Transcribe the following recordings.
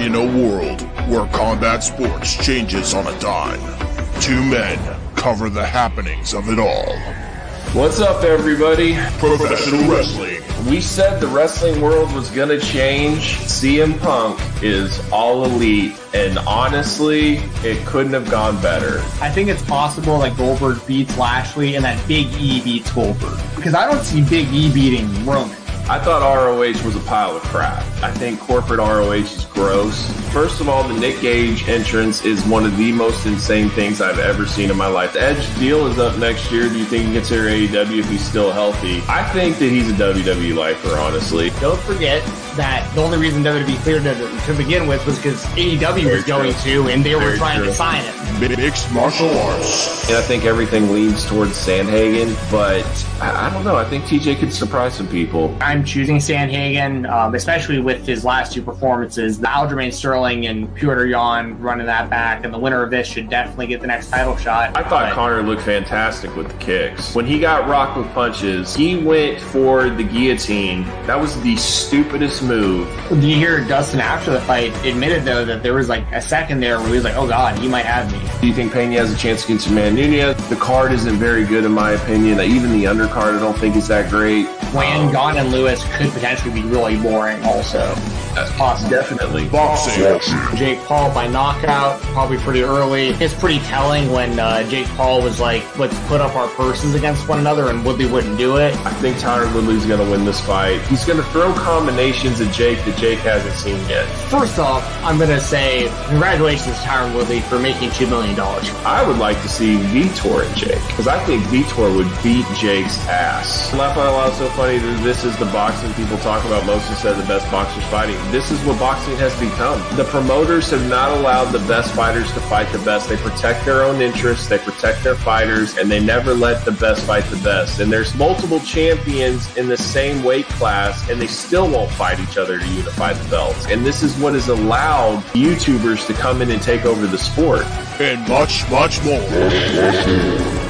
In a world where combat sports changes on a dime, two men cover the happenings of it all. What's up, everybody? Professional wrestling. We said the wrestling world was gonna change. CM Punk is all elite, and honestly, it couldn't have gone better. I think it's possible that Goldberg beats Lashley and that Big E beats Goldberg. Because I don't see Big E beating Roman. I thought ROH was a pile of crap. I think corporate ROH is gross. First of all, the Nick Gage entrance is one of the most insane things I've ever seen in my life. The Edge deal is up next year. Do you think he gets here AEW if he's still healthy? I think that he's a WWE lifer, honestly. Don't forget that the only reason WWE cleared it to begin with was because AEW was going to, and they were trying true. to sign him. Mixed martial arts. And I think everything leans towards Sandhagen, but I, I don't know. I think TJ could surprise some people. I'm choosing Sandhagen, um, especially with his last two performances. The Aljamain Sterling and Petr Yan running that back, and the winner of this should definitely get the next title shot. I thought But- Connor looked fantastic with the kicks. When he got rocked with punches, he went for the guillotine. That was the stupidest move. Did you hear Dustin after the fight admitted though that there was like a second there where he was like, "Oh God, he might have me." Do you think Pena has a chance against Amanda Nunes? The card isn't very good in my opinion. Even the undercard I don't think is that great. Wayne, Um, Gaunt, and Lewis could potentially be really boring. Also, that's possible. Definitely. Boxing. Jake Paul by knockout, probably pretty early. It's pretty telling when uh, Jake Paul was like, "Let's put up our purses against one another," and Woodley wouldn't do it. I think Tyron Woodley's going to win this fight. He's going to throw combinations at Jake that Jake hasn't seen yet. First off, I'm gonna say congratulations to Tyron Woodley for making two million dollars. I would like to see Vitor and Jake because I think Vitor would beat Jake's ass. Laugh out loud so funny that this is the boxing people talk about most instead of the best boxers fighting. This is what boxing has become. The promoters have not allowed the best fighters to fight the best. They protect their own interests, they protect their fighters, and they never let the best fight the best. And there's multiple champions in the same weight class, and they still won't fight each other to unify the belts. And this is what has allowed YouTubers to come in and take over the sport. And much, much more.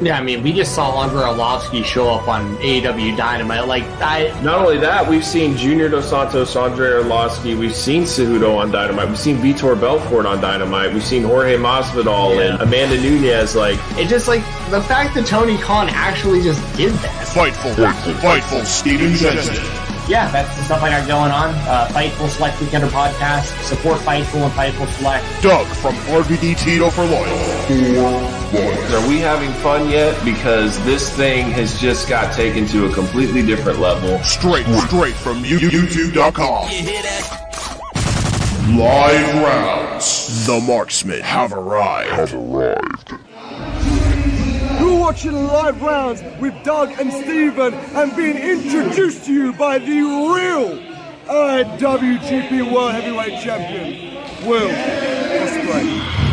Yeah, I mean, we just saw Andrei Arlovski show up on AEW Dynamite. Like, I, Not only that, we've seen Junior Dos Santos, Andrei Arlovski, we've seen Cejudo on Dynamite, we've seen Vitor Belfort on Dynamite, we've seen Jorge Masvidal Yeah. and Amanda Nunes. Like, it just like the fact that Tony Khan actually just did that. Fightful. Fightful Steven Jensen. yeah, that's the stuff I got going on. Uh, Fightful Select Weekender podcast. Support Fightful and Fightful Select. Doug from RVD Tito for life. For life. Are we having fun yet? Because this thing has just got taken to a completely different level. Straight, straight from you- YouTube.com. Live rounds. The marksmen have arrived. Have arrived. You're watching live rounds with Doug and Steven and being introduced to you by the real IWGP World Heavyweight Champion, Will Ospreay.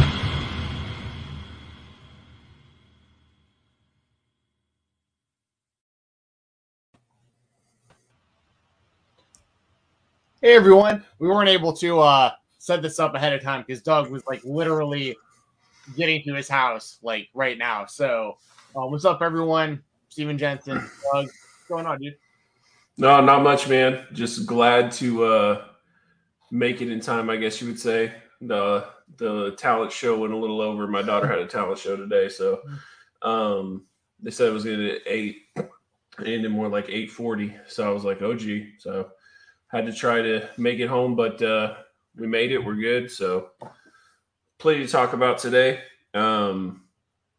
Hey everyone, we weren't able to uh, set this up ahead of time because Doug was like literally getting to his house like right now. So, uh, what's up, everyone? Steven Jensen, Doug, what's going on, dude? No, not much, man. Just glad to uh, make it in time, I guess you would say. The the talent show went a little over. My daughter had a talent show today, so um, they said it was gonna at eight, ended more like eight forty. So I was like, oh gee. So had to try to make it home, but uh, we made it. We're good. So plenty to talk about today. Um,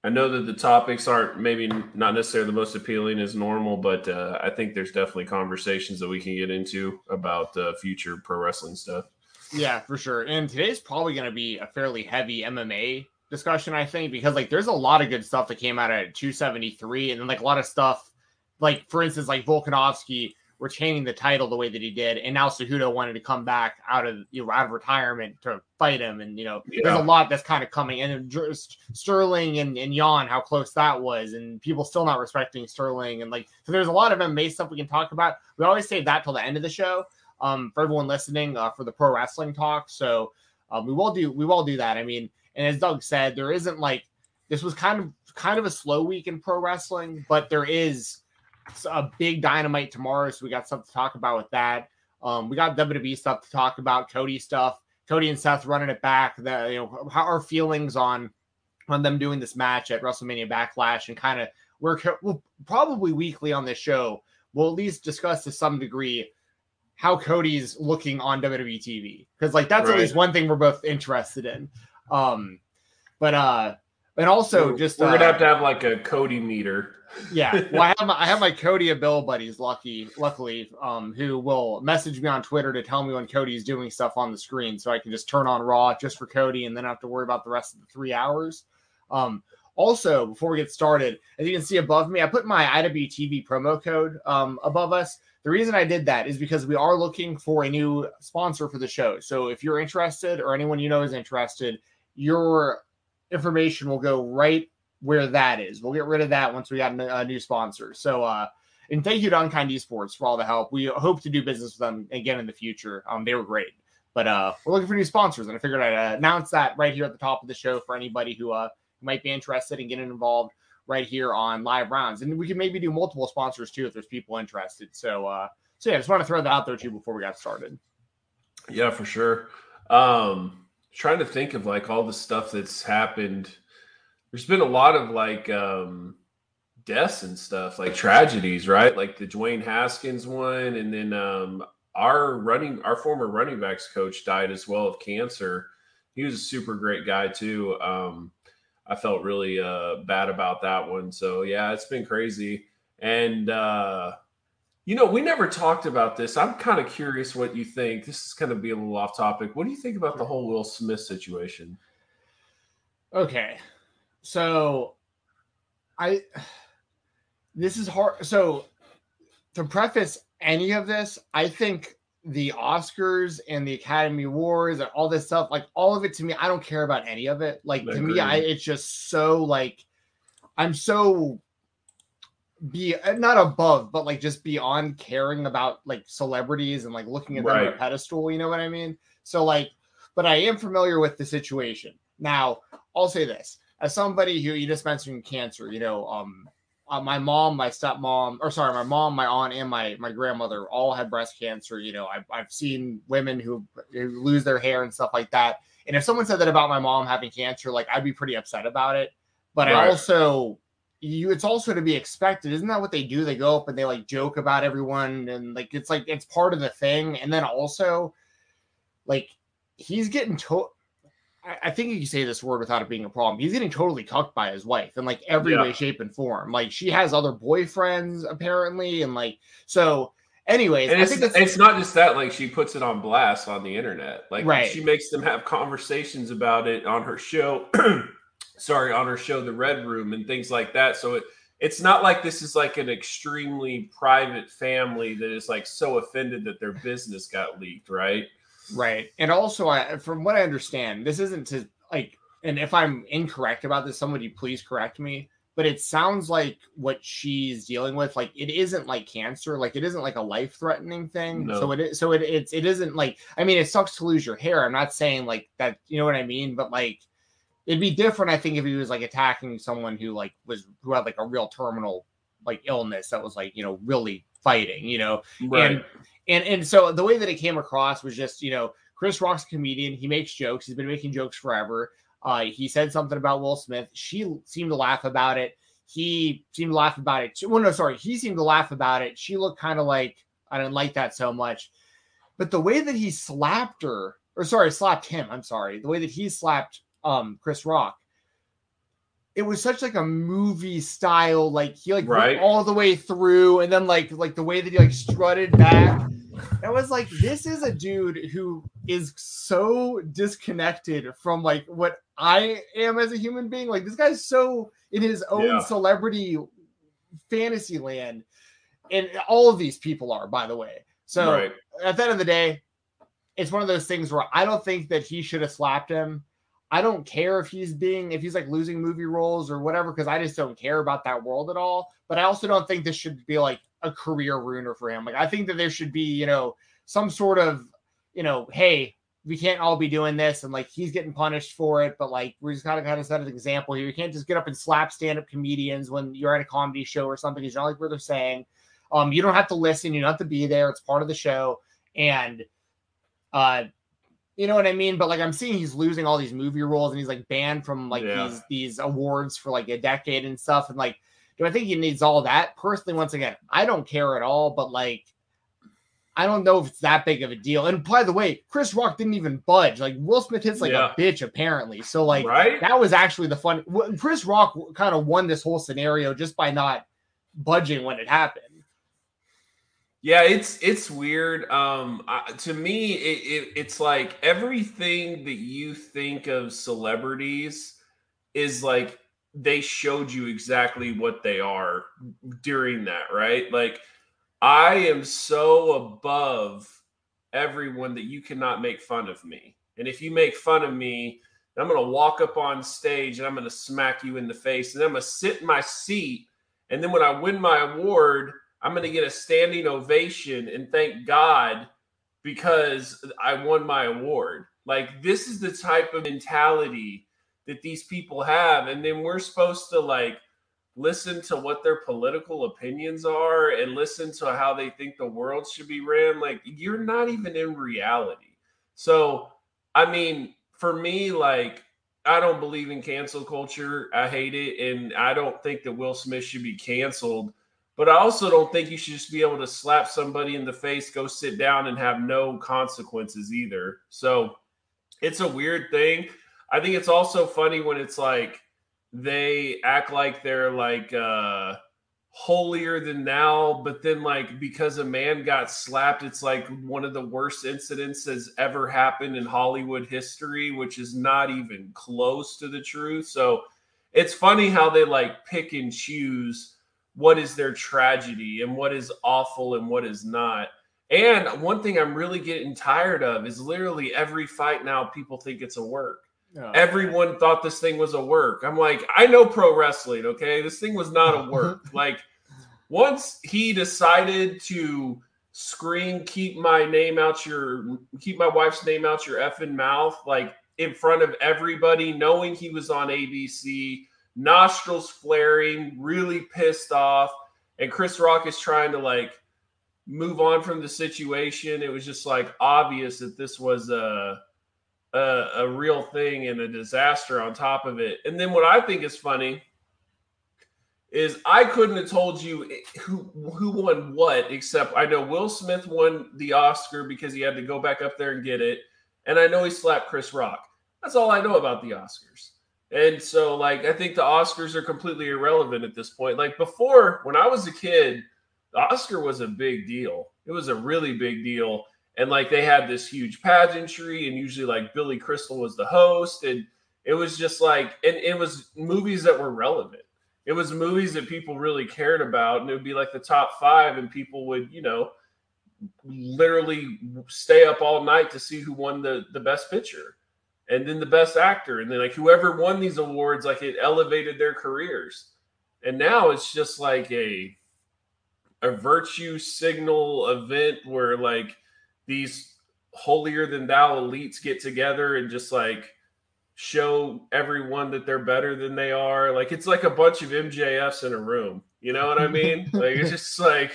I know that the topics aren't maybe not necessarily the most appealing as normal, but uh, I think there's definitely conversations that we can get into about uh, future pro wrestling stuff. Yeah, for sure. And today's probably going to be a fairly heavy MMA discussion, I think, because like there's a lot of good stuff that came out at 273, and then like a lot of stuff, like for instance, like Volkanovski retaining the title the way that he did, and now Cejudo wanted to come back out of you know out of retirement to fight him, and you know yeah. there's a lot that's kind of coming, and just Sterling and and Yan, how close that was, and people still not respecting Sterling, and like so there's a lot of MMA stuff we can talk about. We always save that till the end of the show, um, for everyone listening, uh, for the pro wrestling talk. So um, we will do we will do that. I mean, and as Doug said, there isn't like this was kind of kind of a slow week in pro wrestling, but there is a big dynamite tomorrow, so we got stuff to talk about with that. Um, we got WWE stuff to talk about, Cody stuff, Cody and Seth running it back. The you know how our feelings on on them doing this match at WrestleMania Backlash, and kind of we're we'll probably weekly on this show. We'll at least discuss to some degree how Cody's looking on WWE TV because like that's right. at least one thing we're both interested in. Um, but uh, and also just we're uh, gonna have to have like a Cody meter yeah, well, I have my, I have my Cody Bill buddies, lucky, luckily, um, who will message me on Twitter to tell me when Cody's doing stuff on the screen, so I can just turn on Raw just for Cody, and then I have to worry about the rest of the three hours. Um, also, before we get started, as you can see above me, I put my IWTV promo code um, above us. The reason I did that is because we are looking for a new sponsor for the show. So if you're interested, or anyone you know is interested, your information will go right where that is. We'll get rid of that once we got a new sponsor. So, uh, and thank you to Unkind Esports for all the help. We hope to do business with them again in the future. Um, they were great, but uh, we're looking for new sponsors, and I figured I'd uh, announce that right here at the top of the show for anybody who uh might be interested in getting involved right here on live rounds, and we can maybe do multiple sponsors too if there's people interested. So, uh, so yeah, I just want to throw that out there too before we got started. Yeah, for sure. Um, trying to think of like all the stuff that's happened there's been a lot of like um deaths and stuff, like tragedies, right? Like the Dwayne Haskins one, and then um our running our former running backs coach died as well of cancer. He was a super great guy too. Um I felt really uh bad about that one. So yeah, it's been crazy. And uh you know, we never talked about this. I'm kind of curious what you think. This is going to be a little off topic. What do you think about the whole Will Smith situation? Okay so I this is hard. So to preface any of this, I think the Oscars and the Academy Awards and all this stuff, like all of it to me, I don't care about any of it. Like I to agree. me, I it's just so like I'm so be not above, but like just beyond caring about like celebrities and like looking at them right. on a pedestal. You know what I mean? So like, but I am familiar with the situation. Now, I'll say this: as somebody who you just mentioned cancer, you know, um, uh, my mom, my stepmom, or sorry, my mom, my aunt, and my my grandmother all had breast cancer. You know, I've I've seen women who, who lose their hair and stuff like that. And if someone said that about my mom having cancer, like I'd be pretty upset about it. But right. I also you it's also to be expected isn't that what they do they go up and they like joke about everyone and like it's like it's part of the thing and then also like he's getting told I think you can say this word without it being a problem. He's getting totally cucked by his wife in like every yeah. way, shape, and form. Like she has other boyfriends apparently, and like so. Anyways, and I think that's it's not just that. Like she puts it on blast on the internet. Like right. she makes them have conversations about it on her show. sorry, on her show, The Red Room, and things like that. So it it's not like this is like an extremely private family that is like so offended that their business got leaked, right? Right. And also, I, from what I understand, this isn't to like, and if I'm incorrect about this, somebody please correct me. But it sounds like what she's dealing with, like it isn't like cancer, like it isn't like a life threatening thing. No. So it is, so it it's it isn't like I mean, it sucks to lose your hair. I'm not saying like that, you know what I mean? But like it'd be different, I think, if he was like attacking someone who like was who had like a real terminal like illness that was like, you know, really fighting, you know. Right. And and and so the way that it came across was just, you know, Chris Rock's a comedian. He makes jokes. He's been making jokes forever. Uh, he said something about Will Smith. She seemed to laugh about it. He seemed to laugh about it. Too. Well, no, sorry. He seemed to laugh about it. She looked kind of like I didn't like that so much. But the way that he slapped her, or sorry, slapped him. I'm sorry. The way that he slapped um Chris Rock it was such like a movie style like he like right. all the way through and then like like the way that he like strutted back I was like, this is a dude who is so disconnected from like what I am as a human being. Like this guy's so in his own yeah. celebrity fantasy land. and all of these people are, by the way. So Right. at the end of the day, it's one of those things where I don't think that he should have slapped him. I don't care if he's being if he's like losing movie roles or whatever because I just don't care about that world at all. But I also don't think this should be like a career ruiner for him. Like I think that there should be you know some sort of you know hey we can't all be doing this and like he's getting punished for it but like we're just gotta kind of set an example here you can't just get up and slap stand-up comedians when you're at a comedy show or something because you don't like what they're saying um you don't have to listen you don't have to be there it's part of the show and uh you know what I mean? But like I'm seeing he's losing all these movie roles and he's like banned from like Yeah. these these awards for like a decade and stuff. And like, do I think he needs all that? Personally, once again, I don't care at all, but like I don't know if it's that big of a deal. And by the way, Chris Rock didn't even budge. Like Will Smith hits like Yeah. a bitch, apparently. So like right? that was actually the fun. Chris Rock kind of won this whole scenario just by not budging when it happened. Yeah, it's it's weird. Um, I, to me, it, it it's like everything that you think of celebrities is like they showed you exactly what they are during that, right? Like, I am so above everyone that you cannot make fun of me, and if you make fun of me, I'm gonna walk up on stage and I'm gonna smack you in the face, and I'm gonna sit in my seat, and then when I win my award. I'm going to get a standing ovation and thank God because I won my award. Like this is the type of mentality that these people have and then we're supposed to like listen to what their political opinions are and listen to how they think the world should be ran like you're not even in reality. So, I mean, for me like I don't believe in cancel culture. I hate it and I don't think that Will Smith should be canceled. But I also don't think you should just be able to slap somebody in the face, go sit down, and have no consequences either. So it's a weird thing. I think it's also funny when it's like they act like they're like uh holier than thou, but then like because a man got slapped, it's like one of the worst incidents has ever happened in Hollywood history, which is not even close to the truth. So it's funny how they like pick and choose what is their tragedy and what is awful and what is not. And one thing I'm really getting tired of is literally every fight now people think it's a work. Everyone thought this thing was a work. I'm like, I know pro wrestling, okay? This thing was not a work. like once he decided to scream keep my name out your keep my wife's name out your effing mouth like in front of everybody knowing he was on ABC nostrils flaring, really pissed off. And Chris Rock is trying to like move on from the situation. It was just like obvious that this was a, a a real thing and a disaster on top of it. And then what I think is funny is I couldn't have told you who who won what, except I know Will Smith won the Oscar because he had to go back up there and get it, and I know he slapped Chris Rock. That's all I know about the Oscars. And so, like, I think the Oscars are completely irrelevant at this point. Like before, when I was a kid, the Oscar was a big deal. It was a really big deal. And like they had this huge pageantry, and usually like Billy Crystal was the host, and it was just like, and it was movies that were relevant. It was movies that people really cared about, and it would be like the top five, and people would, you know, literally stay up all night to see who won the the best picture and then the best actor and then like whoever won these awards like it elevated their careers. And now it's just like a a virtue signal event where like these holier than thou elites get together and just like show everyone that they're better than they are. Like it's like a bunch of mjfs in a room. You know what i mean? Like it's just like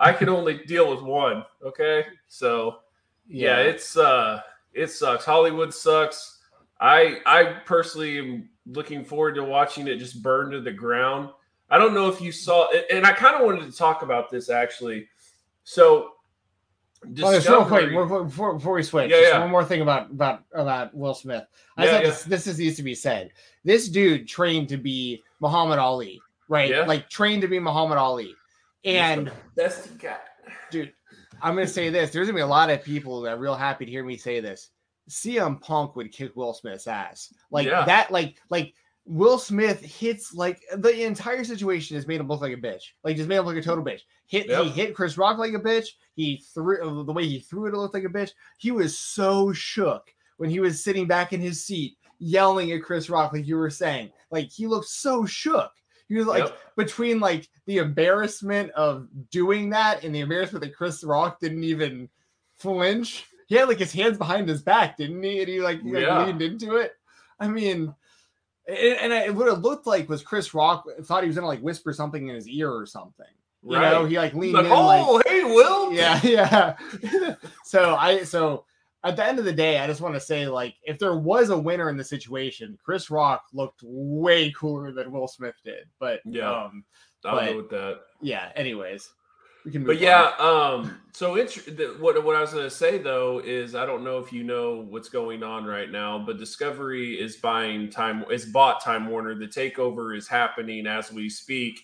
i can only deal with one okay? So yeah, it's uh it sucks. Hollywood sucks. I I personally am looking forward to watching it just burn to the ground. I don't know if you saw and I kind of wanted to talk about this actually. So Oh, just real quick before, before, before we switch, Yeah, just yeah. one more thing about about about Will Smith. I Yeah, yeah. to- this is needs to be said. This dude trained to be Muhammad Ali, right? Yeah. Like trained to be Muhammad Ali, and Best he got. dude, I'm gonna say this. There's gonna be a lot of people that are real happy to hear me say this. CM Punk would kick Will Smith's ass. Like Yeah. that, like, like Will Smith hits like the entire situation has made him look like a bitch. Like just made him look like a total bitch. Hit Yep. he hit Chris Rock like a bitch. He threw the way he threw it, it looked like a bitch. He was so shook when he was sitting back in his seat yelling at Chris Rock, like you were saying. Like he looked so shook. He was like Yep. between like the embarrassment of doing that and the embarrassment that Chris Rock didn't even flinch. He had like his hands behind his back, didn't he? And he like, like, Yeah. leaned into it. I mean, and, and what it looked like was Chris Rock thought he was gonna like whisper something in his ear or something. You Right. know, he like leaned like, in like oh, hey, Will. yeah, yeah. so I so at the end of the day, I just want to say like if there was a winner in the situation, Chris Rock looked way cooler than Will Smith did. But Yeah. um, I'll but- go with that. yeah. Anyways, we can. But yeah, um, so it's the, what what I was going to say though is I don't know if you know what's going on right now, but Discovery is buying time is bought Time Warner. The takeover is happening as we speak,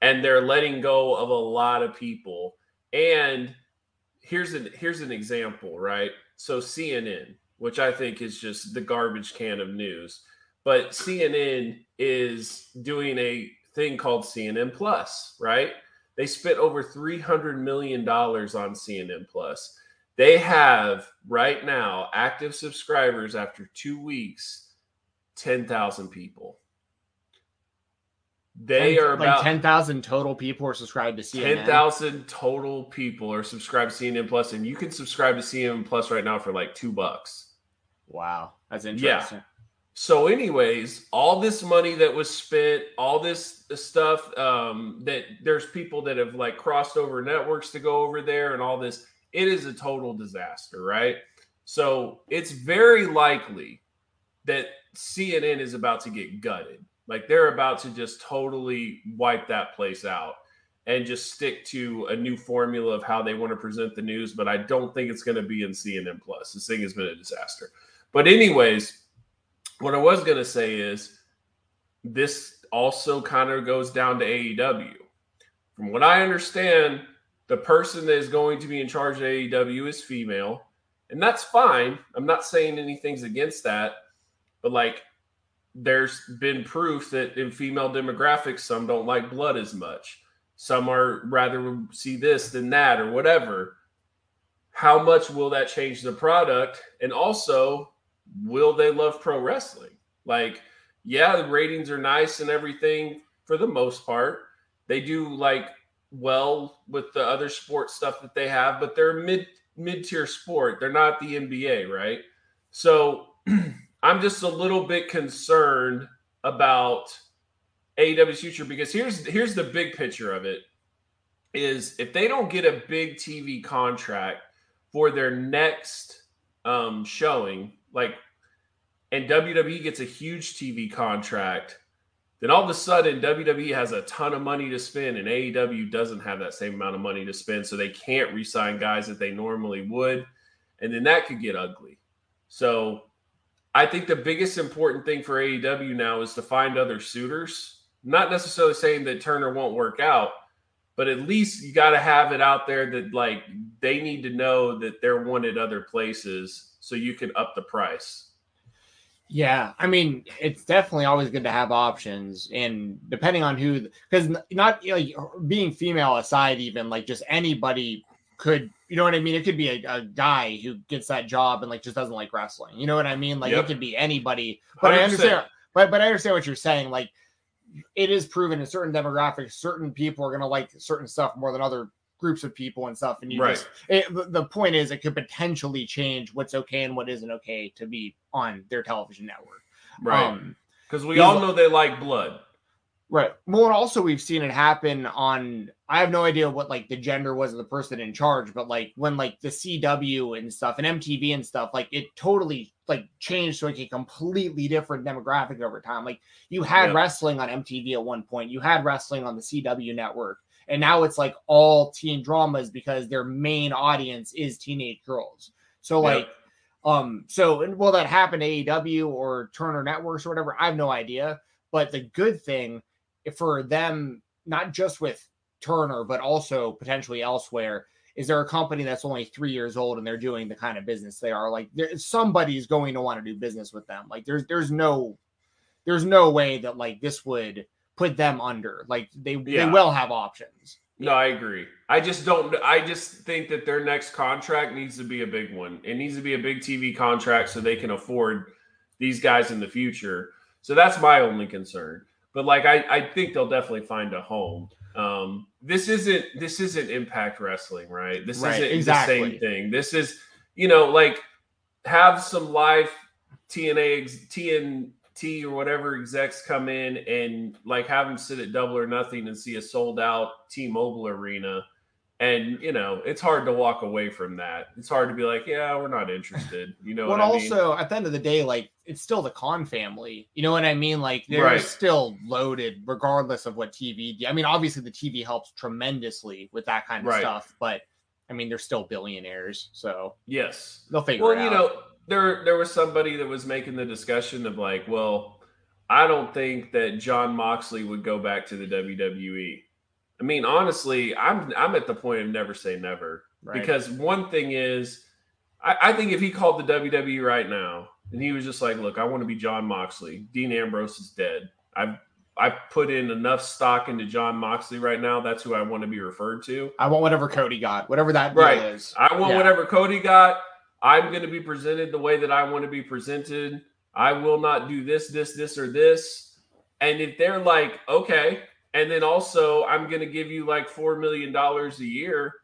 and they're letting go of a lot of people. And here's an here's an example, right? So CNN, which I think is just the garbage can of news, but CNN is doing a thing called CNN Plus, right? They spent over $300 million on CNN Plus. They have right now active subscribers after two weeks, 10,000 people. They 10 are like about ten thousand total people are subscribed to CNN. 10,000 total people are subscribed to CNN Plus, and you can subscribe to CNN Plus right now for like two bucks. Wow, that's Yeah. So, anyways, all this money that was spent, all this stuff um, that there's people that have like crossed over networks to go over there and all this, it is a total disaster, right? So, it's very likely that CNN is about to get gutted. Like they're about to just totally wipe that place out and just stick to a new formula of how they want to present the news. But I don't think it's going to be in CNN Plus. This thing has been a disaster. But, anyways, what I was going to say is this also kind of goes down to AEW. From what I understand, the person that is going to be in charge of AEW is female, and that's fine. I'm not saying anything's against that, but like there's been proof that in female demographics, some don't like blood as much. Some are rather see this than that or whatever. How much will that change the product? And also, will they love pro wrestling? Like, yeah, the ratings are nice and everything for the most part. They do like well with the other sports stuff that they have, but they're mid mid tier sport. They're not the NBA, right? So I'm just a little bit concerned about AEW's future because here's here's the big picture of it is if they don't get a big TV contract for their next um, showing, like, and WWE gets a huge TV contract, then all of a sudden WWE has a ton of money to spend, and AEW doesn't have that same amount of money to spend, so they can't re-sign guys that they normally would, and then that could get ugly. So, I think the biggest important thing for AEW now is to find other suitors. Not necessarily saying that Turner won't work out, but at least you got to have it out there that like they need to know that they're wanted other places so you can up the price. Yeah, I mean, it's definitely always good to have options, and depending on who, because not like being female aside, even like just anybody could, you know what I mean? It could be a, a guy who gets that job and like just doesn't like wrestling. You know what I mean? Like Yep. it could be anybody. But I 100%. understand. But but I understand what you're saying. Like it is proven in certain demographics, certain people are gonna like certain stuff more than other groups of people and stuff. And you Right. just it, the- point is, it could potentially change what's okay and what isn't okay to be on their television network. Right. Um, Because we all know they like blood. right. Well, and also we've seen it happen on. I have no idea what like the gender was of the person in charge, but like when like the CW and stuff and MTV and stuff, like it totally like changed to like a completely different demographic over time. Like you had wrestling on MTV at one point, you had wrestling on the CW network, and now it's like all teen dramas because their main audience is teenage girls. So like um so and will that happen to AEW or Turner Networks or whatever? I have no idea. But the good thing for them, not just with Turner, but also potentially elsewhere, is they're a company that's only three years old and they're doing the kind of business they are. Like there somebody's going to want to do business with them. Like there's there's no there's no way that like this would put them under. Like they Yeah. they will have options. No, I agree. I just don't. I just think that their next contract needs to be a big one. It needs to be a big TV contract so they can afford these guys in the future. So that's my only concern. But like, I, I think they'll definitely find a home. Um, this isn't this isn't Impact Wrestling, right? This Right, isn't the same thing. This is you know like have some live TNA ex- Or whatever execs come in and like have them sit at double or nothing and see a sold out T-Mobile arena. And you know, it's hard to walk away from that. It's hard to be like, yeah, we're not interested. You know But what I mean? also at the end of the day, like it's still the Khan family. You know what I mean? Like they're Right. still loaded, regardless of what TV. I mean, obviously the TV helps tremendously with that kind of Right. stuff, but I mean they're still billionaires, so Yes. they'll figure Well, it you know, there there was somebody that was making the discussion of like, well, I don't think that Jon Moxley would go back to the WWE. I mean, honestly, I'm I'm at the point of never say never. right? Because one thing is, I, I think if he called the WWE right now and he was just like, "Look, I want to be Jon Moxley. Dean Ambrose is dead. I've I put in enough stock into Jon Moxley right now. That's who I want to be referred to. I want whatever Cody got, whatever that Right. is. I want Yeah. whatever Cody got. I'm going to be presented the way that I want to be presented. I will not do this, this, this, or this. And if they're like, okay, and then also I'm going to give you like $4 million a year,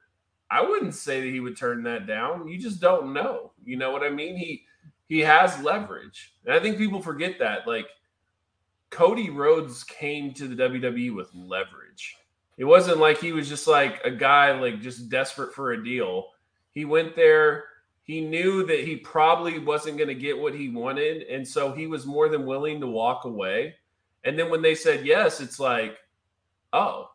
I wouldn't say that he would turn that down. You just don't know. You know what I mean? He he has leverage. And I think people forget that. Like Cody Rhodes came to the WWE with leverage. It wasn't like he was just like a guy like just desperate for a deal. He went there. He knew that he probably wasn't going to get what he wanted, and so he was more than willing to walk away. And then when they said yes, it's like, oh,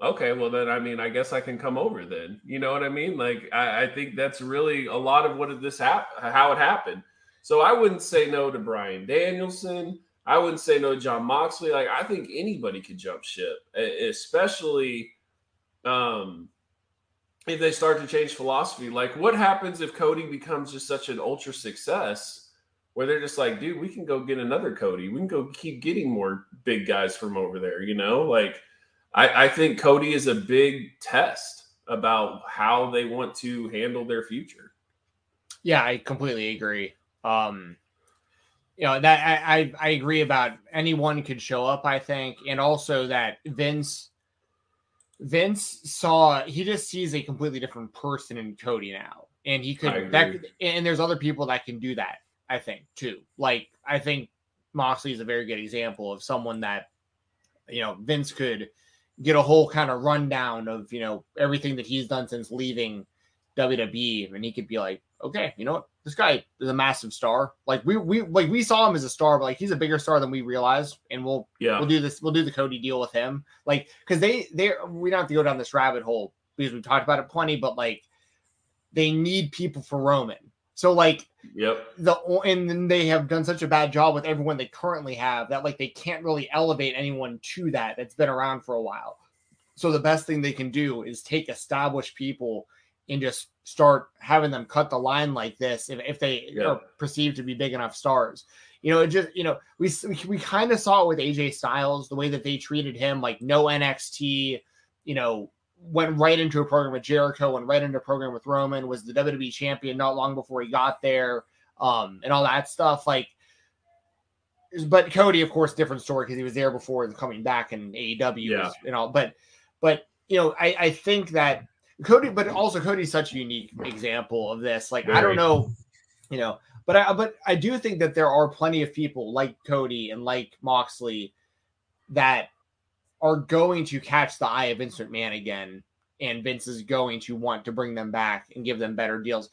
okay. Well, then I mean, I guess I can come over. Then you know what I mean? Like I, I think that's really a lot of what this hap- how it happened. So I wouldn't say no to Bryan Danielson. I wouldn't say no to Jon Moxley. Like I think anybody could jump ship, especially um, if they start to change philosophy. Like what happens if Cody becomes just such an ultra success where they're just like, dude, we can go get another Cody. We can go keep getting more big guys from over there. You know, like I, I think Cody is a big test about how they want to handle their future. Yeah, I completely agree. Um, you know that I, I I agree about anyone could show up. I think, and also that Vince Vince saw he just sees a completely different person in Cody now, and he could that and there's other people that can do that. I think too. Like I think Moxley is a very good example of someone that you know Vince could get a whole kind of rundown of you know everything that he's done since leaving WWE, and he could be like, okay, you know what, this guy is a massive star. Like we we like we saw him as a star, but like he's a bigger star than we realized, and we'll Yeah. we'll do this. We'll do the Cody deal with him, like because they they we don't have to go down this rabbit hole because we've talked about it plenty, but like they need people for Roman. So like Yep. the and then they have done such a bad job with everyone they currently have that like they can't really elevate anyone to that that's been around for a while. So the best thing they can do is take established people and just start having them cut the line like this if, if they Yeah. are perceived to be big enough stars. You know, it just you know we we kind of saw it with AJ Styles the way that they treated him like no NXT, you know, went right into a program with Jericho, went right into a program with Roman, was the WWE champion not long before he got there, um, and all that stuff. Like, but Cody, of course, different story because he was there before and coming back in AEW, Yeah. you know. But, but you know, I I think that Cody, but also Cody's such a unique example of this. Like, I don't know, you know, but I but I do think that there are plenty of people like Cody and like Moxley that are going to catch the eye of Vince McMahon again, and Vince is going to want to bring them back and give them better deals.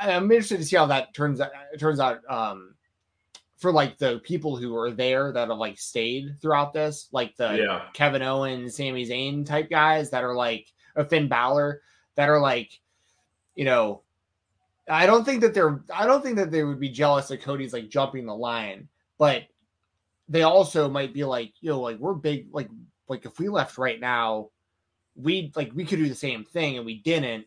I'm interested to see how that turns out. Turns out um, for like the people who are there that have like stayed throughout this, like the Yeah. Kevin Owens, Sami Zayn type guys that are like a Finn Balor that are like, you know, I don't think that they're I don't think that they would be jealous that Cody's like jumping the line, but they also might be like, you know, like we're big, like like if we left right now, we like we could do the same thing and we didn't.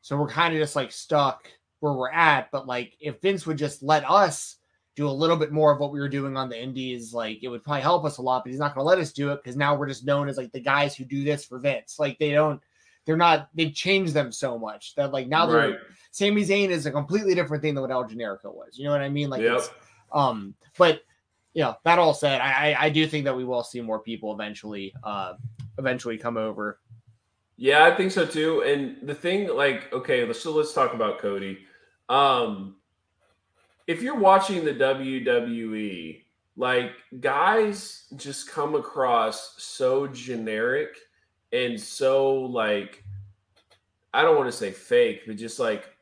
So we're kind of just like stuck where we're at. But like if Vince would just let us do a little bit more of what we were doing on the indies, like it would probably help us a lot, but he's not going to let us do it because now we're just known as like the guys who do this for Vince. Like they don't, they're not, they've changed them so much that like now they're, Right. Sami Zayn is a completely different thing than what El Generico was. You know what I mean? Like, Yep. it's, um, but you know, that all said, I, I I do think that we will see more people eventually, uh, eventually come over. Yeah, I think so too. And the thing, like, okay, so let's talk about Cody. Um, if you're watching the WWE, like, guys just come across so generic and so like, I don't want to say fake, but just like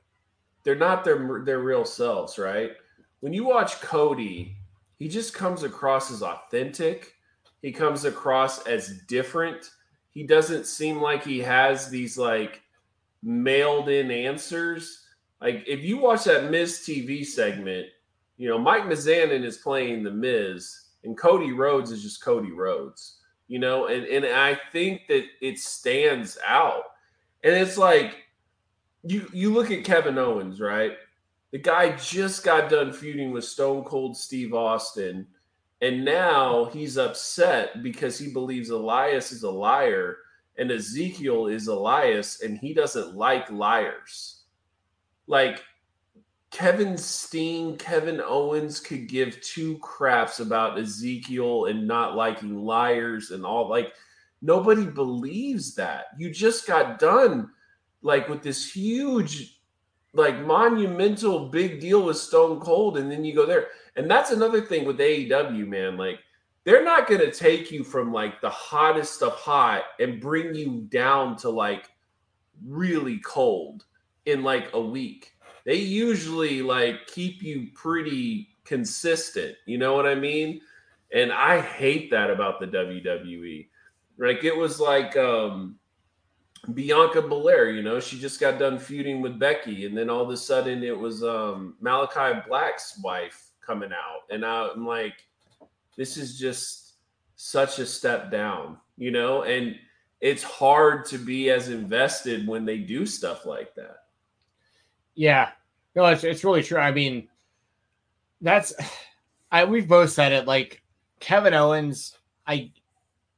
they're not their their real selves, right? When you watch Cody, he just comes across as authentic. He comes across as different he doesn't seem like he has these like mailed in answers. Like if you watch that Miz TV segment, you know, Mike Mizanin is playing the Miz and Cody Rhodes is just Cody Rhodes, you know, and, and I think that it stands out. And it's like you you look at Kevin Owens, right? The guy just got done feuding with Stone Cold Steve Austin and now he's upset because he believes Elias is a liar and Ezekiel is Elias and he doesn't like liars. Like Kevin Steen, Kevin Owens could give two craps about Ezekiel and not liking liars and all like nobody believes that. You just got done like with this huge like monumental big deal with Stone Cold and then you go there. And that's another thing with AEW, man. Like, they're not going to take you from like the hottest of hot and bring you down to like really cold in like a week. They usually like keep you pretty consistent. You know what I mean? And I hate that about the WWE. Like, it was like, um, Bianca Belair, you know, she just got done feuding with Becky, and then all of a sudden it was um, Malakai Black's wife coming out, and I'm like, this is just such a step down, you know, and it's hard to be as invested when they do stuff like that. Yeah, no, it's it's really true. I mean, that's I we've both said it. Like Kevin Owens, I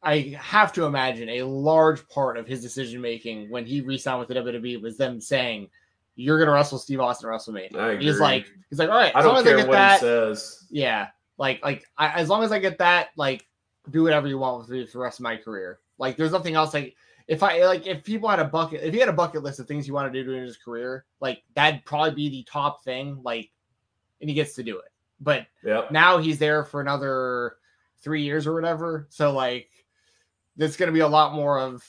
I have to imagine a large part of his decision making when he re-signed with the WWE was them saying, "You're going to wrestle Steve Austin at WrestleMania." He's like, he's like, all right, I as long don't as I care get what that, he says. yeah, like like I, as long as I get that, like do whatever you want with me for the rest of my career. Like there's nothing else. Like if I like if people had a bucket, if he had a bucket list of things he wanted to do in his career, like that'd probably be the top thing. Like, and he gets to do it. But Yep. now he's there for another three years or whatever. So like, there's going to be a lot more of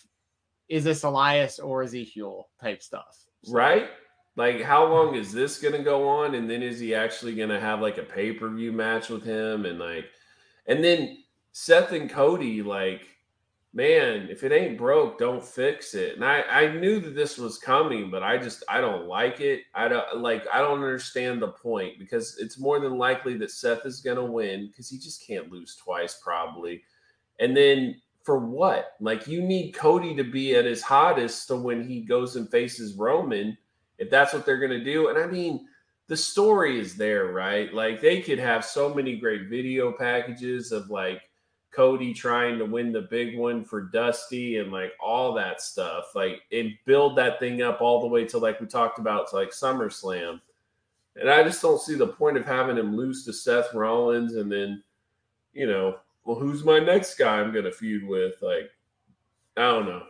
is this Elias or Ezekiel type stuff, So- Right? Like, how long is this going to go on? And then is he actually going to have like a pay per view match with him? And like, and then Seth and Cody, like, man, if it ain't broke, don't fix it. And I, I knew that this was coming, but I just, I don't like it. I don't like, I don't understand the point because it's more than likely that Seth is to win because he just can't lose twice, probably. And then for what? Like, you need Cody to be at his hottest so when he goes and faces Roman if that's what they're to do. And I mean, the story is there, right? Like they could have so many great video packages of like Cody trying to win the big one for Dusty and like all that stuff. Like and build that thing up all the way to like we talked about to like SummerSlam. And I just don't see the point of having him lose to Seth Rollins and then, you know, well, who's my next guy I'm to feud with? Like, I don't know.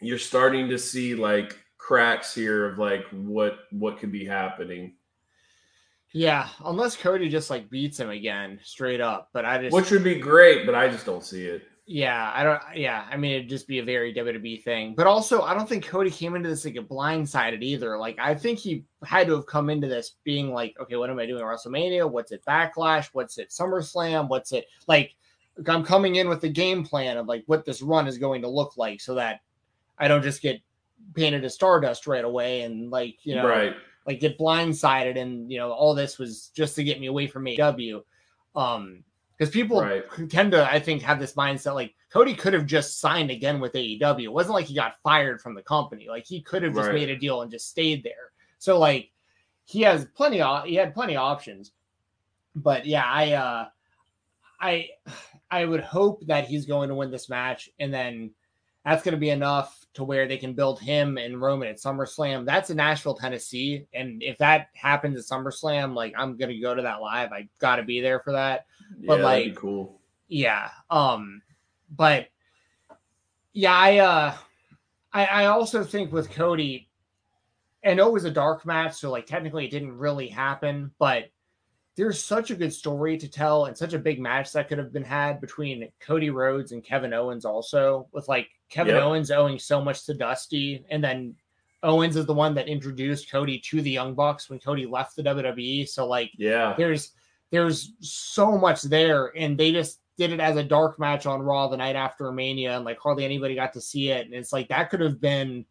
You're starting to see like cracks here of like what what could be happening, Yeah, unless Cody just like beats him again straight up. But I just which would be great, but I just don't see it. Yeah, I don't. Yeah, I mean, it'd just be a very WWE thing. But also, I don't think Cody came into this like a blindsided either. Like, I think he had to have come into this being like, okay, what am I doing at WrestleMania? What's it Backlash? What's it SummerSlam? What's it like? I'm coming in with the game plan of like what this run is going to look like, so that I don't just get painted as Stardust right away and like you know right. Like get blindsided and you know all this was just to get me away from AW. Um because people Right. tend to I think have this mindset like Cody could have just signed again with AEW. It wasn't like he got fired from the company. Like he could have just Right. made a deal and just stayed there. So like he has plenty of he had plenty of options. but yeah, I uh I I would hope that he's going to win this match, and then that's going to be enough to where they can build him and Roman at SummerSlam. That's in Nashville, Tennessee, and if that happens at SummerSlam, like I'm going to go to that live. I got to be there for that. But yeah, like, cool. yeah, um, but yeah, I uh, I I also think with Cody, know it was a dark match, so like technically it didn't really happen, but there's such a good story to tell and such a big match that could have been had between Cody Rhodes and Kevin Owens also with like Kevin Yep. Owens owing so much to Dusty and then Owens is the one that introduced Cody to the Young Bucks when Cody left the WWE so like Yeah, there's there's so much there and they just did it as a dark match on Raw the night after Mania and like hardly anybody got to see it. And it's like that could have been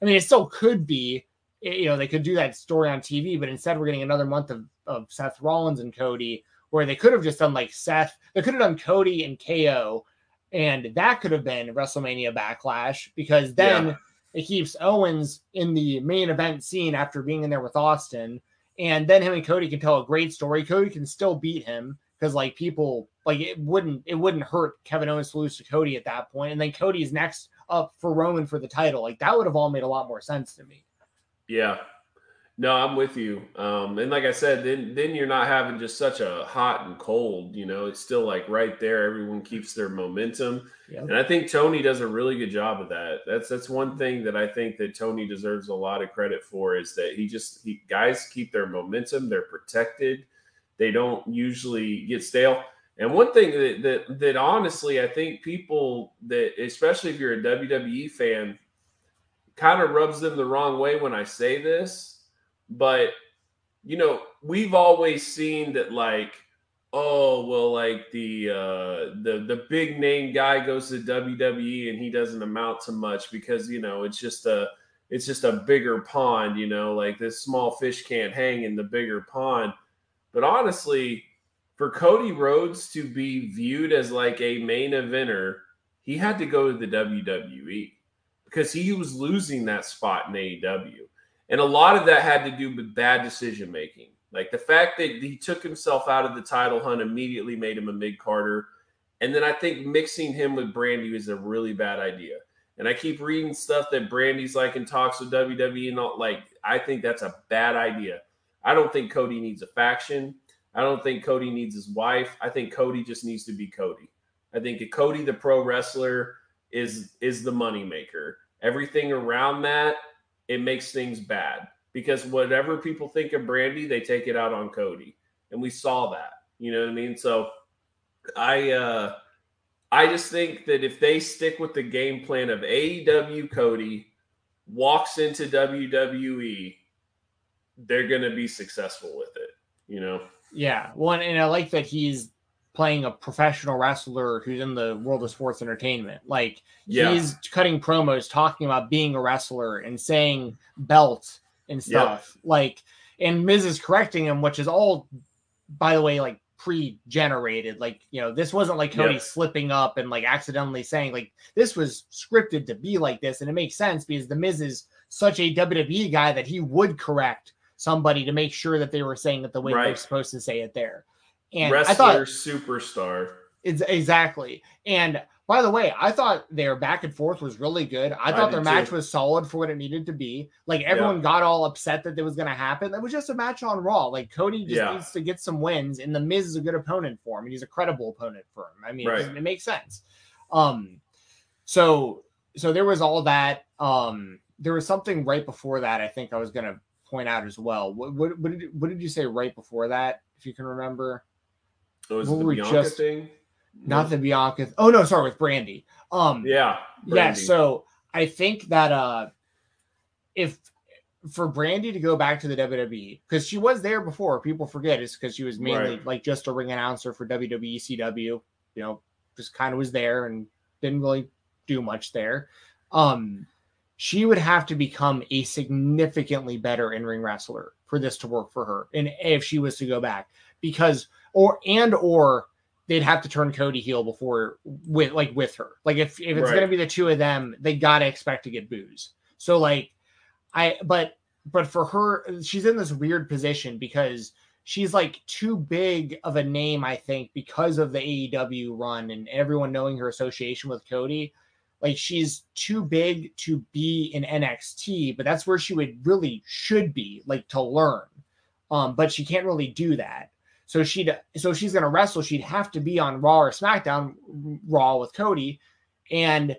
I mean it still could be you know they could do that story on TV but instead we're getting another month of, of Seth Rollins and Cody where they could have just done like Seth they could have done Cody and KO and that could have been WrestleMania backlash because then Yeah. it keeps Owens in the main event scene after being in there with Austin and then him and Cody can tell a great story. Cody can still beat him because like people like it wouldn't it wouldn't hurt Kevin Owens to lose to Cody at that point, and then Cody's next up for Roman for the title. Like that would have all made a lot more sense to me. Yeah. No, I'm with you. Um, and like I said, then then you're not having just such a hot and cold, you know, it's still like right there. Everyone keeps their momentum. And I think Tony does a really good job of that. That's that's one thing that I think that Tony deserves a lot of credit for is that he just he guys keep their momentum, they're protected. They don't usually get stale. And one thing that that that honestly I think people that especially if you're a WWE fan kind of rubs them the wrong way when I say this, but you know, we've always seen that like oh well like the uh the the big name guy goes to WWE and he doesn't amount to much because you know it's just a it's just a bigger pond, you know, like this small fish can't hang in the bigger pond. But honestly, for Cody Rhodes to be viewed as like a main eventer, he had to go to the WWE because he was losing that spot in AEW. And a lot of that had to do with bad decision making. Like the fact that he took himself out of the title hunt immediately made him a mid carder. And then I think mixing him with Brandi was a really bad idea. And I keep reading stuff that Brandi's like in talks with WWE and all like I think that's a bad idea. I don't think Cody needs a faction. I don't think Cody needs his wife. I think Cody just needs to be Cody. I think Cody the pro wrestler is is the moneymaker. Everything around that, it makes things bad. Because whatever people think of Brandi, they take it out on Cody. And we saw that. You know what I mean? So I uh I just think that if they stick with the game plan of AEW Cody walks into WWE, they're going to be successful with it, you know. Yeah, one and I like that he's playing a professional wrestler who's in the world of sports entertainment. Like Yeah. he's cutting promos talking about being a wrestler and saying belt and stuff. Like and Miz is correcting him, which is all by the way, like pre-generated. Like, you know, this wasn't like Cody Yeah. slipping up and like accidentally saying like this was scripted to be like this. And it makes sense because the Miz is such a WWE guy that he would correct somebody to make sure that they were saying it the way they're supposed to say it there. And Wrestler I thought superstar. it's exactly. And by the way, I thought their back and forth was really good. I I thought did their match too. was solid for what it needed to be. Like everyone got all upset that it was going to happen. That was just a match on Raw. Like Cody just Yeah. needs to get some wins, and the Miz is a good opponent for him, and he's a credible opponent for him. I mean, it- it makes sense. Um, so so there was all that. Um, there was something right before that. I think I was going to point out as well. What what, what did what did you say right before that? If you can remember. Oh, is What it the we Bianca just- thing? not the Bianca. Oh no, sorry, with Brandi. Um, Yeah. yeah. So I think that uh, if for Brandi to go back to the WWE because she was there before, people forget is because she was mainly Right. like just a ring announcer for WWE CW. You know, just kind of was there and didn't really do much there. Um, she would have to become a significantly better in ring wrestler for this to work for her, and if she was to go back, because or and or they'd have to turn Cody heel before with like with her. Like if if it's Right. gonna be the two of them, they gotta expect to get boos. So like I but but for her, she's in this weird position because she's like too big of a name, I think, because of the AEW run and everyone knowing her association with Cody. Like she's too big to be in NXT, but that's where she would really should be, like to learn. Um, but she can't really do that. So she'd so she's gonna wrestle, she'd have to be on Raw or SmackDown, Raw with Cody, and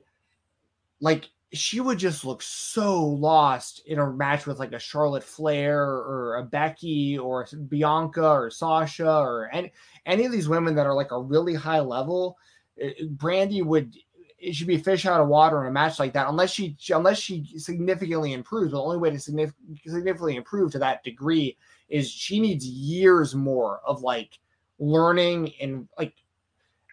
like she would just look so lost in a match with like a Charlotte Flair or a Becky or Bianca or Sasha or any any of these women that are like a really high level. Eh, Brandi would it should be fish out of water in a match like that unless she unless she significantly improves. The only way to significantly improve to that degree is she needs years more of like learning and like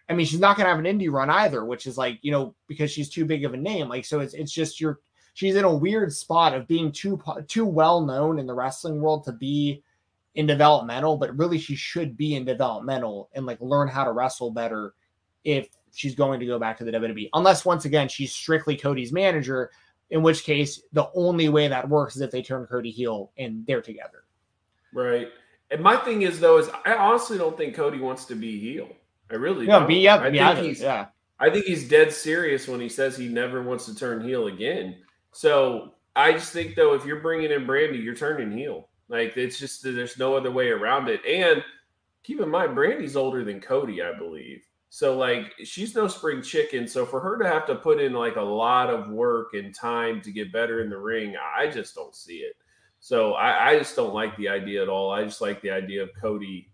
I mean, she's not going to have an indie run either, which is like, you know, because she's too big of a name. Like, so it's, it's just you're, she's in a weird spot of being too, too well known in the wrestling world to be in developmental, but really she should be in developmental and like learn how to wrestle better if she's going to go back to the WWE. Unless once again, she's strictly Cody's manager, in which case the only way that works is if they turn Cody heel and they're together. Right. And my thing is though, is I honestly don't think Cody wants to be heel. I really yeah, don't. Be, yeah, I yeah, think he's, yeah. I think he's dead serious when he says he never wants to turn heel again. So I just think though, if you're bringing in Brandi, you're turning heel. Like it's just there's no other way around it. And keep in mind, Brandi's older than Cody, I believe. So like she's no spring chicken. So for her to have to put in like a lot of work and time to get better in the ring, I just don't see it. So I, I just don't like the idea at all. I just like the idea of Cody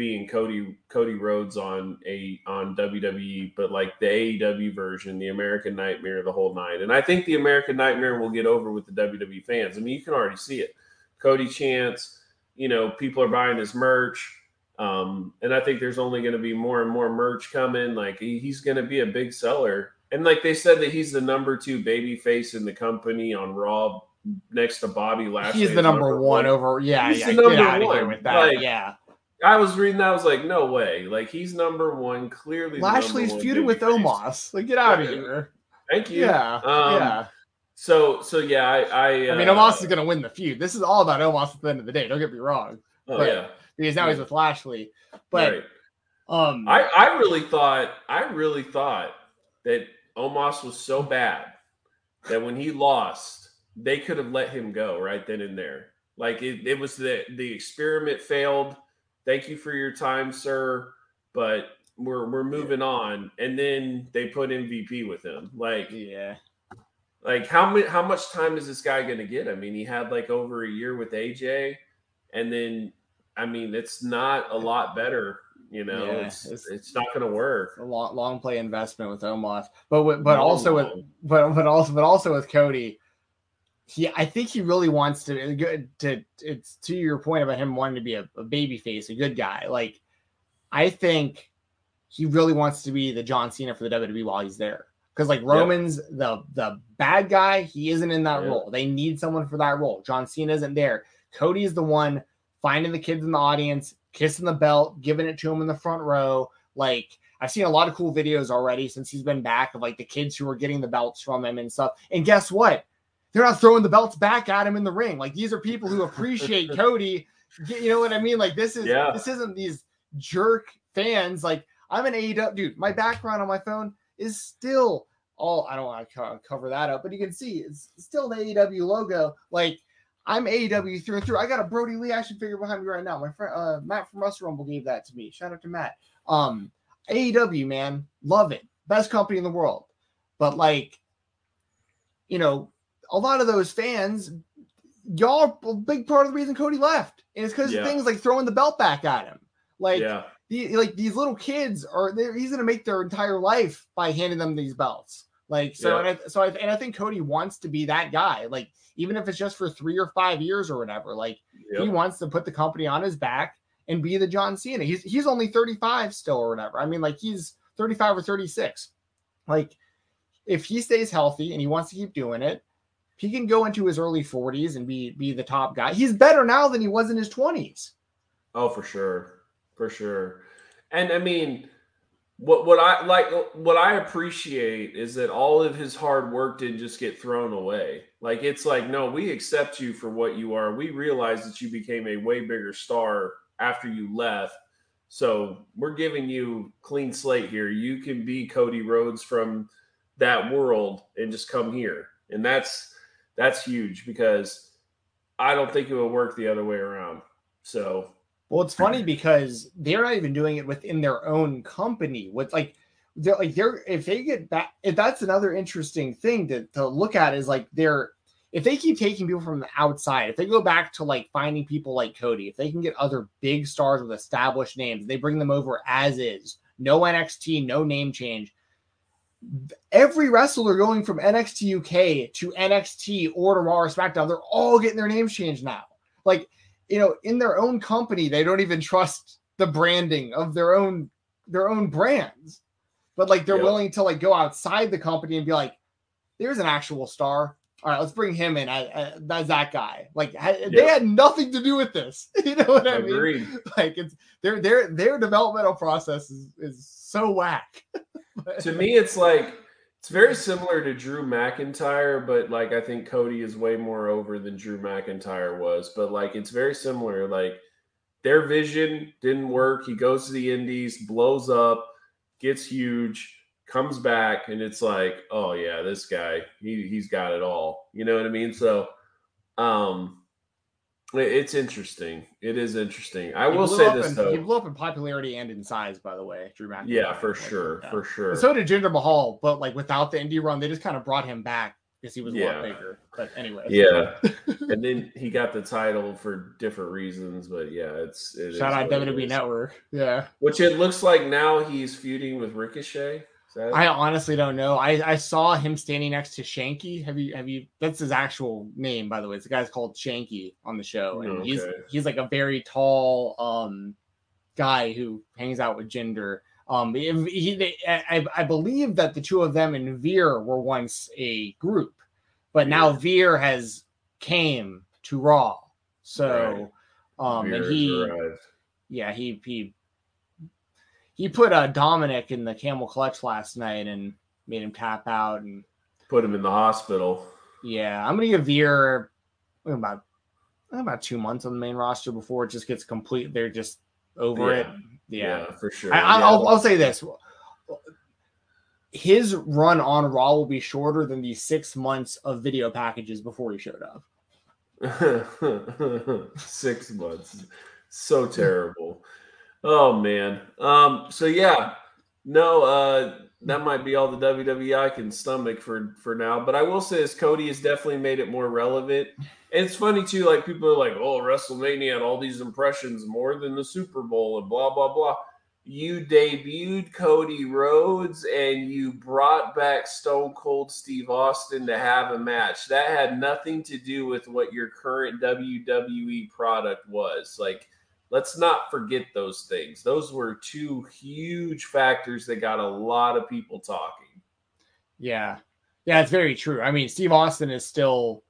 being Cody Cody Rhodes on a on WWE, but like the AEW version, the American Nightmare, the whole nine. And I think the American Nightmare will get over with the WWE fans. I mean, you can already see it. Cody Chance, you know, people are buying his merch. Um, and I think there's only going to be more and more merch coming. Like he, he's going to be a big seller. And like they said that he's the number two baby face in the company on Raw next to Bobby Lashley. He's the number, number one, one, over. Yeah, he's yeah. The number one. with that. Like, yeah. I was reading that. I was like, no way. Like he's number one. Clearly, Lashley's feuded with Omos. Like, get out of here. Thank you. Yeah. Um, yeah. So, so yeah, I, I, uh, I mean, uh, Omos is going to win the feud. This is all about Omos at the end of the day. Don't get me wrong. Oh but, yeah. Because now yeah. he's with Lashley. But, right. um, I, I really thought, I really thought that Omos was so bad that when he lost, they could have let him go right then and there. Like it, it was the the experiment failed thank you for your time, sir, but we're we're moving on. And then they put MVP with him. Like, yeah. Like how many how much time is this guy gonna get? I mean, he had like over a year with AJ, and then I mean, it's not a lot better. You know, yeah, it's, it's, it's not going to work. A long, long play investment with Omos, but with, but long, also long. with but but also but also with Cody, he I think he really wants to uh, to, to it's to your point about him wanting to be a, a baby face, a good guy. Like I think he really wants to be the John Cena for the WWE while he's there. Because like Roman's the the bad guy, he isn't in that role. They need someone for that role. John Cena isn't there. Cody is the one finding the kids in the audience, kissing the belt, giving it to him in the front row. Like I've seen a lot of cool videos already since he's been back of like the kids who are getting the belts from him and stuff. And guess what? They're not throwing the belts back at him in the ring. Like these are people who appreciate Cody. You know what I mean? Like this is yeah. this isn't these jerk fans. Like I'm an AEW dude. My background on my phone is still all I don't want to cover that up, but you can see it's still the AEW logo. Like I'm AEW through and through. I got a Brodie Lee action figure behind me right now. My friend uh, Matt from Russell Rumble gave that to me. Shout out to Matt. Um, AEW man, love it. Best company in the world. But like, you know, a lot of those fans, y'all are a big part of the reason Cody left. And it's because yeah. of things like throwing the belt back at him. Like, yeah. the, like these little kids are he's gonna make their entire life by handing them these belts. Like so, yeah. and I, so I, and I think Cody wants to be that guy. Like even if it's just for three or five years or whatever. Like yep. he wants to put the company on his back and be the John Cena. He's he's only 35 still or whatever. I mean, like he's 35 or 36. Like if he stays healthy and he wants to keep doing it, he can go into his early 40s and be be the top guy. He's better now than he was in his 20s. Oh, for sure. For sure. And I mean, what what I like what I appreciate is that all of his hard work didn't just get thrown away. Like it's like, no, we accept you for what you are. We realize that you became a way bigger star after you left. So we're giving you clean slate here. You can be Cody Rhodes from that world and just come here. And that's that's huge because I don't think it will work the other way around. So well, it's funny because they're not even doing it within their own company. With like they're like they're if they get back if that's another interesting thing to, to look at is like they're if they keep taking people from the outside, if they go back to like finding people like Cody, if they can get other big stars with established names, they bring them over as is, no NXT, no name change. Every wrestler going from NXT UK to NXT or to Raw or SmackDown, they're all getting their names changed now. Like, you know, in their own company, they don't even trust the branding of their own their own brands. But like they're yep. willing to like go outside the company and be like, there's an actual star all right, let's bring him in That's that guy. Like they had nothing to do with this. You know what I Agreed. mean? Like it's their their their developmental process is is so whack. to me, it's like it's very similar to Drew McIntyre, but like I think Cody is way more over than Drew McIntyre was. But like it's very similar. Like their vision didn't work. He goes to the Indies, blows up, gets huge comes back and it's like, oh yeah, this guy, he he's got it all. You know what I mean? So um it's interesting. It is interesting. I he will say this in, though. He blew up in popularity and in size, by the way, Drew McIntyre. Yeah, for sure. Yeah. For sure. And so did Jinder Mahal, but like without the indie run, they just kind of brought him back because he was yeah. a lot bigger. But anyway. Yeah. and then he got the title for different reasons, but yeah, it's it shout out WWE Network. Yeah. Which it looks like now he's feuding with Ricochet. That... I honestly don't know. I, I saw him standing next to Shanky. Have you have you? That's his actual name, by the way. It's the guy's called Shanky on the show, and okay. he's he's like a very tall um guy who hangs out with Jinder. Um, he, he I, I believe that the two of them and Veer were once a group, but now Veer has came to Raw. So, right. um, Veer and he, arrived. yeah, he he he put uh, Dominic in the camel clutch last night and made him tap out and put him in the hospital. Yeah, I'm gonna give Veer about about two months on the main roster before it just gets complete. They're just over yeah. it. Yeah. yeah. for sure. I, will I'll say this: his run on Raw will be shorter than the six months of video packages before he showed up. six months, so terrible. Oh man. Um. So yeah. No. Uh. That might be all the WWE I can stomach for for now. But I will say this: Cody has definitely made it more relevant. And it's funny too. Like people are like, "Oh, WrestleMania had all these impressions more than the Super Bowl," and blah blah blah. You debuted Cody Rhodes and you brought back Stone Cold Steve Austin to have a match. That had nothing to do with what your current WWE product was. Like let's not forget those things. Those were two huge factors that got a lot of people talking. Yeah. Yeah, it's very true. I mean, Steve Austin is still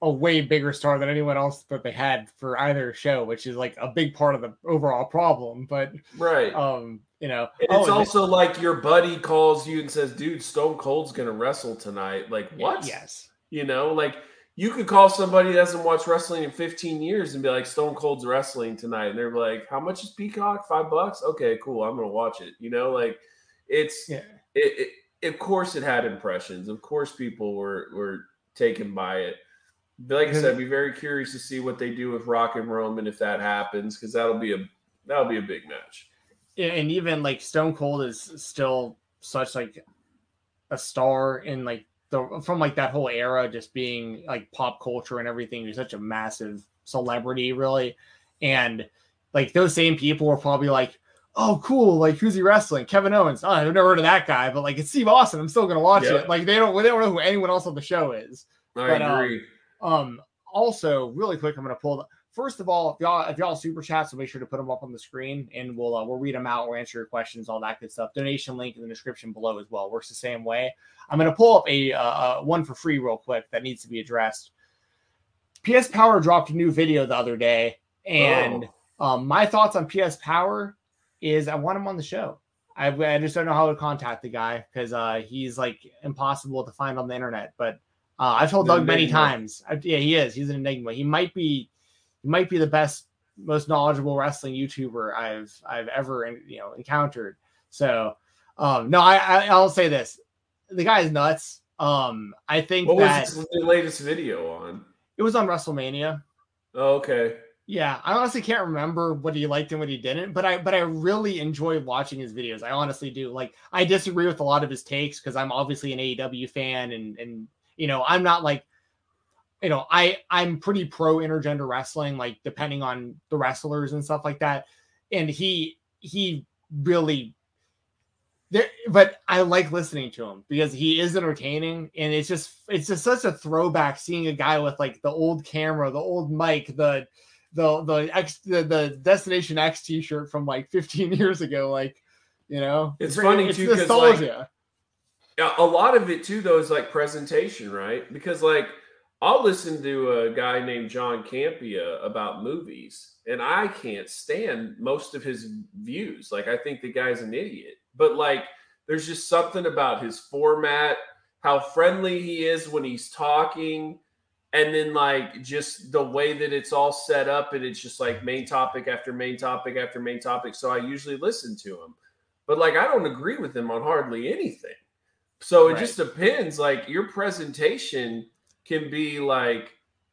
a way bigger star than anyone else that they had for either show, which is like a big part of the overall problem. But right, um, you know, and it's oh, also like your buddy calls you and says, "Dude, Stone Cold's gonna wrestle tonight." Like what? Yes, you know, like you could call somebody that hasn't watched wrestling in 15 years and be like, Stone Cold's wrestling tonight. And they're like, How much is Peacock? Five bucks? Okay, cool. I'm gonna watch it. You know, like it's yeah. it, it, of course it had impressions. Of course people were were taken by it. But like I said, be very curious to see what they do with Rock and Roman if that happens, because that'll be a that'll be a big match. And even like Stone Cold is still such like a star in like the from like that whole era just being like pop culture and everything he's such a massive celebrity really. And like those same people were probably like oh cool like who's he wrestling? Kevin owens. Oh, i've never heard of that guy but like it's steve austin i'm still gonna watch yeah. it. Like they don't they don't know who anyone else on the show is. I but, um, agree. um, um also really quick i'm gonna pull the first of all, if y'all if y'all super chat, so make sure to put them up on the screen, and we'll uh, we'll read them out, we'll answer your questions, all that good stuff. Donation link in the description below as well works the same way. I'm gonna pull up a uh, uh one for free real quick that needs to be addressed. PS Power dropped a new video the other day, and oh. um, my thoughts on PS Power is I want him on the show. I, I just don't know how to contact the guy because uh, he's like impossible to find on the internet. But uh, I've told Doug many times. I, yeah, he is. He's an enigma. He might be might be the best most knowledgeable wrestling YouTuber I've I've ever you know encountered. So um, no, I, I I'll say this: the guy is nuts. Um, I think what that was the latest video on? it was on WrestleMania. Oh, okay. Yeah, I honestly can't remember what he liked and what he didn't, but I but I really enjoy watching his videos. I honestly do. Like I disagree with a lot of his takes because I'm obviously an AEW fan and and you know, I'm not like you know, I I'm pretty pro intergender wrestling like depending on the wrestlers and stuff like that. And he he really there but I like listening to him because he is entertaining and it's just it's just such a throwback seeing a guy with like the old camera, the old mic, the the the X the, the Destination X T-shirt from like 15 years ago. Like, you know, It's funny, too, 'cause, like, nostalgia. Yeah, a lot of it too, though, is like presentation, right? Because like I'll listen to a guy named John Campea about movies, and I can't stand most of his views. Like I think the guy's an idiot, but like there's just something about his format, how friendly he is when he's talking, and then like just the way that it's all set up, and it's just like main topic after main topic after main topic. So I usually listen to him, but like I don't agree with him on hardly anything. So it Right. just depends. Like your presentation can be like,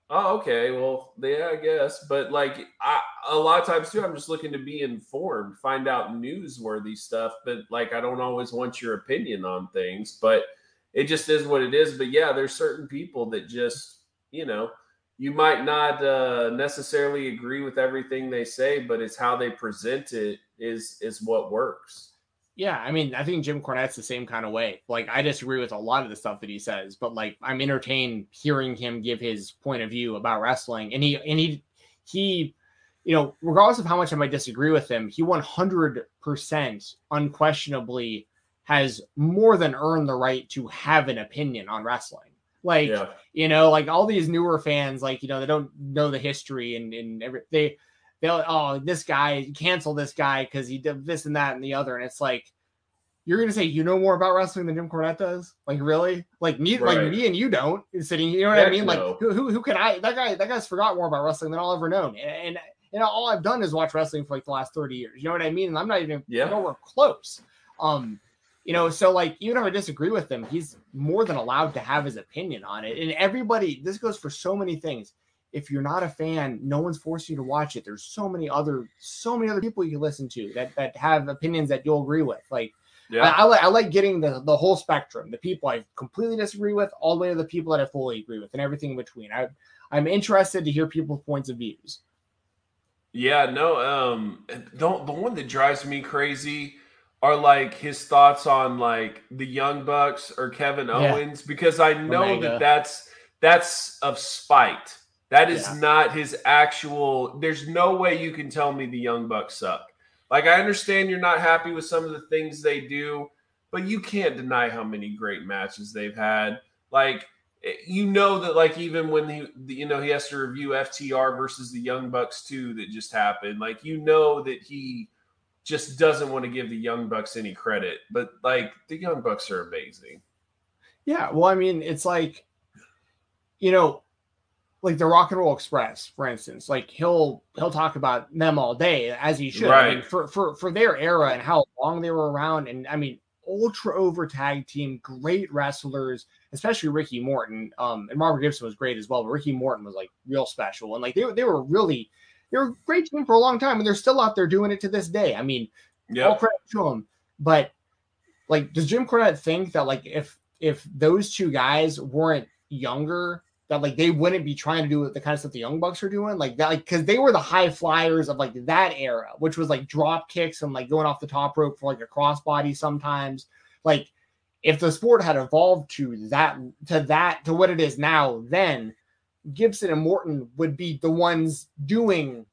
oh, okay, well, yeah, I guess. But like, I, a lot of times too, I'm just looking to be informed, find out newsworthy stuff. But like, I don't always want your opinion on things. But it just is what it is. But yeah, there's certain people that just, you know, you might not uh, necessarily agree with everything they say, but it's how they present it is is what works. Yeah, I mean, I think Jim Cornette's the same kind of way. Like, I disagree with a lot of the stuff that he says, but like, I'm entertained hearing him give his point of view about wrestling, and he and he he, you know, regardless of how much I might disagree with him, he 100 percent unquestionably has more than earned the right to have an opinion on wrestling. Like, Yeah. you know, like all these newer fans, like you know, they don't know the history and and every they they'll oh this guy cancel this guy because he did this and that and the other, and it's like you're gonna say you know more about wrestling than Jim Cornette does? Like really? Like me, like me and you don't sitting. You know what I mean? Like no. who, who who can I? That guy that guy's forgot more about wrestling than I'll ever known, and. and and all I've done is watch wrestling for like the last 30 years. You know what I mean? And I'm not even Yeah. nowhere close. Um, you know, so like even if I disagree with him, he's more than allowed to have his opinion on it. And everybody, this goes for so many things. If you're not a fan, no one's forcing you to watch it. There's so many other, so many other people you can listen to that that have opinions that you'll agree with. Like I, Yeah. I like I like getting the the whole spectrum. The people I completely disagree with, all the way to the people that I fully agree with, and everything in between. I I'm interested to hear people's points of views. Yeah, no, um don't the one that drives me crazy are like his thoughts on like the Young Bucks or Kevin Yeah. Owens because I know Omega. that that's that's of spite. That is Yeah. not his actual there's no way you can tell me the Young Bucks suck. Like I understand you're not happy with some of the things they do, but you can't deny how many great matches they've had. Like eh, you know that like even when he you know he has to review FTR versus the Young Bucks too that just happened like you know that he just doesn't want to give the Young Bucks any credit but like the Young Bucks are amazing Yeah, well, I mean, it's like, you know, like the Rock and Roll Express, for instance. Like he'll he'll talk about them all day, as he should. I mean, for for for their era and how long they were around, and I mean, ultra over tag team, great wrestlers, especially Ricky Morton. Um, and Margaret Gibson was great as well, but Ricky Morton was like real special, and like they were they were really they were a great team for a long time, and they're still out there doing it to this day. I mean, all yeah credit to him. But like, does Jim Cornette think that like if if those two guys weren't younger, that like they wouldn't be trying to do the kind of stuff the Young Bucks are doing, like that, like because they were the high flyers of like that era, which was like drop kicks and like going off the top rope for like a crossbody sometimes. Like, if the sport had evolved to that to that to what it is now, then Gibson and Morton would be the ones doing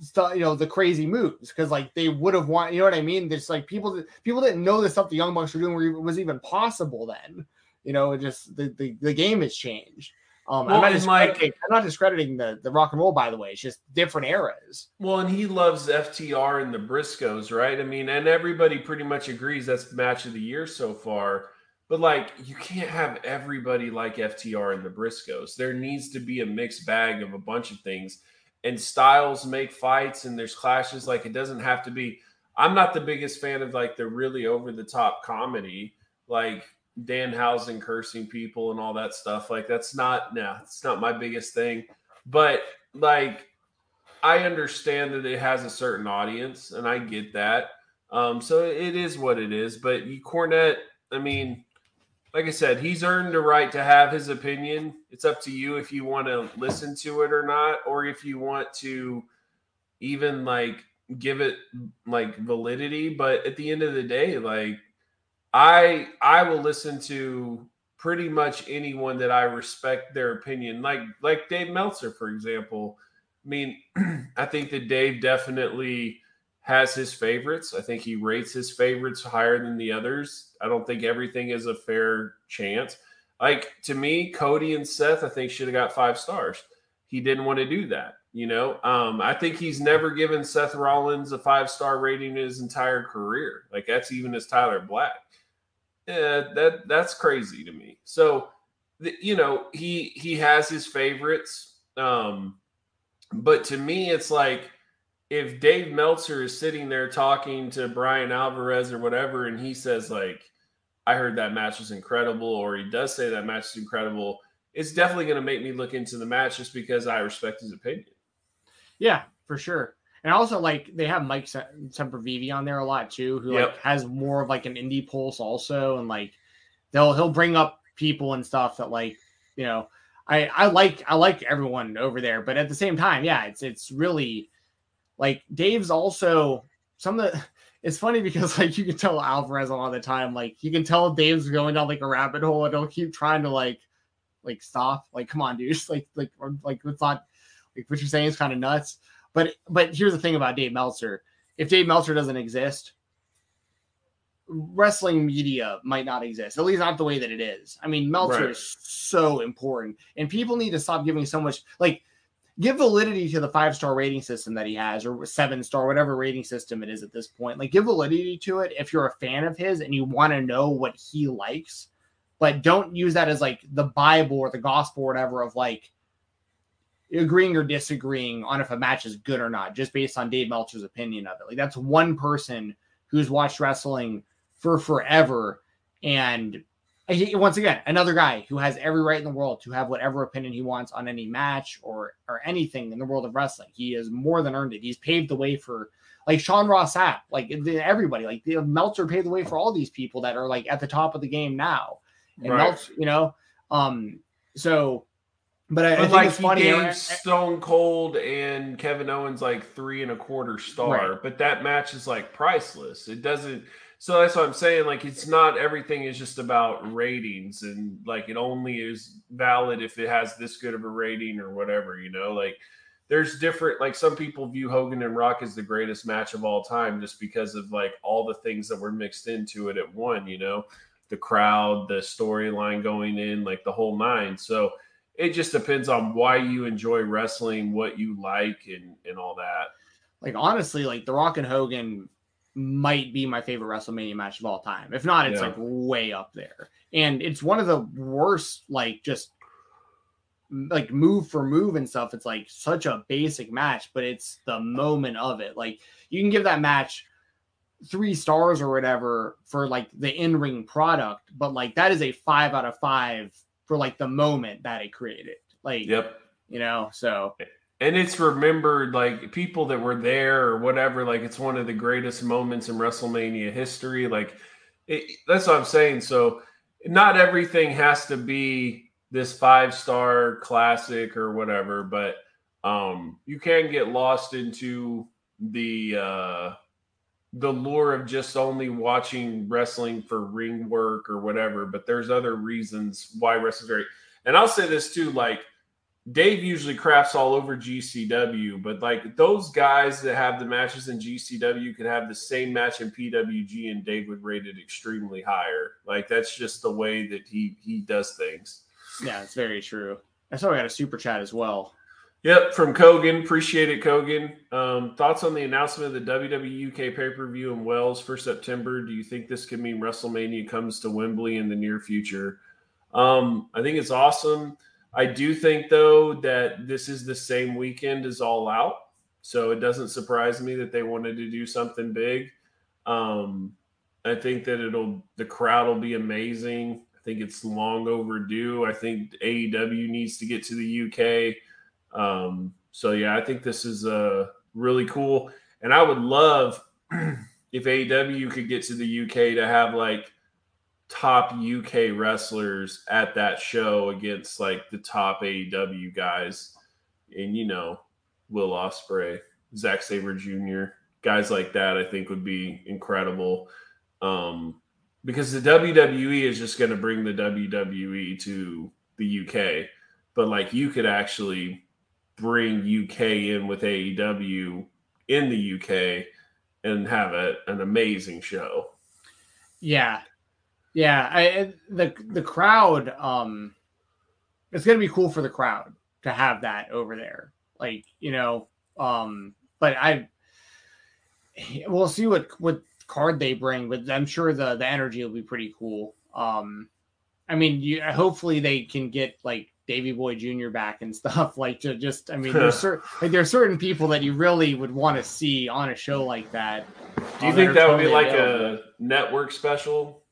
stuff, you know, the crazy moves because like they would have want, you know what I mean? There's like people people didn't know the stuff the Young Bucks were doing was even possible then. You know, it just the, the, the game has changed. Um, Well, I'm not like- discrediting, I'm not discrediting the, the rock and roll, by the way. It's just different eras. well and he loves FTR and the Briscoes right I mean and everybody pretty much agrees that's the match of the year so far but like you can't have everybody like FTR and the Briscoes there needs to be a mixed bag of a bunch of things and styles make fights and there's clashes. Like it doesn't have to be. I'm not the biggest fan of like the really over the top comedy, like Danhausen cursing people and all that stuff. Like that's not no, it's not my biggest thing. But like I understand that it has a certain audience, and I get that. Um, so it is what it is. But you Cornette, I mean, like I said, he's earned the right to have his opinion. It's up to you if you want to listen to it or not, or if you want to even like give it like validity. But at the end of the day, like I I will listen to pretty much anyone that I respect their opinion. Like like Dave Meltzer, for example. I mean, I think that Dave definitely has his favorites. I think he rates his favorites higher than the others. I don't think everything is a fair chance. Like to me, Cody and Seth, I think should have got five stars. He didn't want to do that. You know, um, I think he's never given Seth Rollins a five star rating in his entire career. Like that's even as Tyler Black. Yeah, that that's crazy to me. So, the, you know, he he has his favorites. Um, but to me, it's like if Dave Meltzer is sitting there talking to Bryan Alvarez or whatever, and he says like, "I heard that match was incredible," or he does say that match is incredible, it's definitely going to make me look into the match just because I respect his opinion. Yeah, for sure. And also, like they have Mike Sempervive on there a lot too, who yep. like has more of like an indie pulse also, and like they'll he'll bring up people and stuff that like you know I I like I like everyone over there, but at the same time, yeah, it's it's really like Dave's also some of the. It's funny because like you can tell Alvarez a lot of the time, like you can tell Dave's going down like a rabbit hole, and he'll keep trying to like like stop, like come on, dude, like like or, like it's not like what you're saying is kind of nuts. But but here's the thing about Dave Meltzer: if Dave Meltzer doesn't exist, wrestling media might not exist, at least not the way that it is. I mean, Meltzer right. is so important, and people need to stop giving so much like give validity to the five star rating system that he has, or seven star, whatever rating system it is at this point. Like, give validity to it if you're a fan of his and you want to know what he likes, but don't use that as like the Bible or the gospel or whatever of like agreeing or disagreeing on if a match is good or not, just based on Dave Meltzer's opinion of it. Like, that's one person who's watched wrestling for forever and once again, another guy who has every right in the world to have whatever opinion he wants on any match or or anything in the world of wrestling. He has more than earned it. He's paved the way for like Sean Ross Sapp, like everybody, like the Meltzer paved the way for all these people that are like at the top of the game now. And right. Meltzer, you know, um, so but I, but I think like it's funny. Gave Stone Cold and Kevin Owens like three and a quarter star, right. but that match is like priceless. It doesn't so that's what I'm saying. Like, it's not everything is just about ratings, and like it only is valid if it has this good of a rating or whatever. You know, like there's different. Like some people view Hogan and Rock as the greatest match of all time just because of like all the things that were mixed into it at one. You know, the crowd, the storyline going in, like the whole nine. So it just depends on why you enjoy wrestling, what you like, and and all that. Like honestly, like the Rock and Hogan might be my favorite WrestleMania match of all time. If not, it's yeah. like way up there. And it's one of the worst, like just like move for move and stuff. It's like such a basic match, but it's the moment of it. Like you can give that match three stars or whatever for like the in ring product, but like that is a five out of five for like the moment that it created. Like, yep, you know, so and it's remembered like people that were there or whatever like it's one of the greatest moments in wrestlemania history like it, that's what i'm saying so not everything has to be this five star classic or whatever but um you can get lost into the uh the lure of just only watching wrestling for ring work or whatever but there's other reasons why wrestling's great and i'll say this too like Dave usually crafts all over GCW, but like those guys that have the matches in GCW could have the same match in PWG, and Dave would rate it extremely higher. Like that's just the way that he he does things. Yeah, it's very true. I saw we got a super chat as well. Yep, from Kogan. Appreciate it, Kogan. Um, thoughts on the announcement of the WWE UK pay per view in Wales for September? Do you think this could mean WrestleMania comes to Wembley in the near future? Um, I think it's awesome. I do think though that this is the same weekend as All Out, so it doesn't surprise me that they wanted to do something big. Um, I think that it'll the crowd will be amazing. I think it's long overdue. I think AEW needs to get to the UK. Um, so yeah, I think this is uh, really cool, and I would love if AEW could get to the UK to have like top UK wrestlers at that show against like the top AEW guys, and you know Will Ospreay, Zack Sabre Jr., guys like that. I think would be incredible. Um, because the WWE is just going to bring the WWE to the UK, but like you could actually bring UK in with AEW in the UK and have a, an amazing show. Yeah, yeah. I, the the crowd, um, it's gonna be cool for the crowd to have that over there. Like you know, um, but I we'll see what what card they bring, but I'm sure the the energy will be pretty cool. Um, I mean, you, hopefully they can get like Davy Boy Jr. back and stuff. Like to just, I mean, there's certain like there's certain people that you really would want to see on a show like that. Do you think that would be like available. a network special?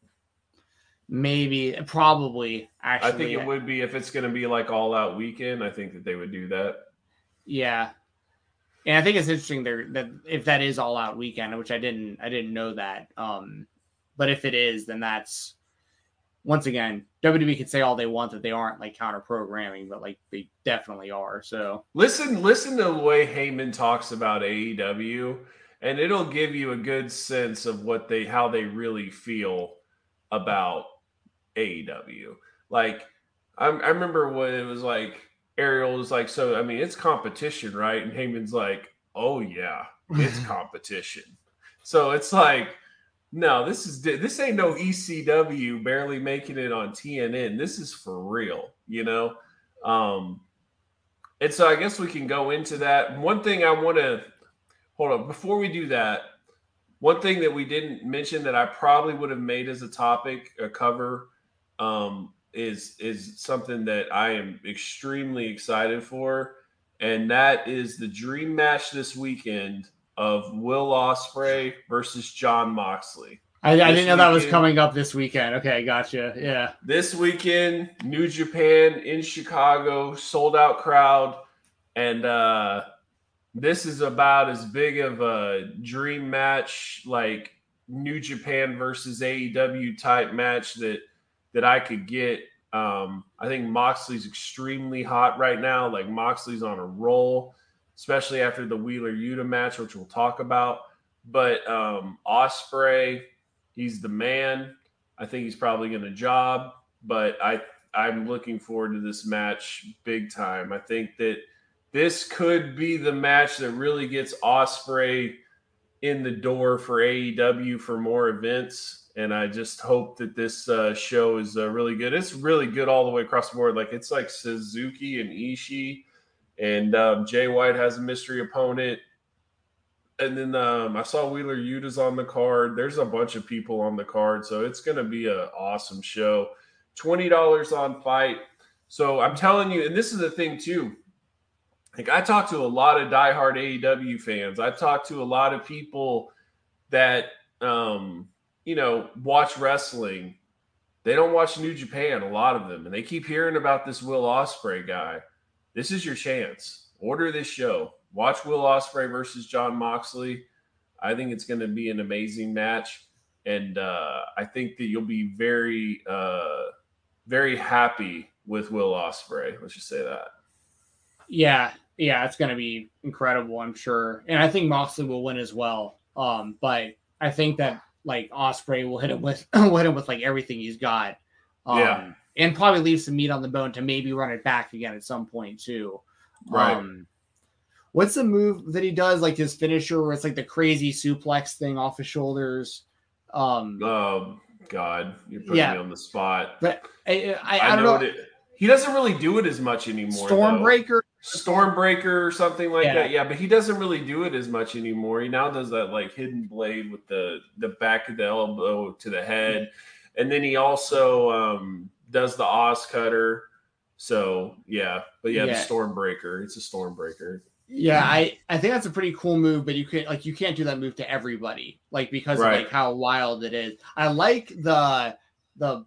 Maybe, probably. Actually, I think it would be if it's going to be like all out weekend. I think that they would do that. Yeah, and I think it's interesting there that if that is all out weekend, which I didn't, I didn't know that. Um, but if it is, then that's once again, WWE can say all they want that they aren't like counter programming, but like they definitely are. So listen, listen to the way Heyman talks about AEW, and it'll give you a good sense of what they how they really feel about AEW. Like I, I remember when it was like Ariel was like, so I mean it's competition, right? And Heyman's like, oh yeah, it's competition. so it's like no, this is this ain't no ECW barely making it on TNN. This is for real, you know. Um, and so I guess we can go into that. One thing I want to hold on before we do that. One thing that we didn't mention that I probably would have made as a topic, a cover, um, is is something that I am extremely excited for, and that is the dream match this weekend of Will Ospreay versus Jon Moxley. I, I didn't know weekend, that was coming up this weekend. Okay, gotcha. Yeah. This weekend, New Japan in Chicago, sold out crowd. And uh this is about as big of a dream match, like New Japan versus AEW type match that that I could get. Um, I think Moxley's extremely hot right now. Like Moxley's on a roll especially after the Wheeler Yuta match, which we'll talk about. But um, Ospreay, he's the man. I think he's probably going to job, but I I'm looking forward to this match big time. I think that this could be the match that really gets Ospreay in the door for AEW for more events. And I just hope that this uh, show is uh, really good. It's really good all the way across the board. Like it's like Suzuki and Ishii and um, Jay White has a mystery opponent. And then um, I saw Wheeler Yuta's on the card. There's a bunch of people on the card, so it's going to be an awesome show. Twenty dollars on FITE. So I'm telling you, and this is the thing too. Like I talk to a lot of diehard AEW fans. I talked to a lot of people that um, you know watch wrestling. They don't watch New Japan. A lot of them, and they keep hearing about this Will Ospreay guy this is your chance. Order this show. Watch Will Ospreay versus Jon Moxley. I think it's going to be an amazing match, and uh, I think that you'll be very, uh, very happy with Will Ospreay. Let's just say that. Yeah, yeah, it's going to be incredible. I'm sure, and I think Moxley will win as well. Um, but I think that like Ospreay will hit him with will hit him with like everything he's got. Um, yeah and probably leave some meat on the bone to maybe run it back again at some point too. Right. Um, what's the move that he does, like his finisher, where it's like the crazy suplex thing off his shoulders? Um, oh God, you're putting yeah. me on the spot. But I, I, I, I don't know. It, he doesn't really do it as much anymore. Stormbreaker, Stormbreaker, or something like yeah. that. Yeah, but he doesn't really do it as much anymore. He now does that like hidden blade with the the back of the elbow to the head, and then he also um, does the OsCutter. So yeah, but yeah, Yeah. the Stormbreaker. It's a Stormbreaker. Yeah, I I think that's a pretty cool move, but you can't like you can't do that move to everybody, like because Right. of like how wild it is. I like the the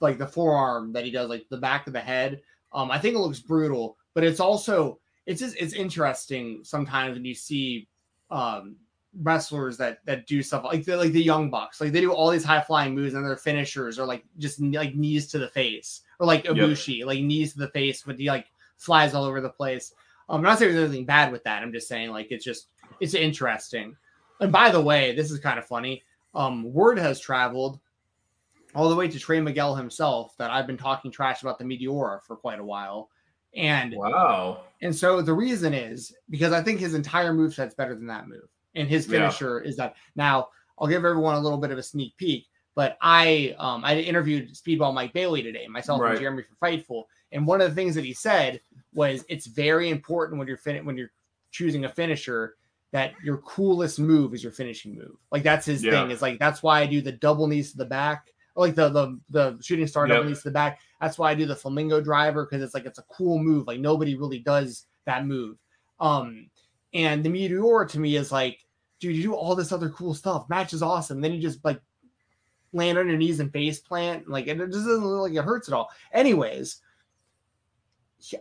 like the forearm that he does, like the back of the head. Um, I think it looks brutal, but it's also it's just it's interesting sometimes when you see um wrestlers that that do stuff like the like the young bucks, like they do all these high flying moves and their finishers are like just like knees to the face, or like Yep. Like knees to the face, but he like flies all over the place. Um, I'm not saying there's anything bad with that. I'm just saying like it's just it's interesting. And by the way, this is kind of funny. Um, word has traveled all the way to Trey Miguel himself that I've been talking trash about the Meteora for quite a while. And Wow. and so the reason is because I think his entire move set's better than that move. And his Yeah. finisher is that now I'll give everyone a little bit of a sneak peek. But I um I interviewed Speedball Mike Bailey today, myself Right. and Jeremy for Fightful. And one of the things that he said was it's very important when you're fin- when you're choosing a finisher that your coolest move is your finishing move. Like that's his Yeah. thing. Is like that's why I do the double knees to the back, like the the the shooting star double knees to the back. That's why I do the flamingo driver because it's like it's a cool move. Like nobody really does that move. Um, and the meteor to me is like, dude, you do all this other cool stuff. Match is awesome. Then you just like land on your knees and face plant. Like it just doesn't look like it hurts at all. Anyways, he,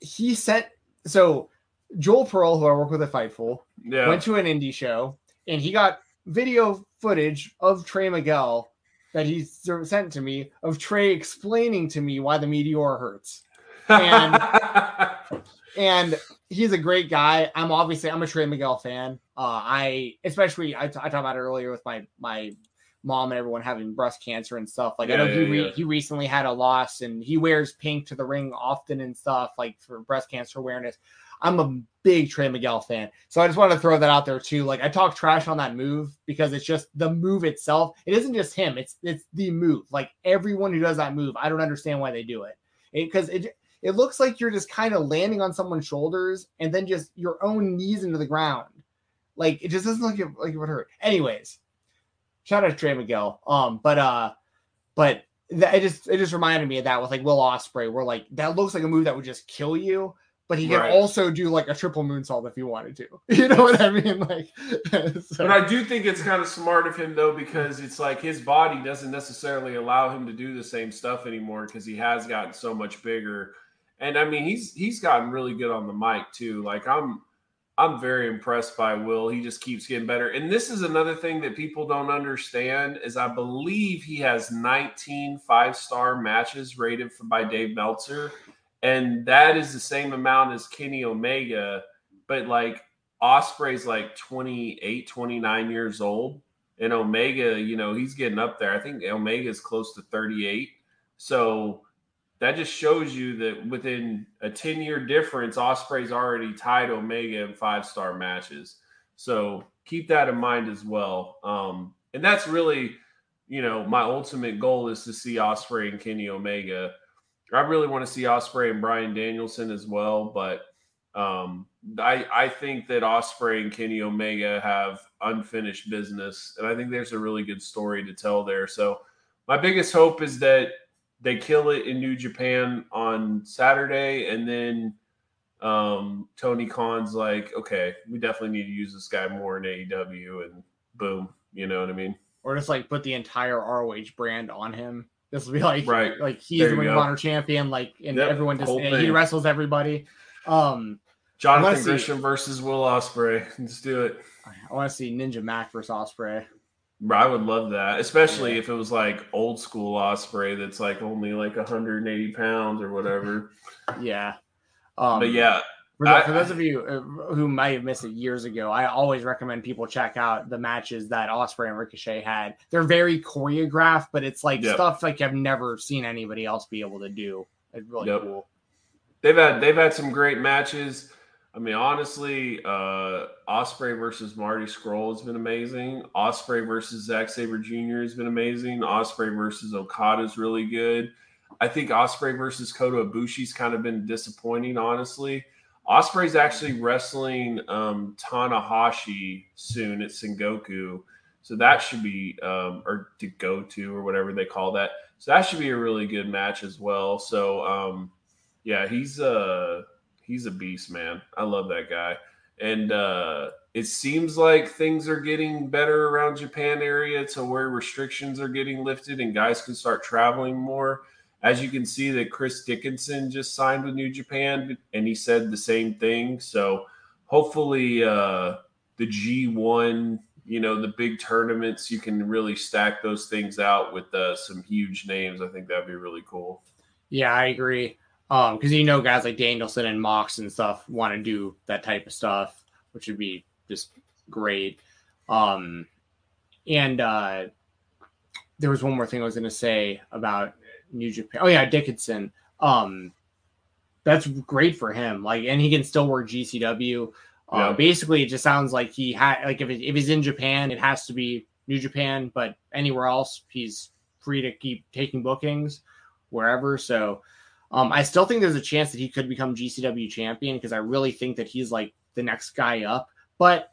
he sent so Joel Pearl, who I work with at Fightful, Yeah. went to an indie show and he got video footage of Trey Miguel that he sent to me of Trey explaining to me why the meteor hurts. and- And he's a great guy. I'm obviously I'm a Trey Miguel fan. Uh, I especially I, t- I talked about it earlier with my my mom and everyone having breast cancer and stuff. Like I Yeah, know he re- yeah. he recently had a loss and he wears pink to the ring often and stuff like for breast cancer awareness. I'm a big Trey Miguel fan. So I just wanted to throw that out there too. Like I talk trash on that move because it's just the move itself. It isn't just him, it's it's the move. Like everyone who does that move, I don't understand why they do it. Because it, it looks like you're just kind of landing on someone's shoulders and then just your own knees into the ground. Like it just doesn't look like it, would hurt. Anyways, shout out to Trey Miguel. Um, but uh, but that, it just it just reminded me of that with like Will Ospreay, where like that looks like a move that would just kill you, but he can Right. also do like a triple moonsault if he wanted to. You know what I mean? Like, so- But I do think it's kind of smart of him though, because it's like his body doesn't necessarily allow him to do the same stuff anymore because he has gotten so much bigger. And I mean, he's he's gotten really good on the mic too. Like I'm I'm very impressed by Will. He just keeps getting better. And this is another thing that people don't understand is I believe he has 19 five-star matches rated for, by Dave Meltzer. And that is the same amount as Kenny Omega, but like Ospreay's like 28, 29 years old. And Omega, you know, he's getting up there. I think Omega is close to 38. So that just shows you that within a 10 year difference, Ospreay's already tied Omega in five star matches. So keep that in mind as well. Um, and that's really, you know, my ultimate goal is to see Ospreay and Kenny Omega. I really want to see Ospreay and Bryan Danielson as well, but um, I I think that Ospreay and Kenny Omega have unfinished business, and I think there's a really good story to tell there. So my biggest hope is that they kill it in New Japan on Saturday, and then um, Tony Khan's like, okay, we definitely need to use this guy more in AEW, and boom, you know what I mean? or just like put the entire ROH brand on him. This will be like Right. like he's There the Ring of. Honor champion, like and Yep, everyone just he wrestles everybody. Um, Jonathan Gresham versus Will Ospreay. Let's do it. I want to see Ninja Mack versus Ospreay. I would love that, especially Yeah. if it was like old school Ospreay that's like only like 180 pounds or whatever. Yeah. Um, but yeah, For, I- for those of you uh, who might have missed it years ago, I always recommend people check out the matches that Ospreay and Ricochet had. They're very choreographed, but it's like Yep. stuff like I've never seen anybody else be able to do. It's really Yep. cool. they've had they've had some great matches. I mean, honestly, uh Ospreay versus Marty Scurll has been amazing. Ospreay versus Zack Sabre Jr. has been amazing. Ospreay versus Okada is really good. I think Ospreay versus Kota Ibushi's kind of been disappointing, honestly. Ospreay's actually wrestling um, Tanahashi soon at Sengoku, so that should be um, or to go to or whatever they call that. So that should be a really good match as well. So um, Yeah, he's uh he's a beast, man. I love that guy. And uh it seems like things are getting better around Japan area to where restrictions are getting lifted and guys can start traveling more. As you can see that Chris Dickinson just signed with New Japan and he said the same thing. So hopefully uh the G1, you know, the big tournaments, you can really stack those things out with uh, some huge names. I think that'd be really cool. Yeah, I agree. Um, because you know, guys like Danielson and Mox and stuff want to do that type of stuff, which would be just great. Um, and uh, there was one more thing I was going to say about New Japan. Oh yeah, Dickinson. Um, that's great for him. Like, and he can still work GCW. Uh, yeah. Basically, it just sounds like he had like if it, if he's in Japan, it has to be New Japan, but anywhere else, he's free to keep taking bookings wherever. So um, I still think there's a chance that he could become GCW champion because I really think that he's like the next guy up. But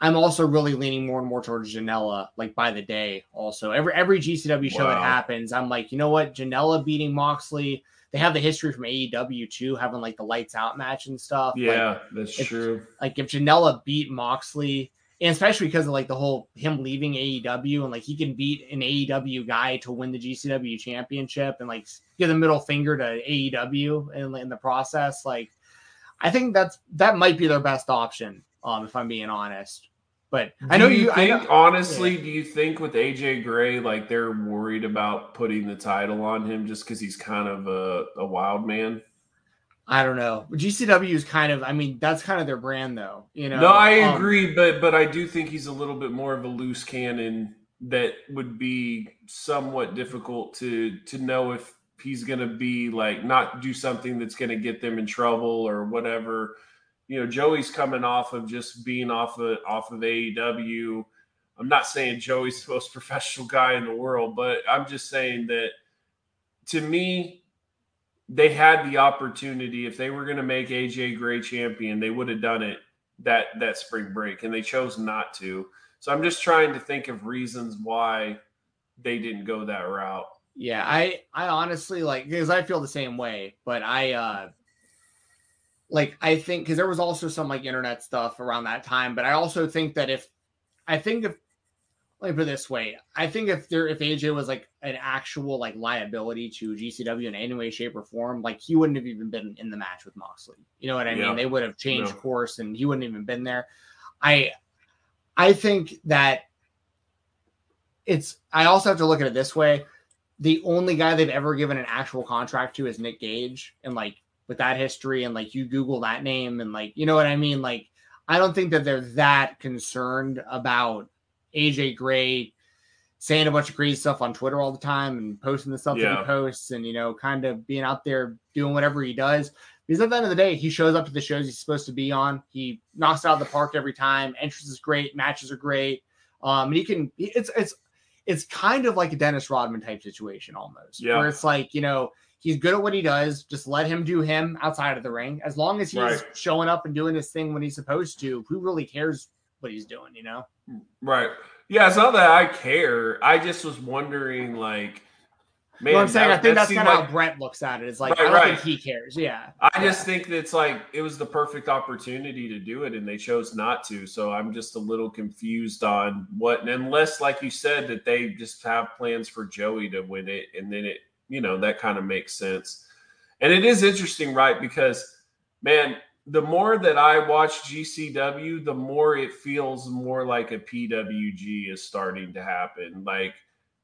I'm also really leaning more and more towards Janela, like by the day. Also, every every GCW show wow. that happens, I'm like, you know what, Janela beating Moxley. They have the history from AEW too, having like the lights out match and stuff. Yeah, like, that's if, true. Like if Janela beat Moxley, and especially because of like the whole him leaving AEW and like he can beat an AEW guy to win the GCW championship and like give the middle finger to AEW in, in the process. Like, I think that's that might be their best option. Um, if I'm being honest. But do I know you, you think know, honestly, yeah. do you think with AJ Gray, like they're worried about putting the title on him just because he's kind of a, a wild man? I don't know. GCW is kind of, I mean, that's kind of their brand, though. You know. No, I um, agree, but but I do think he's a little bit more of a loose cannon that would be somewhat difficult to to know if he's going to be like not do something that's going to get them in trouble or whatever. You know, Joey's coming off of just being off of off of AEW. I'm not saying Joey's the most professional guy in the world, but I'm just saying that to me, they had the opportunity. If they were going to make AJ Gray champion, they would have done it that that spring break, and they chose not to. So I'm just trying to think of reasons why they didn't go that route. Yeah, I I honestly like because I feel the same way, but I uh like I think because there was also some like internet stuff around that time, but I also think that if I think if let me put it this way, I think if there if AJ was like an actual like liability to GCW in any way, shape, or form, like he wouldn't have even been in the match with Moxley. You know what I yeah. mean? They would have changed course and he wouldn't even been there. I I think that it's I also have to look at it this way. The only guy they've ever given an actual contract to is Nick Gage. And like with that history and like you Google that name and like you know what I mean? Like I don't think that they're that concerned about AJ Gray saying a bunch of crazy stuff on Twitter all the time and posting the stuff yeah. that he posts and you know kind of being out there doing whatever he does. Because at the end of the day, he shows up to the shows he's supposed to be on. He knocks out of the park every time. Entrance is great, matches are great. Um, and he can. It's it's it's kind of like a Dennis Rodman type situation almost, yeah. where it's like you know he's good at what he does. Just let him do him outside of the ring. As long as he's right. showing up and doing his thing when he's supposed to, who really cares what he's doing? You know? Right. Yeah. It's not that I care. I just was wondering, like Man, well, I'm saying that, I think that that's kind of like, how Brett looks at it. It's like right, I don't right. think he cares. Yeah. I yeah. just think that it's like it was the perfect opportunity to do it, and they chose not to. So I'm just a little confused on what, unless, like you said, that they just have plans for Joey to win it, and then it, you know, that kind of makes sense. And it is interesting, right? Because man, the more that I watch GCW, the more it feels more like a PWG is starting to happen. Like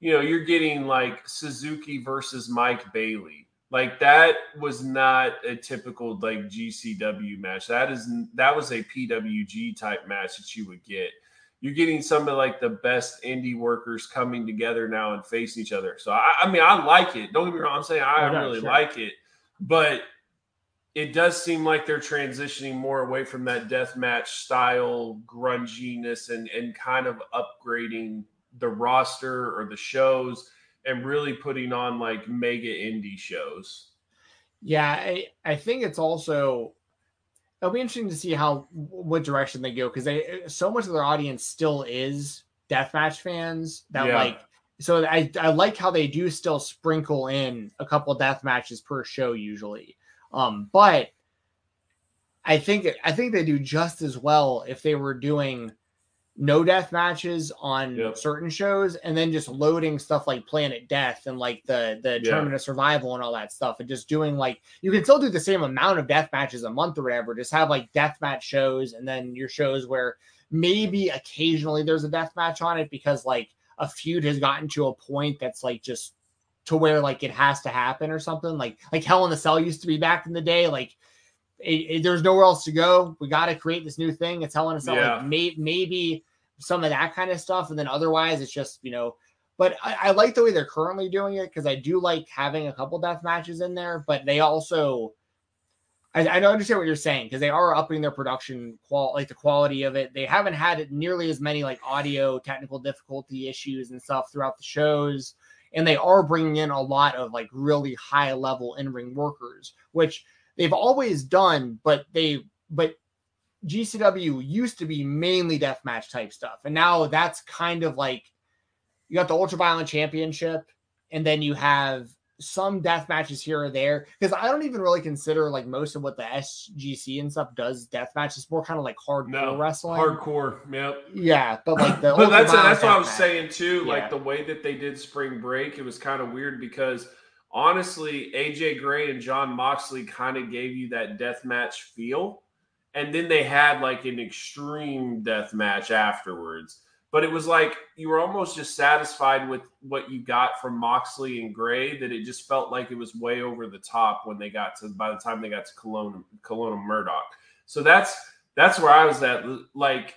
you know, you're getting like Suzuki versus Mike Bailey. Like that was not a typical like GCW match. That is that was a PWG type match that you would get. You're getting some of like the best indie workers coming together now and facing each other. So I, I mean, I like it. Don't get me wrong. I'm saying I oh, really sure. like it, but it does seem like they're transitioning more away from that death match style grunginess and and kind of upgrading the roster or the shows and really putting on like mega indie shows. Yeah, I, I think it's also it'll be interesting to see how what direction they go because they so much of their audience still is deathmatch fans that yeah. like so I, I like how they do still sprinkle in a couple death matches per show usually Um, but I think I think they do just as well if they were doing no death matches on Yep. certain shows and then just loading stuff like Planet Death and like the the Yeah. Tournament of Survival and all that stuff and just doing like you can still do the same amount of death matches a month or whatever. Just have like death match shows and then your shows where maybe occasionally there's a death match on it because like a feud has gotten to a point that's like just to where like it has to happen or something like like Hell in the Cell used to be back in the day like it, it- there's nowhere else to go we got to create this new thing it's Hell in a Cell Yeah. like may, maybe some of that kind of stuff and then otherwise it's just you know but I, I like the way they're currently doing it because I do like having a couple death matches in there but they also I, I don't understand what you're saying because they are upping their production qual like the quality of it. They haven't had nearly as many like audio technical difficulty issues and stuff throughout the shows, and they are bringing in a lot of like really high level in ring workers, which they've always done. But they but GCW used to be mainly deathmatch type stuff, and now that's kind of like you got the Ultra Violent Championship, and then you have some death matches here or there because I don't even really consider like most of what the SGC and stuff does death match. It's more kind of like hardcore No, wrestling. hardcore. Yep. Yeah, but like the but that's Ultra that's what I was death saying too. Yeah. Like the way that they did Spring Break, it was kind of weird because honestly, AJ Gray and Jon Moxley kind of gave you that death match feel, and then they had like an extreme death match afterwards. But it was like you were almost just satisfied with what you got from Moxley and Gray. That it just felt like it was way over the top when they got to by the time they got to Colon, Colon Murdoch. So that's that's where I was at. Like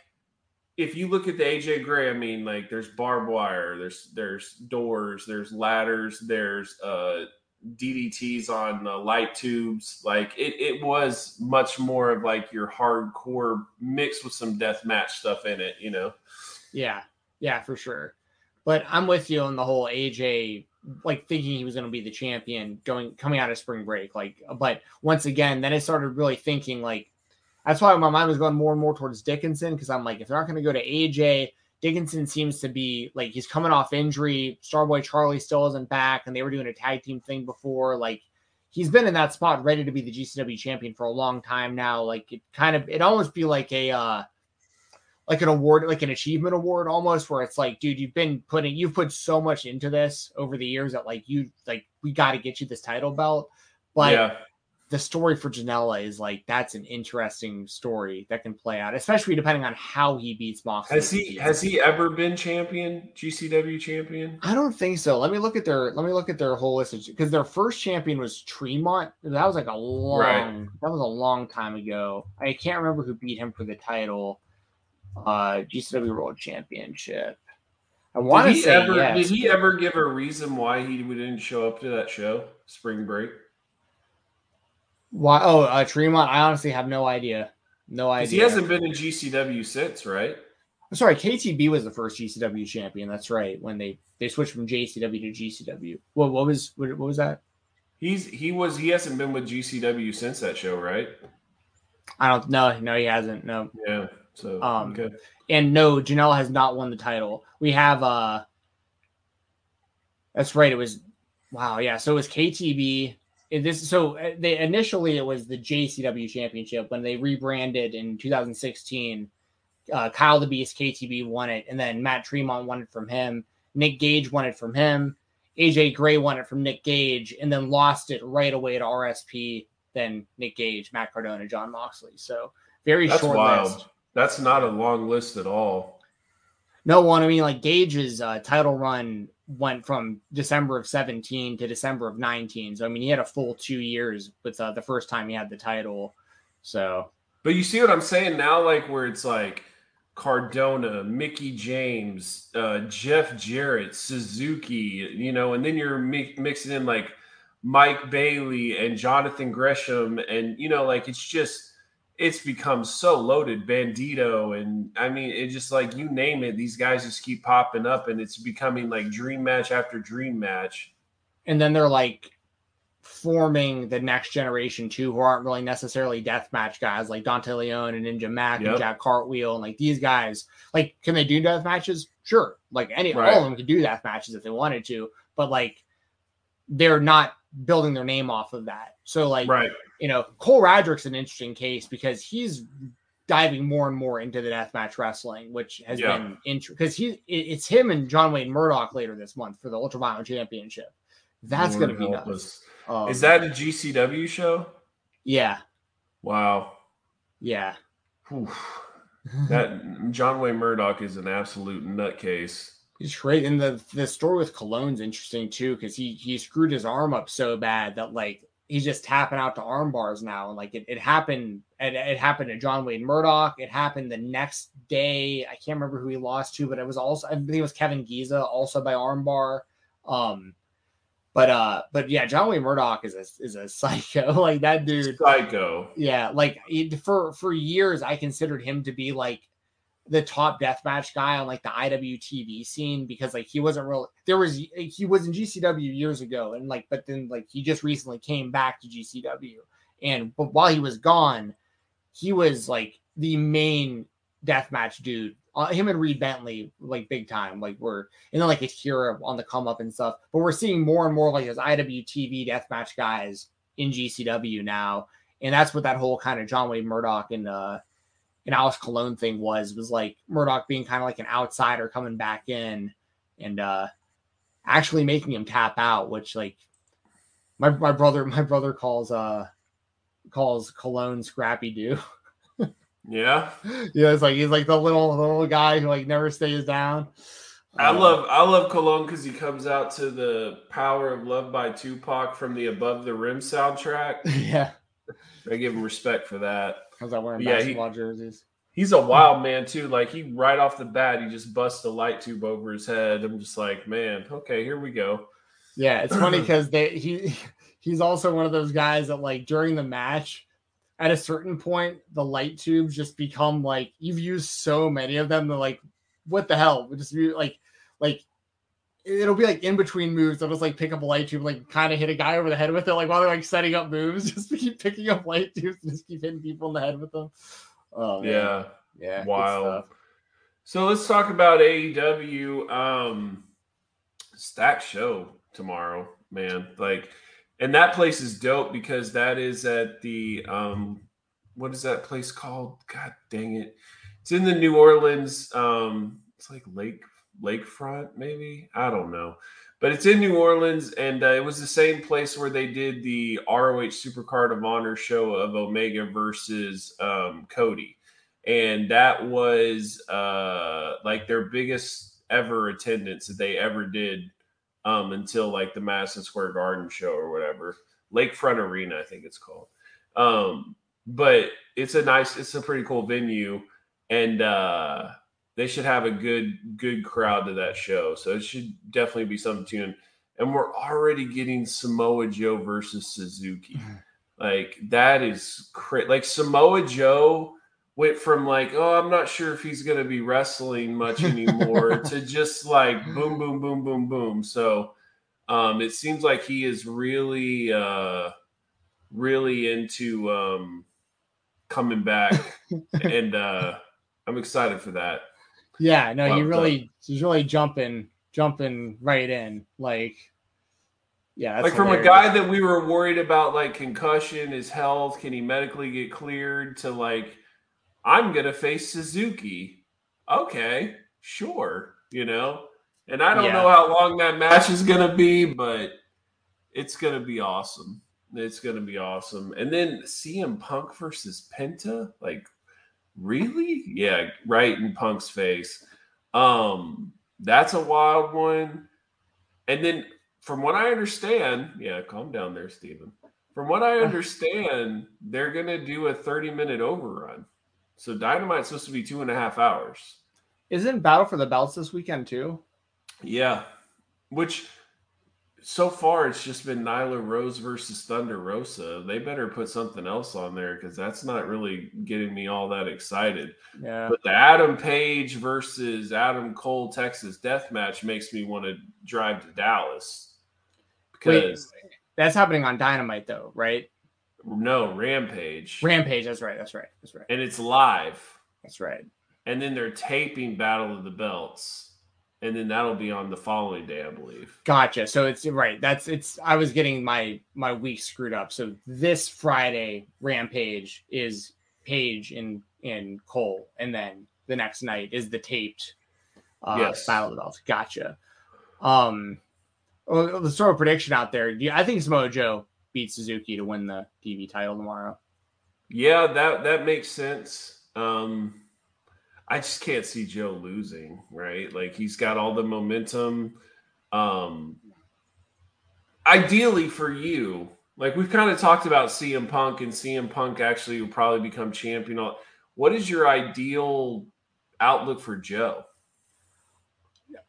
if you look at the AJ Gray, I mean, like there's barbed wire, there's there's doors, there's ladders, there's uh DDTs on light tubes. Like it, it was much more of like your hardcore mixed with some death match stuff in it, you know. Yeah, yeah, for sure. But I'm with you on the whole AJ like thinking he was going to be the champion going coming out of spring break. Like, but once again, then I started really thinking like that's why my mind was going more and more towards Dickinson because I'm like, if they're not going to go to AJ, Dickinson seems to be like he's coming off injury. Starboy Charlie still isn't back, and they were doing a tag team thing before. Like he's been in that spot ready to be the GCW champion for a long time now. Like it kind of it almost be like a uh like an award, like an achievement award almost, where it's like, dude, you've been putting you've put so much into this over the years that like you like we got to get you this title belt. But yeah, the story for Janela is like that's an interesting story that can play out, especially depending on how he beats Moxley. has he has he ever been champion, GCW champion? I don't think so. Let me look at their let me look at their whole list because their first champion was Tremont. That was like a long Right. that was a long time ago. I can't remember who beat him for the title. Uh GCW World Championship. I want Did to he say ever yes. did he ever give a reason why he didn't show up to that show, Spring Break? Why? Oh, uh, Tremont. I honestly have no idea. No idea. he hasn't been in GCW since, right? I'm sorry, KTB was the first GCW champion. That's right. When they they switched from JCW to GCW. What what was what, what was that? He's he was he hasn't been with GCW since that show, right? I don't know. No, he hasn't. No. Yeah. So Um, okay. And no, Janela has not won the title. We have uh That's right. It was wow, yeah. So it was KTB. It- This so uh, they initially it was the JCW championship when they rebranded in 2016. Uh, Kyle the Beast KTB won it, and then Matt Tremont won it from him. Nick Gage won it from him. AJ Gray won it from Nick Gage, and then lost it right away to RSP. Then Nick Gage, Matt Cardona, Jon Moxley. So very That's short wild. list. That's not a long list at all. No one. I mean, like Gage's uh, title run went from December of 17 to December of 19. So I mean, he had a full two years with uh, the first time he had the title. So But you see what I'm saying now, like where it's like Cardona, Mickie James, uh, Jeff Jarrett, Suzuki, you know, and then you're mi- mixing in like Mike Bailey and Jonathan Gresham, and you know, like it's just it's become so loaded. Bandito, and I mean, it just like you name it, these guys just keep popping up, and it's becoming like dream match after dream match. and then they're like forming the next generation too, who aren't really necessarily deathmatch guys like Dante Leone and Ninja Mack Yep. and Jack Cartwheel and like these guys. Like, can they do death matches? Sure. Like any Right. all of them could do death matches if they wanted to, but like they're not building their name off of that. So like Right. You know, Cole Radrick's an interesting case because he's diving more and more into the deathmatch wrestling, which has Yeah. been interesting because he it's him and John Wayne Murdoch later this month for the Ultraviolet Championship. That's gonna be help nuts. Um, Is that a GCW show? yeah, Wow. yeah. Whew. That John Wayne Murdoch is an absolute nutcase. He's great, and the the story with Colon's interesting too because he he screwed his arm up so bad that like he's just tapping out to arm bars now, and like it, it happened it, it happened to John Wayne Murdoch. It happened the next day. I can't remember who he lost to, but it was also I think it was Kevin Giza also by arm bar. Um, but uh, but yeah, John Wayne Murdoch is a is a psycho. like that dude. Psycho. Yeah, like it, for for years, I considered him to be like the top deathmatch guy on like the IWTV scene because like he wasn't real. There was he was in GCW years ago, and like but then like he just recently came back to GCW, and but while he was gone, he was like the main deathmatch dude. Uh, him and Reed Bentley like big time, like we're and then like Akira on the come up and stuff. But we're seeing more and more like those IWTV deathmatch guys in GCW now and that's what that whole kind of John Wayne Murdoch and uh and Alex Colon thing was was like Murdoch being kind of like an outsider coming back in and uh actually making him tap out, which like my my brother my brother calls uh calls Colon Scrappy Doo. Yeah. yeah, it's like he's like the little the little guy who like never stays down. I Uh, love I love Cologne because he comes out to the Power of Love by Tupac from the Above the Rim soundtrack. yeah. I give him respect for that. How's that wearing Yeah, he- basketball jerseys? He's a wild man too. Like he right off the bat, he just busts a light tube over his head. I'm just like, man, okay, here we go. Yeah, it's funny because they he he's also one of those guys that like during the match, at a certain point, the light tubes just become like you've used so many of them. They're like, what the hell? We just be like, like it'll be like in between moves. I'll just like pick up a light tube, like kind of hit a guy over the head with it, like while they're like setting up moves, just keep picking up light tubes and just keep hitting people in the head with them. Oh man. Yeah. yeah, Wild. So let's talk about AEW. Um stack show tomorrow, man. Like and that place is dope because that is at the um what is that place called? God dang it. It's in the New Orleans um it's like Lake Lakefront maybe. I don't know. But it's in New Orleans and uh, it was the same place where they did the ROH Supercard of Honor show of Omega versus um Cody and that was uh like their biggest ever attendance that they ever did um until like the Madison Square Garden show or whatever Lakefront Arena I think it's called um but it's a nice it's a pretty cool venue and uh they should have a good good crowd to that show so it should definitely be something to tune and we're already getting Samoa Joe versus Suzuki like that is cra- like Samoa Joe went from like, oh, I'm not sure if he's going to be wrestling much anymore to just like boom, boom, boom, boom, boom. So um, it seems like he is really, uh, really into um, coming back, and uh, I'm excited for that. Yeah, no, he Well really he's really jumping jumping right in. Like yeah, like from a guy that we were worried about, like concussion, his health, can he medically get cleared? To like, I'm gonna face Suzuki. Okay, sure, you know. And I don't Yeah. know how long that match is gonna be, but it's gonna be awesome. It's gonna be awesome. And then CM Punk versus Penta, like, really? Yeah, right in Punk's face. Um, that's a wild one. And then from what I understand, yeah, calm down there, Stephen. From what I understand, they're gonna do a 30 minute overrun. So Dynamite's supposed to be two and a half hours. Isn't Battle for the Belts this weekend too? Yeah. Which so far it's just been Nyla Rose versus Thunder Rosa. They better put something else on there because that's not really getting me all that excited. Yeah. But the Adam Page versus Adam Cole Texas death match makes me want to drive to Dallas. Wait, Because that's happening on Dynamite though, right? no, Rampage. Rampage, that's right, that's right, that's right. and it's live. That's right. And then they're taping Battle of the Belts. And then that'll be on the following day, I believe. Gotcha. So it's right. That's it's. I was getting my my week screwed up. So this Friday, Rampage is Page and and Cole, and then the next night is the taped uh, Yes. Battle of the Belts. Gotcha. Um, well, let's throw a prediction out there. You- I think Samoa Joe beats Suzuki to win the TV title tomorrow. Yeah, that that makes sense. Um, I just can't see Joe losing, right? Like he's got all the momentum. Um, ideally for you, like we've kind of talked about CM Punk, and CM Punk actually will probably become champion. What is your ideal outlook for Joe?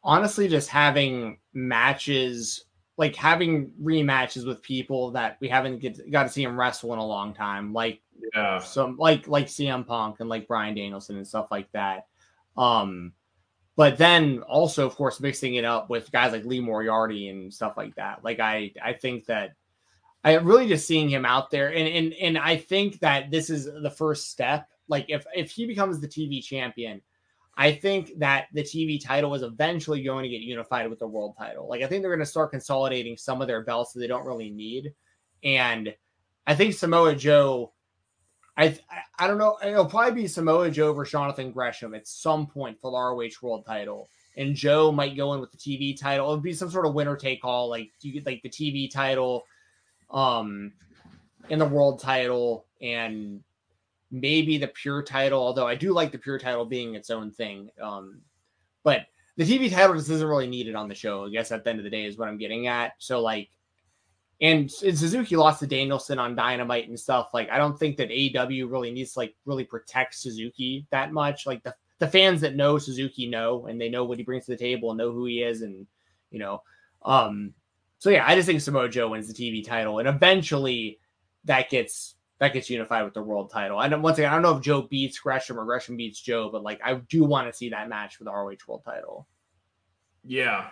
honestly just having matches like having rematches with people that we haven't get, got to see him wrestle in a long time like Yeah, some like like CM Punk and like Bryan Danielson and stuff like that um but then also of course mixing it up with guys like Lee Moriarty and stuff like that like I I think that I really just seeing him out there and and and I think that this is the first step like if if he becomes the TV champion I think that the TV title is eventually going to get unified with the world title. Like I think they're going to start consolidating some of their belts that they don't really need, and I think Samoa Joe. I I, don't know. It'll probably be Samoa Joe versus Jonathan Gresham at some point for the ROH World Title, and Joe might go in with the TV title. It'll be some sort of winner take all. Like you get like the TV title, um, and the world title, and maybe the pure title, although I do like the pure title being its own thing. Um, but the TV title just isn't really needed on the show. I guess at the end of the day is what I'm getting at. So like, and, and Suzuki lost to Danielson on Dynamite and stuff. Like, I don't think that AEW really needs to like really protect Suzuki that much. Like the the fans that know Suzuki know, and they know what he brings to the table and know who he is, and you know, um, so yeah, I just think Samoa Joe wins the TV title, and eventually that gets that gets unified with the world title. And once again, I don't know if Joe beats Gresham or Gresham beats Joe, but like I do want to see that match for the ROH world title. Yeah.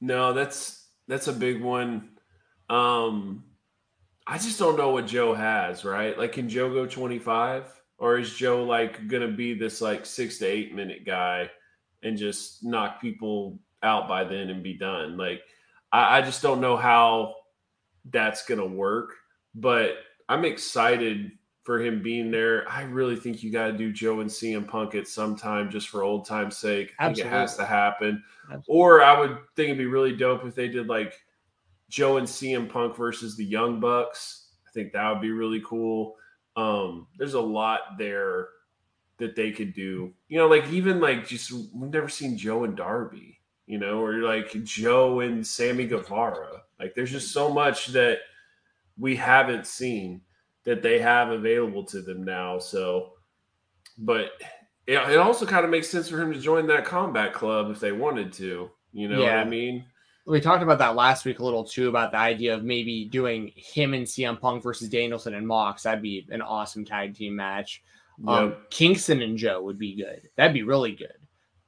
No, that's that's a big one. Um I just don't know what Joe has, right? Like can Joe go 25 or is Joe like going to be this like 6 to 8 minute guy and just knock people out by then and be done? Like I, I just don't know how that's going to work, but I'm excited for him being there. I really think you got to do Joe and CM Punk at some time just for old time's sake. I think it has to happen. Absolutely. Or I would think it'd be really dope if they did like Joe and CM Punk versus the Young Bucks. I think that would be really cool. Um, there's a lot there that they could do. You know, like even like just we've never seen Joe and Darby, you know, or like Joe and Sammy Guevara. Like there's just so much that we haven't seen that they have available to them now. So, but it, it also kind of makes sense for him to join that combat club if they wanted to. You know what I mean? We talked about that last week a little too about the idea of maybe doing him and CM Punk versus Danielson and Mox. That'd be an awesome tag team match. Um, Kingston and Joe would be good. That'd be really good.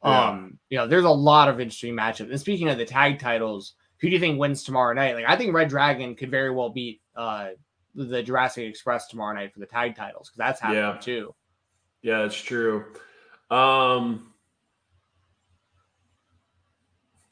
Yeah. Um, you know, there's a lot of interesting matchups. And speaking of the tag titles, who do you think wins tomorrow night? Like, I think Red Dragon could very well beat uh the Jurassic Express tomorrow night for the tag titles because that's happening Yeah. too. Yeah, it's true. Um,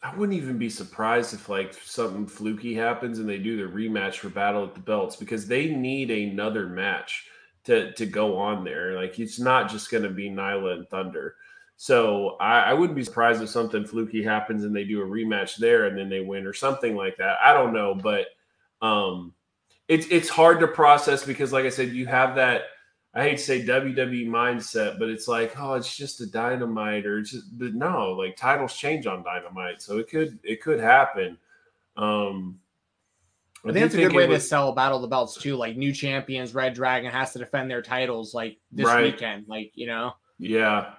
I wouldn't even be surprised if like something fluky happens and they do the rematch for Battle at the Belts because they need another match to to go on there. Like it's not just going to be Nyla and Thunder. So I, I wouldn't be surprised if something fluky happens and they do a rematch there and then they win or something like that. I don't know, but um, it's it's hard to process because, like I said, you have that. I hate to say WWE mindset, but it's like, oh, it's just a dynamite, or just, but no, like titles change on dynamite, so it could it could happen. Um, I think do that's a good way it to sell Battle of the Belts too. Like new champions, Red Dragon has to defend their titles like this Right. weekend. Like you know, Yeah,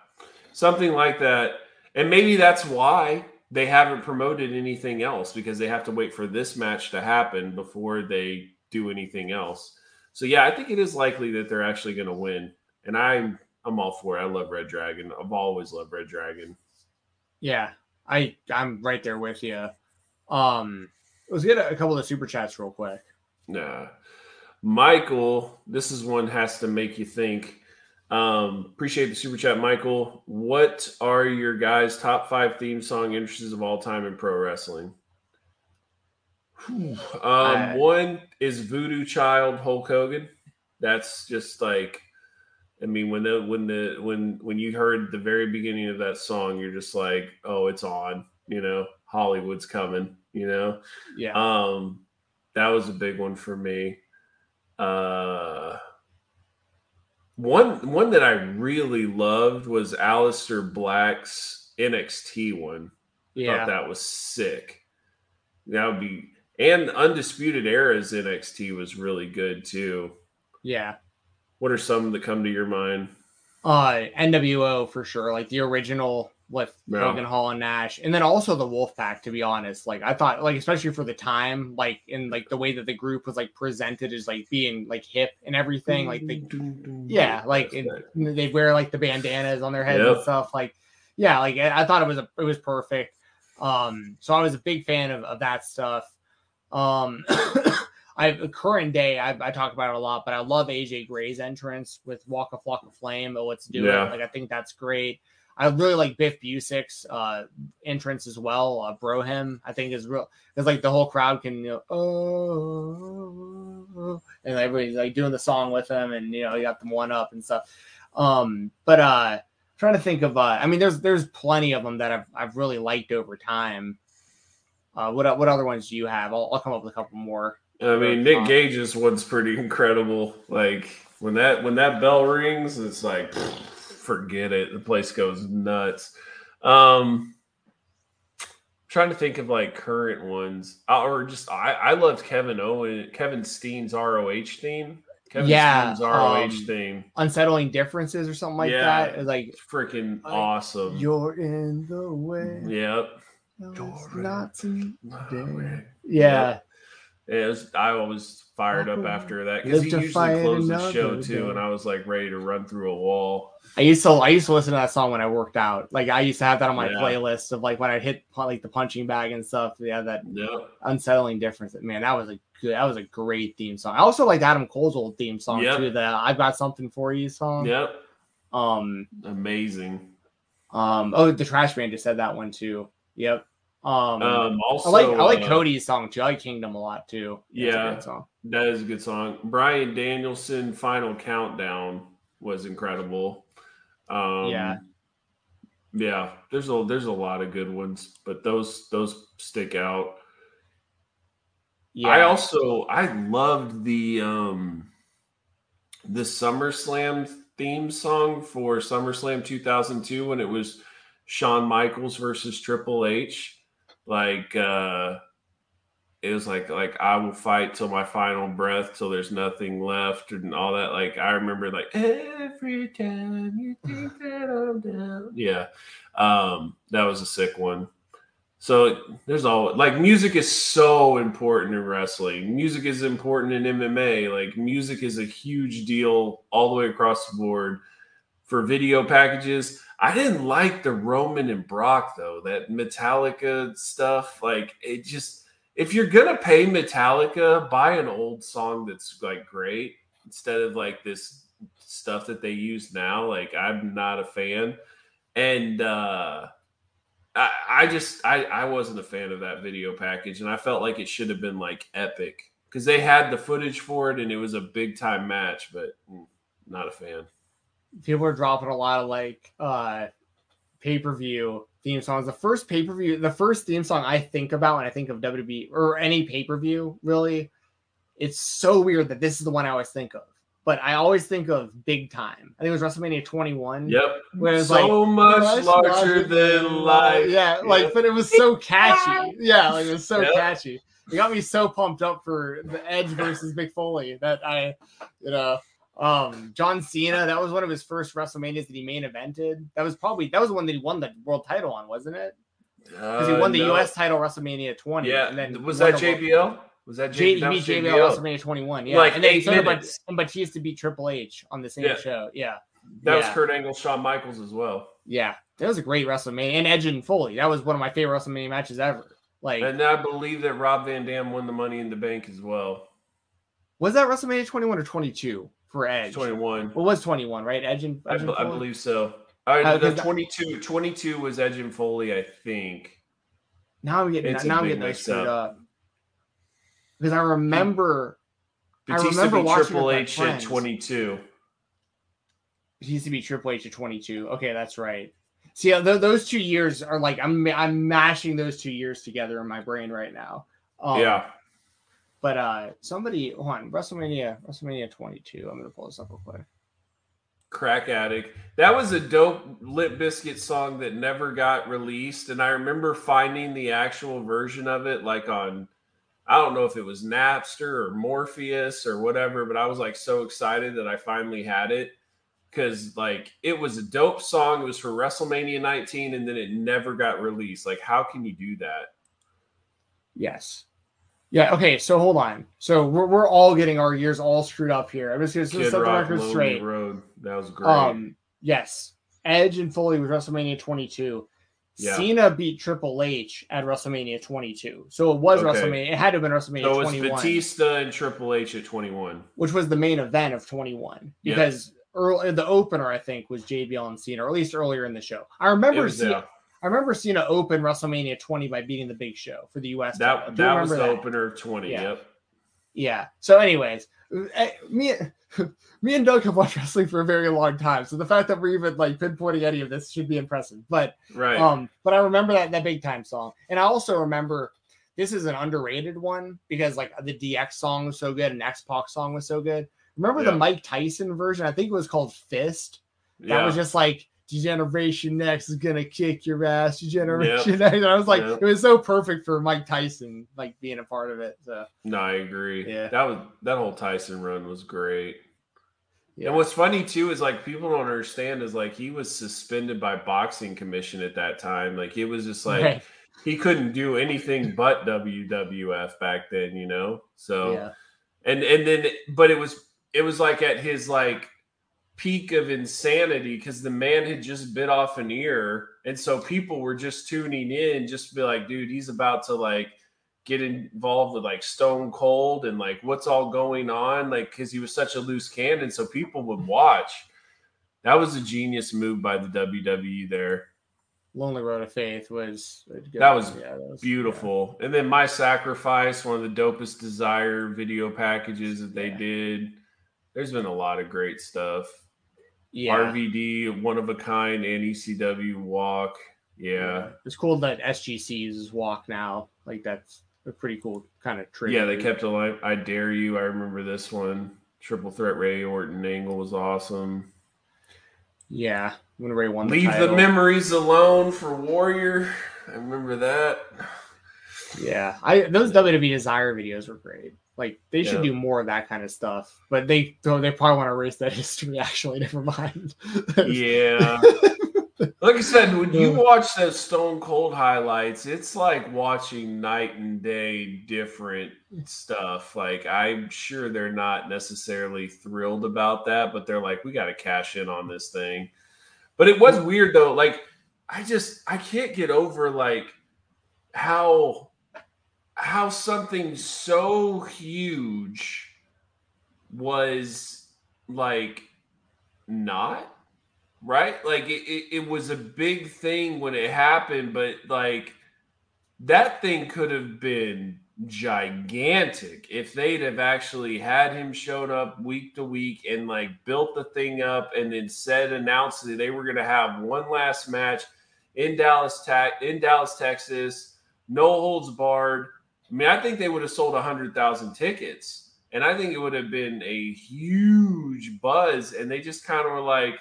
something like that, and maybe that's why they haven't promoted anything else because they have to wait for this match to happen before they do anything else. So yeah, I think it is likely that they're actually going to win, and I'm I'm all for it. I love Red Dragon. I've always loved Red Dragon. yeah, I I'm right there with you. Um, let's get a, a couple of super chats real quick. Nah. Michael, this is one has to make you think. Um, appreciate the super chat, Michael. What are your guys' top five theme song entrances of all time in pro wrestling? Um, I- one is Voodoo Child Hulk Hogan. That's just like, I mean, when the when the when when you heard the very beginning of that song, you're just like, oh, it's on. You know, Hollywood's coming. You know, Yeah. um, that was a big one for me. Uh, one one that I really loved was Aleister Black's NXT one. yeah. Thought that was sick. That would be and Undisputed Era's NXT was really good too. yeah. What are some that come to your mind? Uh, NWO for sure, like the original with Yeah. Hogan, Hall, and Nash, and then also the Wolfpack. To be honest, like I thought, like especially for the time, like in like the way that the group was like presented as like being like hip and everything, like they, yeah, like it, they wear like the bandanas on their heads Yep. and stuff. Like, yeah, like I I thought it was a, it was perfect. Um, so I was a big fan of, of that stuff. Um, I current day I, I talk about it a lot, but I love AJ Gray's entrance with Waka Flocka Flame. Oh, let's do Yeah. it! Like I think that's great. I really like Biff Busick's uh, entrance as well. Uh, Brohim, I think is real because like the whole crowd can you know oh and everybody's like doing the song with him, and you know you got them one up and stuff. Um, but uh, trying to think of uh, I mean, there's there's plenty of them that I've I've really liked over time. Uh, what what other ones do you have? I'll, I'll come up with a couple more. I mean, Nick Gage's one's pretty incredible. Like when that when that bell rings, it's like pfft, forget it. The place goes nuts. Um trying to think of like current ones. Uh, or just I I loved Kevin Owen Kevin Steen's ROH theme. Kevin Yeah, Steen's ROH um, theme. Unsettling differences or something like Yeah. that. It's like Freaking awesome. you're in the way. Yep. No, it's You're in not to- Yeah. Yeah. It was, I was fired up after that because he usually closed the show too, day. and I was like ready to run through a wall. I used to I used to listen to that song when I worked out. Like I used to have that on my Yeah. playlist of like when I hit like the punching bag and stuff. Yeah, that Yep. unsettling difference. Man, that was a good that was a great theme song. I also like Adam Cole's old theme song Yep. too, the I've got something for you song. Yep. Um Amazing. um oh the trash band just said that one too. Yep. Um, Um, also, I like I like uh, Cody's song too. I like Kingdom a lot too. That's Yeah. song. That is a good song. Bryan Danielson, Final Countdown was incredible. Um, Yeah. yeah. There's a there's a lot of good ones, but those those stick out. Yeah. I also I loved the um the SummerSlam theme song for SummerSlam 2002 when it was Shawn Michaels versus Triple H. Like uh it was like like I will fight till my final breath till there's nothing left and all that. Like I remember like every time you think that I'm down. Yeah. Um that was a sick one. So there's all like music is so important in wrestling. Music is important in MMA. Like music is a huge deal all the way across the board for video packages. I didn't like the Roman and Brock though. That Metallica stuff, like it just if you're gonna pay Metallica, buy an old song that's like great instead of like this stuff that they use now. Like I'm not a fan. And uh I, I just I, I wasn't a fan of that video package and I felt like it should have been like epic because they had the footage for it and it was a big time match, but mm, not a fan. People are dropping a lot of like uh pay per view theme songs. The first pay per view, the first theme song I think about when I think of WWE or any pay per view, really, it's so weird that this is the one I always think of. But I always think of Big Time. I think it was WrestleMania 21. Yep. Where it's so like, much larger than life. Yeah, like, but it was so catchy. Yeah, like it was so Yep. catchy. It got me so pumped up for the Edge versus Mick Foley that I, you know, um, John Cena. That was one of his first WrestleManias that he main evented. That was probably that was the one that he won the world title on, wasn't it? Because he Uh, won the no. U.S. title WrestleMania 20. Yeah. and then was that the world- JBL? Was that J- JBL? he That beat was JBL JBL. WrestleMania 21. Yeah, Like and then so minutes. and Batista beat Triple H on the same Yeah. show. Yeah, That was Kurt Angle, Shawn Michaels as well. yeah, that was a great WrestleMania. And Edge and Foley. That was one of my favorite WrestleMania matches ever. Like, And I believe that Rob Van Dam won the Money in the Bank as well. was that WrestleMania 21 or 22 for Edge. 21. Well, was 21, right? Edge and, I, Edge I believe so. All right, Uh, the 'cause 22, 22 was Edge and Foley, I think. Now I'm getting It's now I'm getting those screwed up. Because I remember I Batista remember beat watching Triple H at 22. it used to be Triple H at 22. Okay, that's right. See, uh, th- those two years are like I'm I'm mashing those two years together in my brain right now. Um, yeah. But uh somebody on, WrestleMania, WrestleMania 22. I'm gonna pull this up real quick. Crack Addict. That was a dope Limp Bizkit song that never got released. And I remember finding the actual version of it, like on, I don't know if it was Napster or Morpheus or whatever, but I was like so excited that I finally had it because, like, it was a dope song. It was for WrestleMania 19 and then it never got released. Like, how can you do that? Yes. Yeah, okay, so hold on. So we're, we're all getting our years all screwed up here. I'm just gonna Kid set the record straight. Road. That was great. Um, yes, Edge and Foley was WrestleMania 22. Yeah. Cena beat Triple H at WrestleMania 22. So it was Okay. WrestleMania. It had to have been WrestleMania so it was 21, Batista and Triple H at 21. which was the main event of 21 Yep. because early the opener I think was JBL and Cena, or at least earlier in the show. I remember was, Cena. yeah. I remember seeing Cena open WrestleMania 20 by beating the Big Show for the US. That, that was the that. opener of 20. Yeah. Yep. Yeah. So, anyways, eh, me, me and Doug have watched wrestling for a very long time, so the fact that we're even like pinpointing any of this should be impressive. But Right. um, but I remember that that big time song, and I also remember this is an underrated one because like the DX song was so good and X Pac song was so good. Remember Yeah. the Mike Tyson version? I think it was called Fist. That yeah. was just like Generation X is gonna kick your ass. Generation X. And I was like, Yep. it was so perfect for Mike Tyson like being a part of it. So no, I agree. Yeah. That was that whole Tyson run was great. yeah. And what's funny too is like people don't understand is like he was suspended by boxing commission at that time. Like it was just like Right. he couldn't do anything but WWF back then, you know. So yeah. and and then but it was it was like at his like peak of insanity because the man had just bit off an ear. And so people were just tuning in just to be like dude he's about to like get involved with like stone cold and like what's all going on? Like because he was such a loose cannon so people would watch. That was a genius move by the wwe there. Lonely Road of Faith was That was yeah, that was beautiful. And then my sacrifice one of the dopest desire video packages that they Yeah. did. There's been a lot of great stuff Yeah, RVD, one of a kind, and ECW walk. Yeah. It's cool that SGC uses walk now. Like that's a pretty cool kind of trick. Yeah, they kept alive. I dare you. I remember this one. Triple threat Rey Orton angle was awesome. Yeah, when Rey won the Leave the title. memories alone for Warrior. I remember that. Yeah, I those WWE Desire videos were great. Like they should do more of that kind of stuff. But they so they probably want to erase that history. Actually, never mind. Yeah. like I said, when you watch those Stone Cold highlights, it's like watching night and day different stuff. Like I'm sure they're not necessarily thrilled about that, but they're like, we got to cash in on this thing. But it was weird though. Like I just I can't get over like how how something so huge was like not right? Like it, it, it was a big thing when it happened but like that thing could have been gigantic if they'd have actually had him showed up week to week and like built the thing up and then said announced that they were going to have one last match in Dallas in Dallas Texas. No holds barred I mean I think they would have sold 100,000 tickets and I think it would have been a huge buzz and they just kind of were like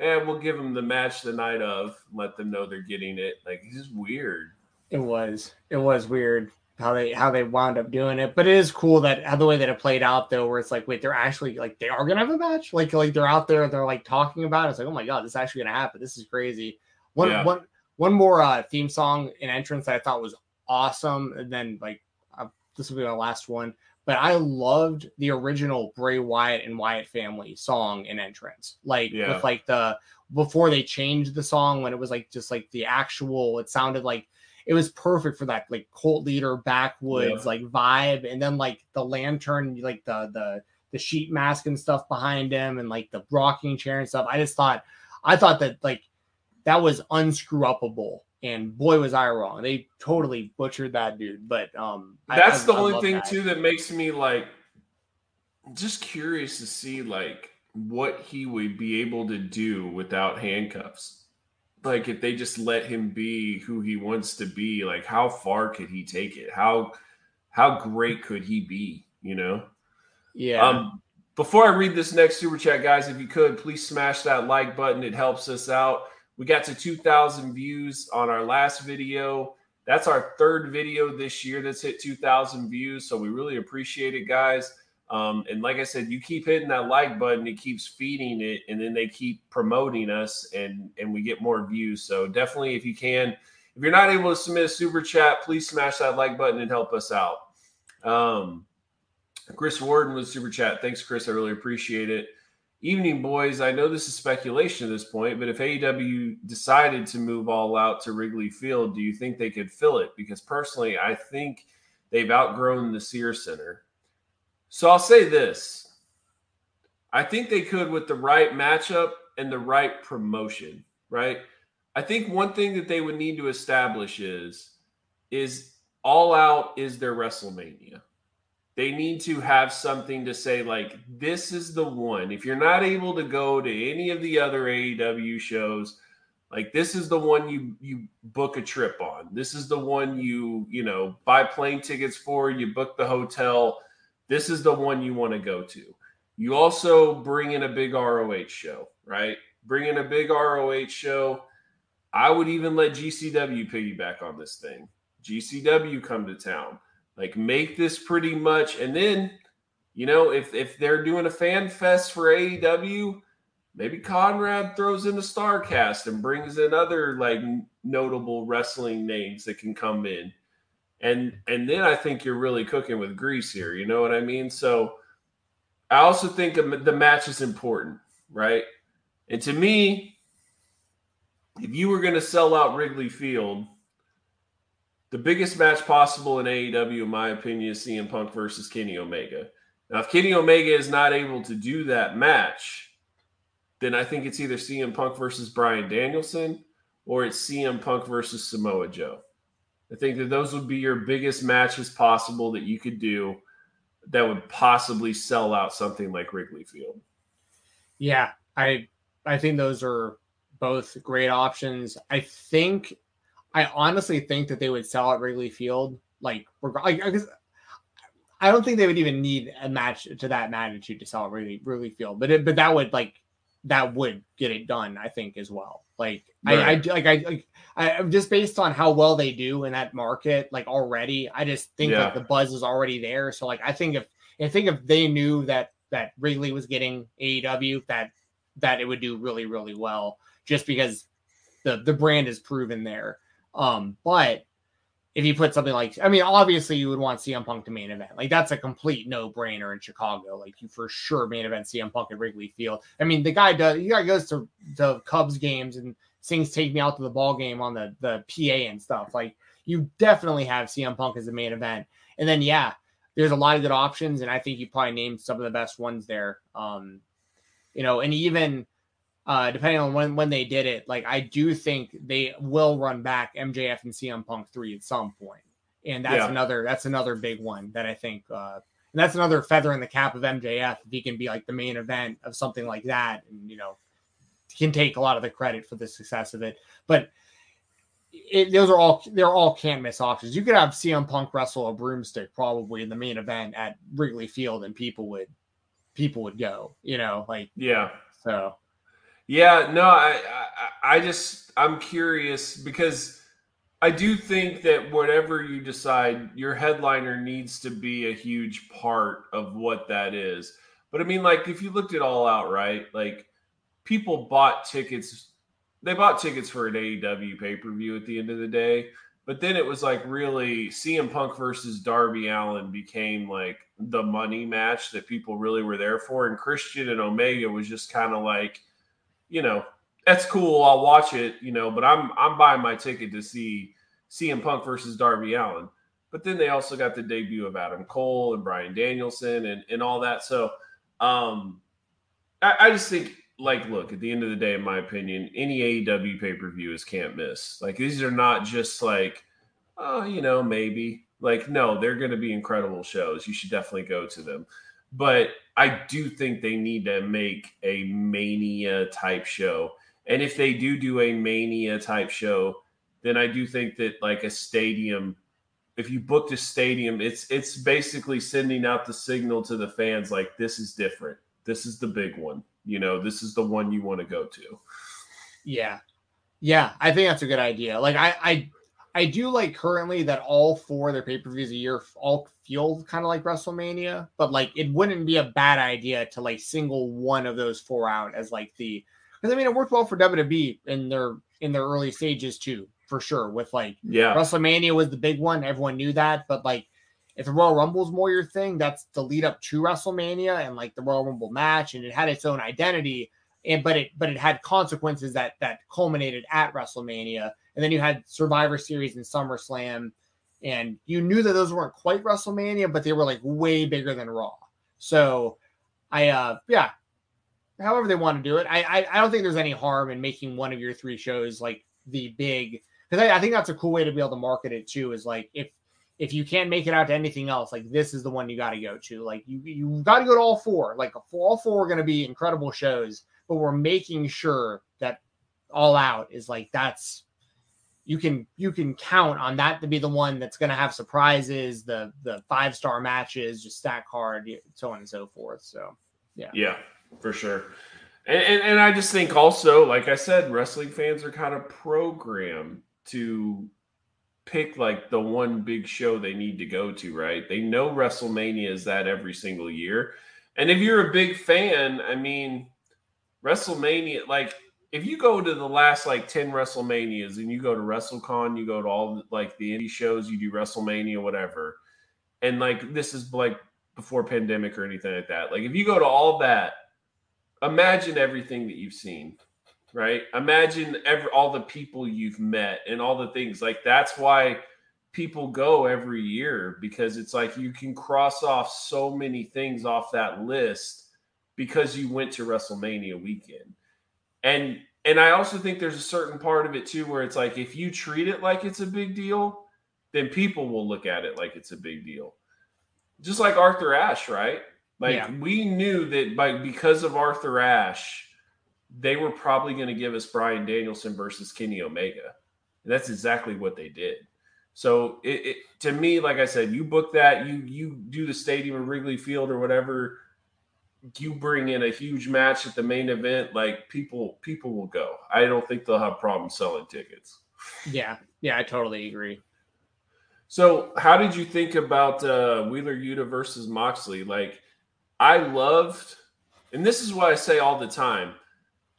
eh, we'll give them the match the night of, let them know they're getting it. Like it's just weird. It was. It was weird how they how they wound up doing it, but it is cool that how the way that it played out though, where it's like, wait, they're actually like they are gonna have a match, like like they're out there, they're like talking about it. It's like, oh my god, this is actually gonna happen. This is crazy. One Yeah. one one more uh, theme song and entrance that I thought was awesome, and then like uh, this will be my last one. But I loved the original Bray Wyatt and Wyatt family song and entrance, like Yeah. with like the before they changed the song when it was like just like the actual. It sounded like it was perfect for that like cult leader backwoods Yeah. like vibe and then like the lantern like the the the sheet mask and stuff behind him and like the rocking chair and stuff. I just thought I thought that like that was unscrew upable. And boy was I wrong. They totally butchered that dude. But um that's I, the I, only I thing that. too that makes me like just curious to see like what he would be able to do without handcuffs. Like if they just let him be who he wants to be, like how far could he take it? How how great could he be? You know? Yeah. Um, before I read this next super chat, guys, if you could please smash that like button. It helps us out. We got to 2,000 views on our last video. That's our third video this year that's hit 2,000 views. So we really appreciate it, guys. Um, and like I said, you keep hitting that like button, it keeps feeding it, and then they keep promoting us, and and we get more views. So definitely, if you can, if you're not able to submit a super chat, please smash that like button and help us out. Um, Chris Warden with super chat. Thanks, Chris. I really appreciate it. Evening, boys. I know this is speculation at this point, but if AEW decided to move all out to Wrigley Field, do you think they could fill it? Because personally, I think they've outgrown the Sears Center. So I'll say this I think they could with the right matchup and the right promotion, right? I think one thing that they would need to establish is is all out is their WrestleMania. They need to have something to say like this is the one. If you're not able to go to any of the other AEW shows, like this is the one you you book a trip on. This is the one you, you know, buy plane tickets for, you book the hotel. This is the one you want to go to. You also bring in a big ROH show, right? Bring in a big ROH show. I would even let GCW piggyback on this thing. GCW come to town. Like make this pretty much, and then you know if if they're doing a fan fest for AEW, maybe Conrad throws in the Starrcast and brings in other like notable wrestling names that can come in, and and then I think you're really cooking with grease here. You know what I mean? So I also think the match is important, right? And to me, if you were going to sell out Wrigley Field, the biggest match possible in AEW, in my opinion, is CM Punk versus Kenny Omega. Now, if Kenny Omega is not able to do that match, then I think it's either CM Punk versus Bryan Danielson or it's CM Punk versus Samoa Joe. I think that those would be your biggest matches possible that you could do that would possibly sell out something like Wrigley Field. Yeah, I I think those are both great options. I think I honestly think that they would sell at Wrigley Field. Like, I, I, I don't think they would even need a match to that magnitude to sell out Wrigley, Wrigley Field, but it, but that would like that would get it done. I think as well. Like right. I, I like I like I just based on how well they do in that market, like already, I just think yeah. like the buzz is already there. So like I think if I think if they knew that that Wrigley was getting AEW, that that it would do really really well, just because the the brand is proven there. Um, but if you put something like, I mean, obviously you would want CM Punk to main event. Like that's a complete no brainer in Chicago. Like you for sure main event CM Punk at Wrigley Field. I mean, the guy does. The guy goes to the Cubs games and sings "Take Me Out to the Ball Game" on the the PA and stuff. Like you definitely have CM Punk as a main event. And then yeah, there's a lot of good options, and I think you probably named some of the best ones there. Um, you know, and even uh, depending on when when they did it, like I do think they will run back MJF and CM Punk three at some point, and that's yeah. another that's another big one that I think, uh, and that's another feather in the cap of MJF if he can be like the main event of something like that, and you know, can take a lot of the credit for the success of it. But it, those are all they're all can't miss options. You could have CM Punk wrestle a broomstick probably in the main event at Wrigley Field, and people would people would go. You know, like yeah. So yeah, no, I, I, I just I'm curious because I do think that whatever you decide, your headliner needs to be a huge part of what that is. But I mean, like if you looked at All Out, right? Like people bought tickets, they bought tickets for an AEW pay per view at the end of the day. But then it was like really CM Punk versus Darby Allin became like the money match that people really were there for, and Christian and Omega was just kind of like you know, that's cool. I'll watch it, you know, but I'm I'm buying my ticket to see CM Punk versus Darby Allin. But then they also got the debut of Adam Cole and Bryan Danielson and, and all that. So Um, I, I just think like look at the end of the day in my opinion any aew pay-per-view is can't miss like these are not just like oh you know maybe like no they're to be incredible shows you should definitely go to them but i do think they need to make a mania type show. And if they do do a mania type show then i do think that like a stadium if you booked a stadium it's it's basically sending out the signal to the fans like this is different. This is the big one. You know this is the one you want to go to. Yeah. Yeah i think that's a good idea. Like i i i do like currently that all four of their pay-per-views a year all feel kind of like wrestlemania but like it wouldn't be a bad idea to like single one of those four out as like the because i mean it worked well for wwe in their in their early stages too for sure with like yeah wrestlemania was the big one everyone knew that but like if the Royal Rumble is more your thing, that's the lead up to WrestleMania and like the Royal Rumble match, and it had its own identity. And but it but it had consequences that that culminated at WrestleMania, and then you had Survivor Series and SummerSlam, and you knew that those weren't quite WrestleMania, but they were like way bigger than Raw. So I uh yeah, however they want to do it, I I, I don't think there's any harm in making one of your three shows like the big because I, I think that's a cool way to be able to market it too. Is like if if you can't make it out to anything else, like this is the one you got to go to. Like you you got to go to all four. Like all four are going to be incredible shows, but we're making sure that all out is like that's you can you can count on that to be the one that's going to have surprises, the the five star matches, just stack hard, so on and so forth. So yeah, yeah, for sure. And, and, and I just think also, like I said, wrestling fans are kind of programmed to pick like the one big show they need to go to, right? They know WrestleMania is that every single year. And if you're a big fan, I mean, WrestleMania, like if you go to the last like 10 WrestleManias and you go to WrestleCon, you go to all like the indie shows, you do WrestleMania, whatever. And like this is like before pandemic or anything like that. Like if you go to all that, imagine everything that you've seen right? Imagine every all the people you've met and all the things like that's why people go every year because it's like you can cross off so many things off that list because you went to WrestleMania weekend. And and I also think there's a certain part of it too where it's like if you treat it like it's a big deal, then people will look at it like it's a big deal. Just like Arthur Ashe, right? Like yeah. we knew that by because of Arthur Ashe, they were probably going to give us Bryan Danielson versus Kenny Omega. And that's exactly what they did. So it, it, to me, like I said, you book that, you you do the stadium of Wrigley Field or whatever, you bring in a huge match at the main event, like people people will go. I don't think they'll have problems selling tickets. Yeah, yeah, I totally agree. So, how did you think about uh, Wheeler Yuta versus Moxley? Like, I loved, and this is what I say all the time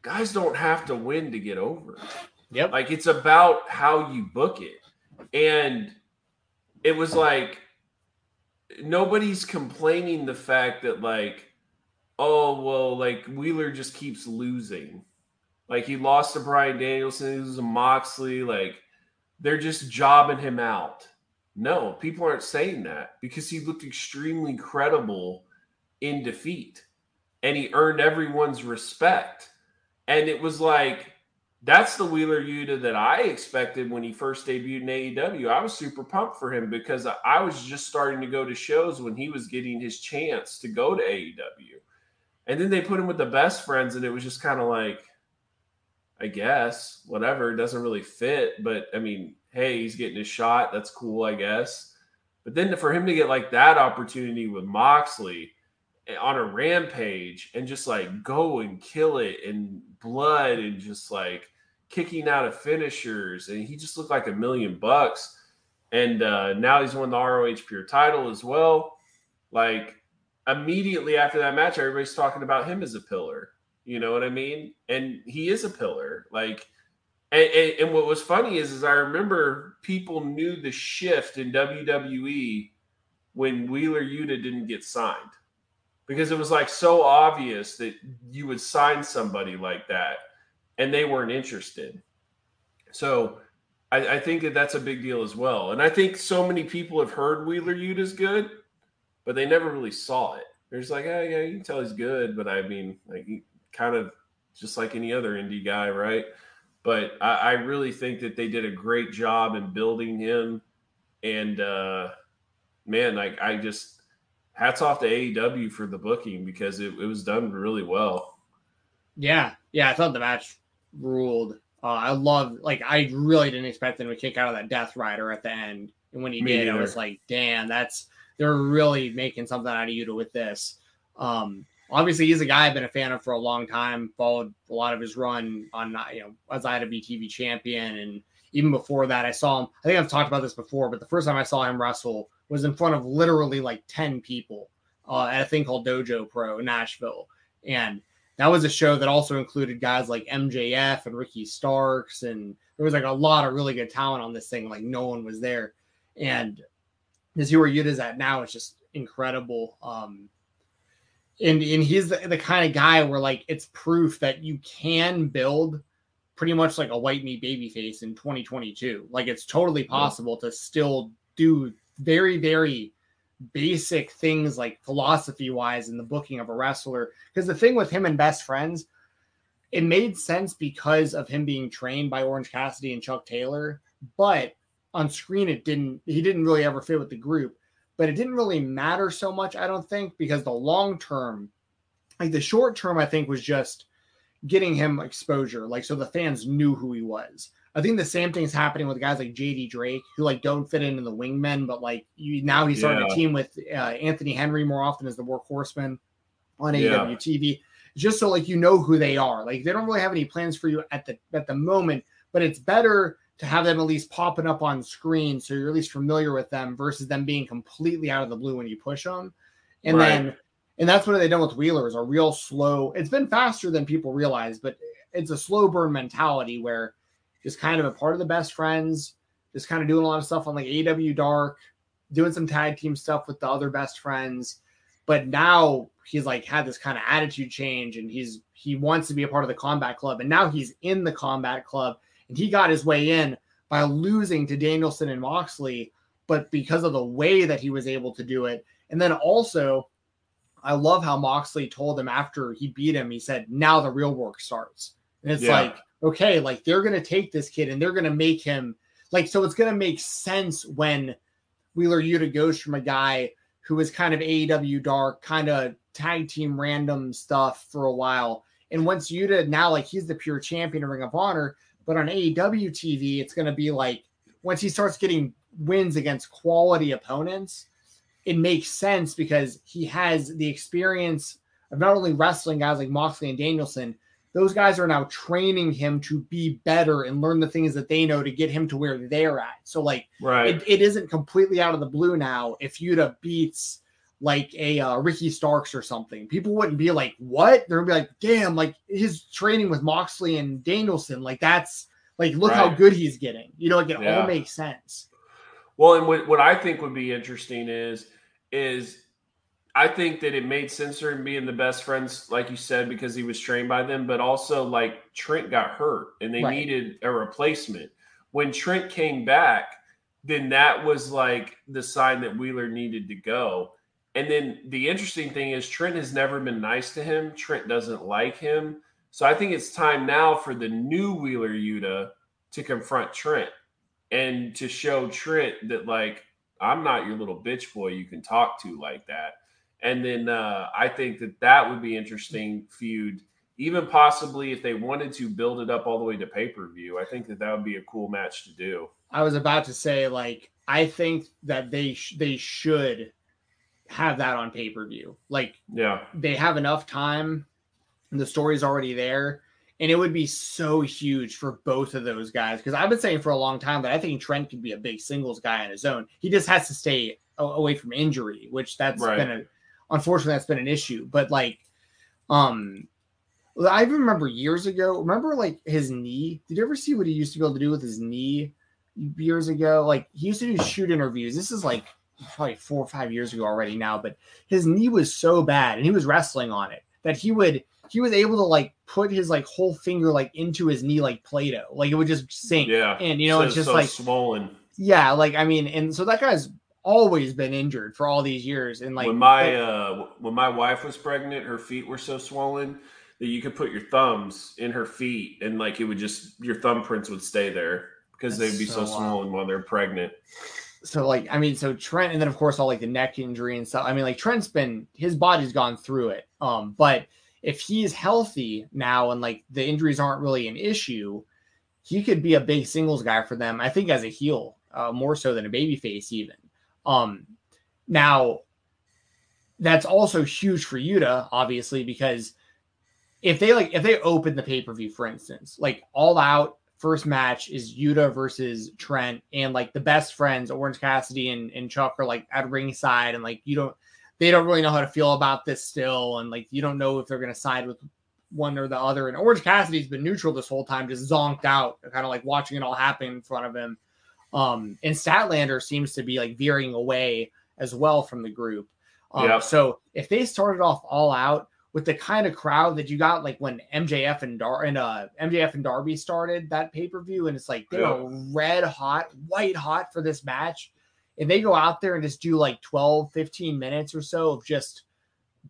guys don't have to win to get over. Yep. Like it's about how you book it. And it was like nobody's complaining the fact that like oh well like Wheeler just keeps losing. Like he lost to Bryan Danielson, he was a Moxley, like they're just jobbing him out. No, people aren't saying that because he looked extremely credible in defeat and he earned everyone's respect. And it was like, that's the Wheeler Yuta that I expected when he first debuted in AEW. I was super pumped for him because I was just starting to go to shows when he was getting his chance to go to AEW. And then they put him with the best friends, and it was just kind of like, I guess, whatever. It doesn't really fit. But I mean, hey, he's getting a shot. That's cool, I guess. But then for him to get like that opportunity with Moxley, on a rampage and just like go and kill it and blood and just like kicking out of finishers and he just looked like a million bucks and uh, now he's won the ROH pure title as well like immediately after that match everybody's talking about him as a pillar you know what I mean and he is a pillar like and, and, and what was funny is is I remember people knew the shift in WWE when Wheeler Yuta didn't get signed because it was like so obvious that you would sign somebody like that and they weren't interested. So I, I, think that that's a big deal as well. And I think so many people have heard Wheeler Yuta is good, but they never really saw it. There's like, oh yeah, you can tell he's good, but I mean, like he kind of just like any other indie guy, right? But I, I really think that they did a great job in building him, and uh, man, like I just hats off to AEW for the booking because it, it was done really well. Yeah, yeah, I thought the match ruled. Uh, I love, like, I really didn't expect them to kick out of that Death Rider at the end, and when he Me did, I was like, damn, that's they're really making something out of Yuta with this. Um, obviously, he's a guy I've been a fan of for a long time. Followed a lot of his run on, you know, as IWTV champion, and even before that, I saw him. I think I've talked about this before, but the first time I saw him wrestle was in front of literally like ten people uh, at a thing called Dojo Pro in Nashville, and that was a show that also included guys like MJF and Ricky Starks, and there was like a lot of really good talent on this thing. Like no one was there, and where Yuta's at now is just incredible. Um, and and he's the, the kind of guy where like it's proof that you can build pretty much like a white meat baby face in 2022. Like it's totally possible to still do very very basic things like philosophy wise in the booking of a wrestler. Because the thing with him and best friends, it made sense because of him being trained by Orange Cassidy and Chuck Taylor, but on screen it didn't he didn't really ever fit with the group. But it didn't really matter so much, I don't think, because the long term, like the short term, I think was just getting him exposure. Like so the fans knew who he was. I think the same thing's happening with guys like JD Drake, who like don't fit in in the wingmen, but like you now he's starting Yeah. to team with uh, Anthony Henry more often as the Workhorsemen on Yeah. AEW TV, just so like you know who they are. Like they don't really have any plans for you at the at the moment, but it's better to have them at least popping up on screen so you're at least familiar with them versus them being completely out of the blue when you push them. And Right. then and that's what they done with Wheeler is a real slow. It's been faster than people realize, but it's a slow burn mentality where just kind of a part of the best friends, just kind of doing a lot of stuff on like AEW Dark, doing some tag team stuff with the other best friends. But now he's like had this kind of attitude change and he's he wants to be a part of the combat club. And now he's in the combat club and he got his way in by losing to Danielson and Moxley, but because of the way that he was able to do it. And then also, I love how Moxley told him after he beat him, he said, now the real work starts. And it's Yeah. like, okay, like they're going to take this kid and they're going to make him like, so it's going to make sense when Wheeler Yuta goes from a guy who was kind of AEW dark, kind of tag team random stuff for a while. And once Yuta now, like he's the pure champion of Ring of Honor, but on AEW TV, it's going to be like once he starts getting wins against quality opponents, it makes sense because he has the experience of not only wrestling guys like Moxley and Danielson, those guys are now training him to be better and learn the things that they know to get him to where they're at. So, like, Right. it, it isn't completely out of the blue now if Yuta beats like a uh, Ricky Starks or something. People wouldn't be like, "What?" They'd be like, "Damn!" Like his training with Moxley and Danielson, like that's like look how good he's getting. You know, like it Yeah. all makes sense. Well, and what, what I think would be interesting is is I think that it made sense for him being the best friends, like you said, because he was trained by them, but also like Trent got hurt and they Right. needed a replacement. When Trent came back, then that was like the sign that Wheeler needed to go. And then the interesting thing is Trent has never been nice to him. Trent doesn't like him. So I think it's time now for the new Wheeler Yuta to confront Trent and to show Trent that like I'm not your little bitch boy you can talk to like that. And then uh, I think that that would be interesting feud, even possibly if they wanted to build it up all the way to pay per view. I think that that would be a cool match to do. I was about to say, like, I think that they sh- they should have that on pay per view. Like, Yeah, they have enough time, and the story's already there, and it would be so huge for both of those guys. Because I've been saying for a long time that I think Trent could be a big singles guy on his own. He just has to stay a- away from injury, which that's Right. been a unfortunately that's been an issue. But like, um. I remember years ago. Remember, like his knee. Did you ever see what he used to be able to do with his knee years ago? Like he used to do shoot interviews. This is like probably four or five years ago already now, but his knee was so bad and he was wrestling on it that he would he was able to like put his like whole finger like into his knee like Play-Doh. Like it would just sink. yeah. And you know, So- it's just so like swollen. yeah, like I mean, and so that guy's always been injured for all these years. And like when my uh when my wife was pregnant, her feet were so swollen that you could put your thumbs in her feet and like it would just your thumbprints would stay there because they'd be so, so swollen while they're pregnant. So like I mean, so Trent and then of course all like the neck injury and stuff. I mean, like Trent's been his body's gone through it. Um, but if he's healthy now and like the injuries aren't really an issue, he could be a big singles guy for them. I think as a heel, uh, more so than a baby face even. Um, now that's also huge for Yuta, obviously, because if they like if they open the pay per view, for instance, like all out first match is Yuta versus Trent, and like the best friends, Orange Cassidy and, and Chuck are like at ringside, and like you don't they don't really know how to feel about this still, and like you don't know if they're gonna side with one or the other. And Orange Cassidy's been neutral this whole time, just zonked out, kind of like watching it all happen in front of him. Um, and Statlander seems to be like veering away as well from the group. Um, yeah. So if they started off all out with the kind of crowd that you got, like when MJF and Dar and uh, MJF and Darby started that pay per view, and it's like they yeah. were red hot, white hot for this match, and they go out there and just do like 12, 15 minutes or so of just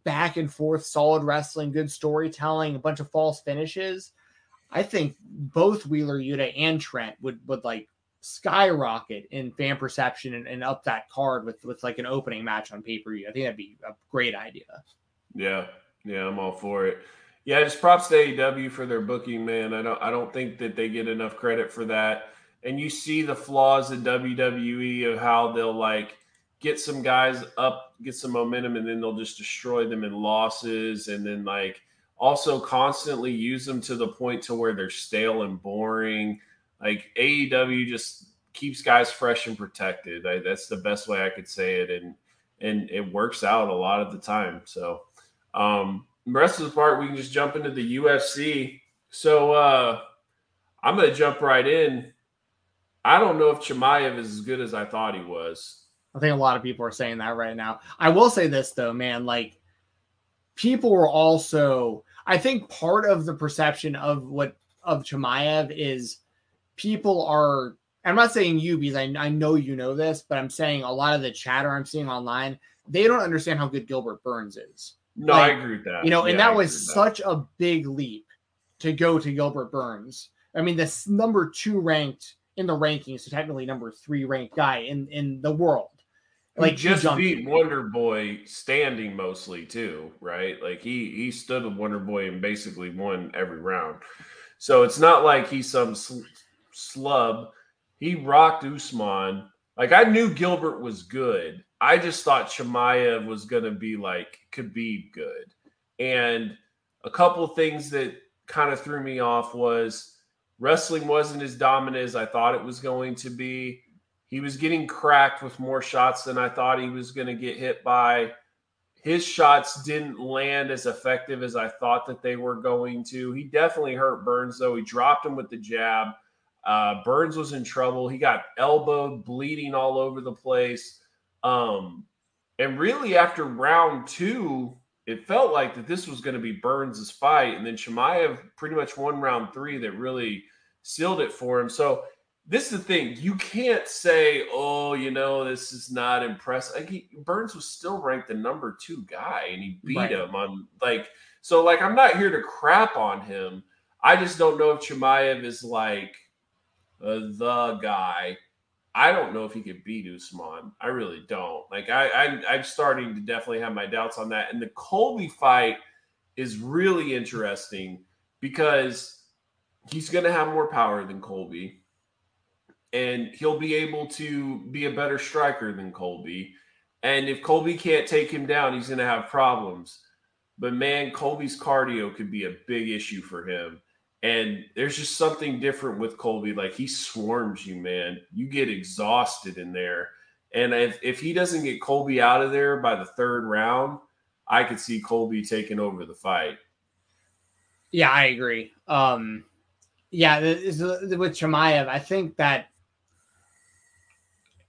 back and forth, solid wrestling, good storytelling, a bunch of false finishes. I think both Wheeler Yuta and Trent would would like skyrocket in fan perception and, and up that card with with like an opening match on pay per view. I think that'd be a great idea. Yeah, yeah, I'm all for it. Yeah, just props to AEW for their booking, man. I don't I don't think that they get enough credit for that. And you see the flaws in WWE of how they'll like get some guys up, get some momentum, and then they'll just destroy them in losses, and then like also constantly use them to the point to where they're stale and boring like AEW just keeps guys fresh and protected. I, that's the best way I could say it, and and it works out a lot of the time. So, um, the rest of the part we can just jump into the UFC. So uh, I'm going to jump right in. I don't know if Chimaev is as good as I thought he was. I think a lot of people are saying that right now. I will say this though, man, like people were also I think part of the perception of what of Chimaev is people are I'm not saying you because I, I know you know this, but I'm saying a lot of the chatter I'm seeing online, they don't understand how good Gilbert Burns is. No, like, I agree with that. You know, yeah, and that was such that. a big leap to go to Gilbert Burns. I mean, this number two ranked in the rankings, so technically number three ranked guy in in the world. Like he just beat Wonder Boy standing mostly too, right? Like he he stood with Wonder Boy and basically won every round. So it's not like he's some slub. He rocked Usman. Like I knew Gilbert was good. I just thought Chimaev was going to be like Khabib good. And a couple of things that kind of threw me off was wrestling wasn't as dominant as I thought it was going to be. He was getting cracked with more shots than I thought he was going to get hit by. His shots didn't land as effective as I thought that they were going to. He definitely hurt Burns, though. He dropped him with the jab. Uh, Burns was in trouble. He got elbowed, bleeding all over the place. Um, and really, after round two, it felt like that this was going to be Burns' fight. And then Chimaev pretty much won round three that really sealed it for him. So, this is the thing. You can't say, oh, you know, this is not impressive. Like he, Burns was still ranked the number two guy and he beat right. him on like, so like, I'm not here to crap on him. I just don't know if Chimaev is like, uh, the guy. I don't know if he could beat Usman. I really don't. Like I, I, I'm starting to definitely have my doubts on that. And the Colby fight is really interesting because he's going to have more power than Colby, and he'll be able to be a better striker than Colby. And if Colby can't take him down, he's going to have problems. But man, Colby's cardio could be a big issue for him. And there's just something different with Colby. Like he swarms you, man. You get exhausted in there. And if, if he doesn't get Colby out of there by the third round, I could see Colby taking over the fight. Yeah, I agree. Um, yeah, with Chimaev, I think that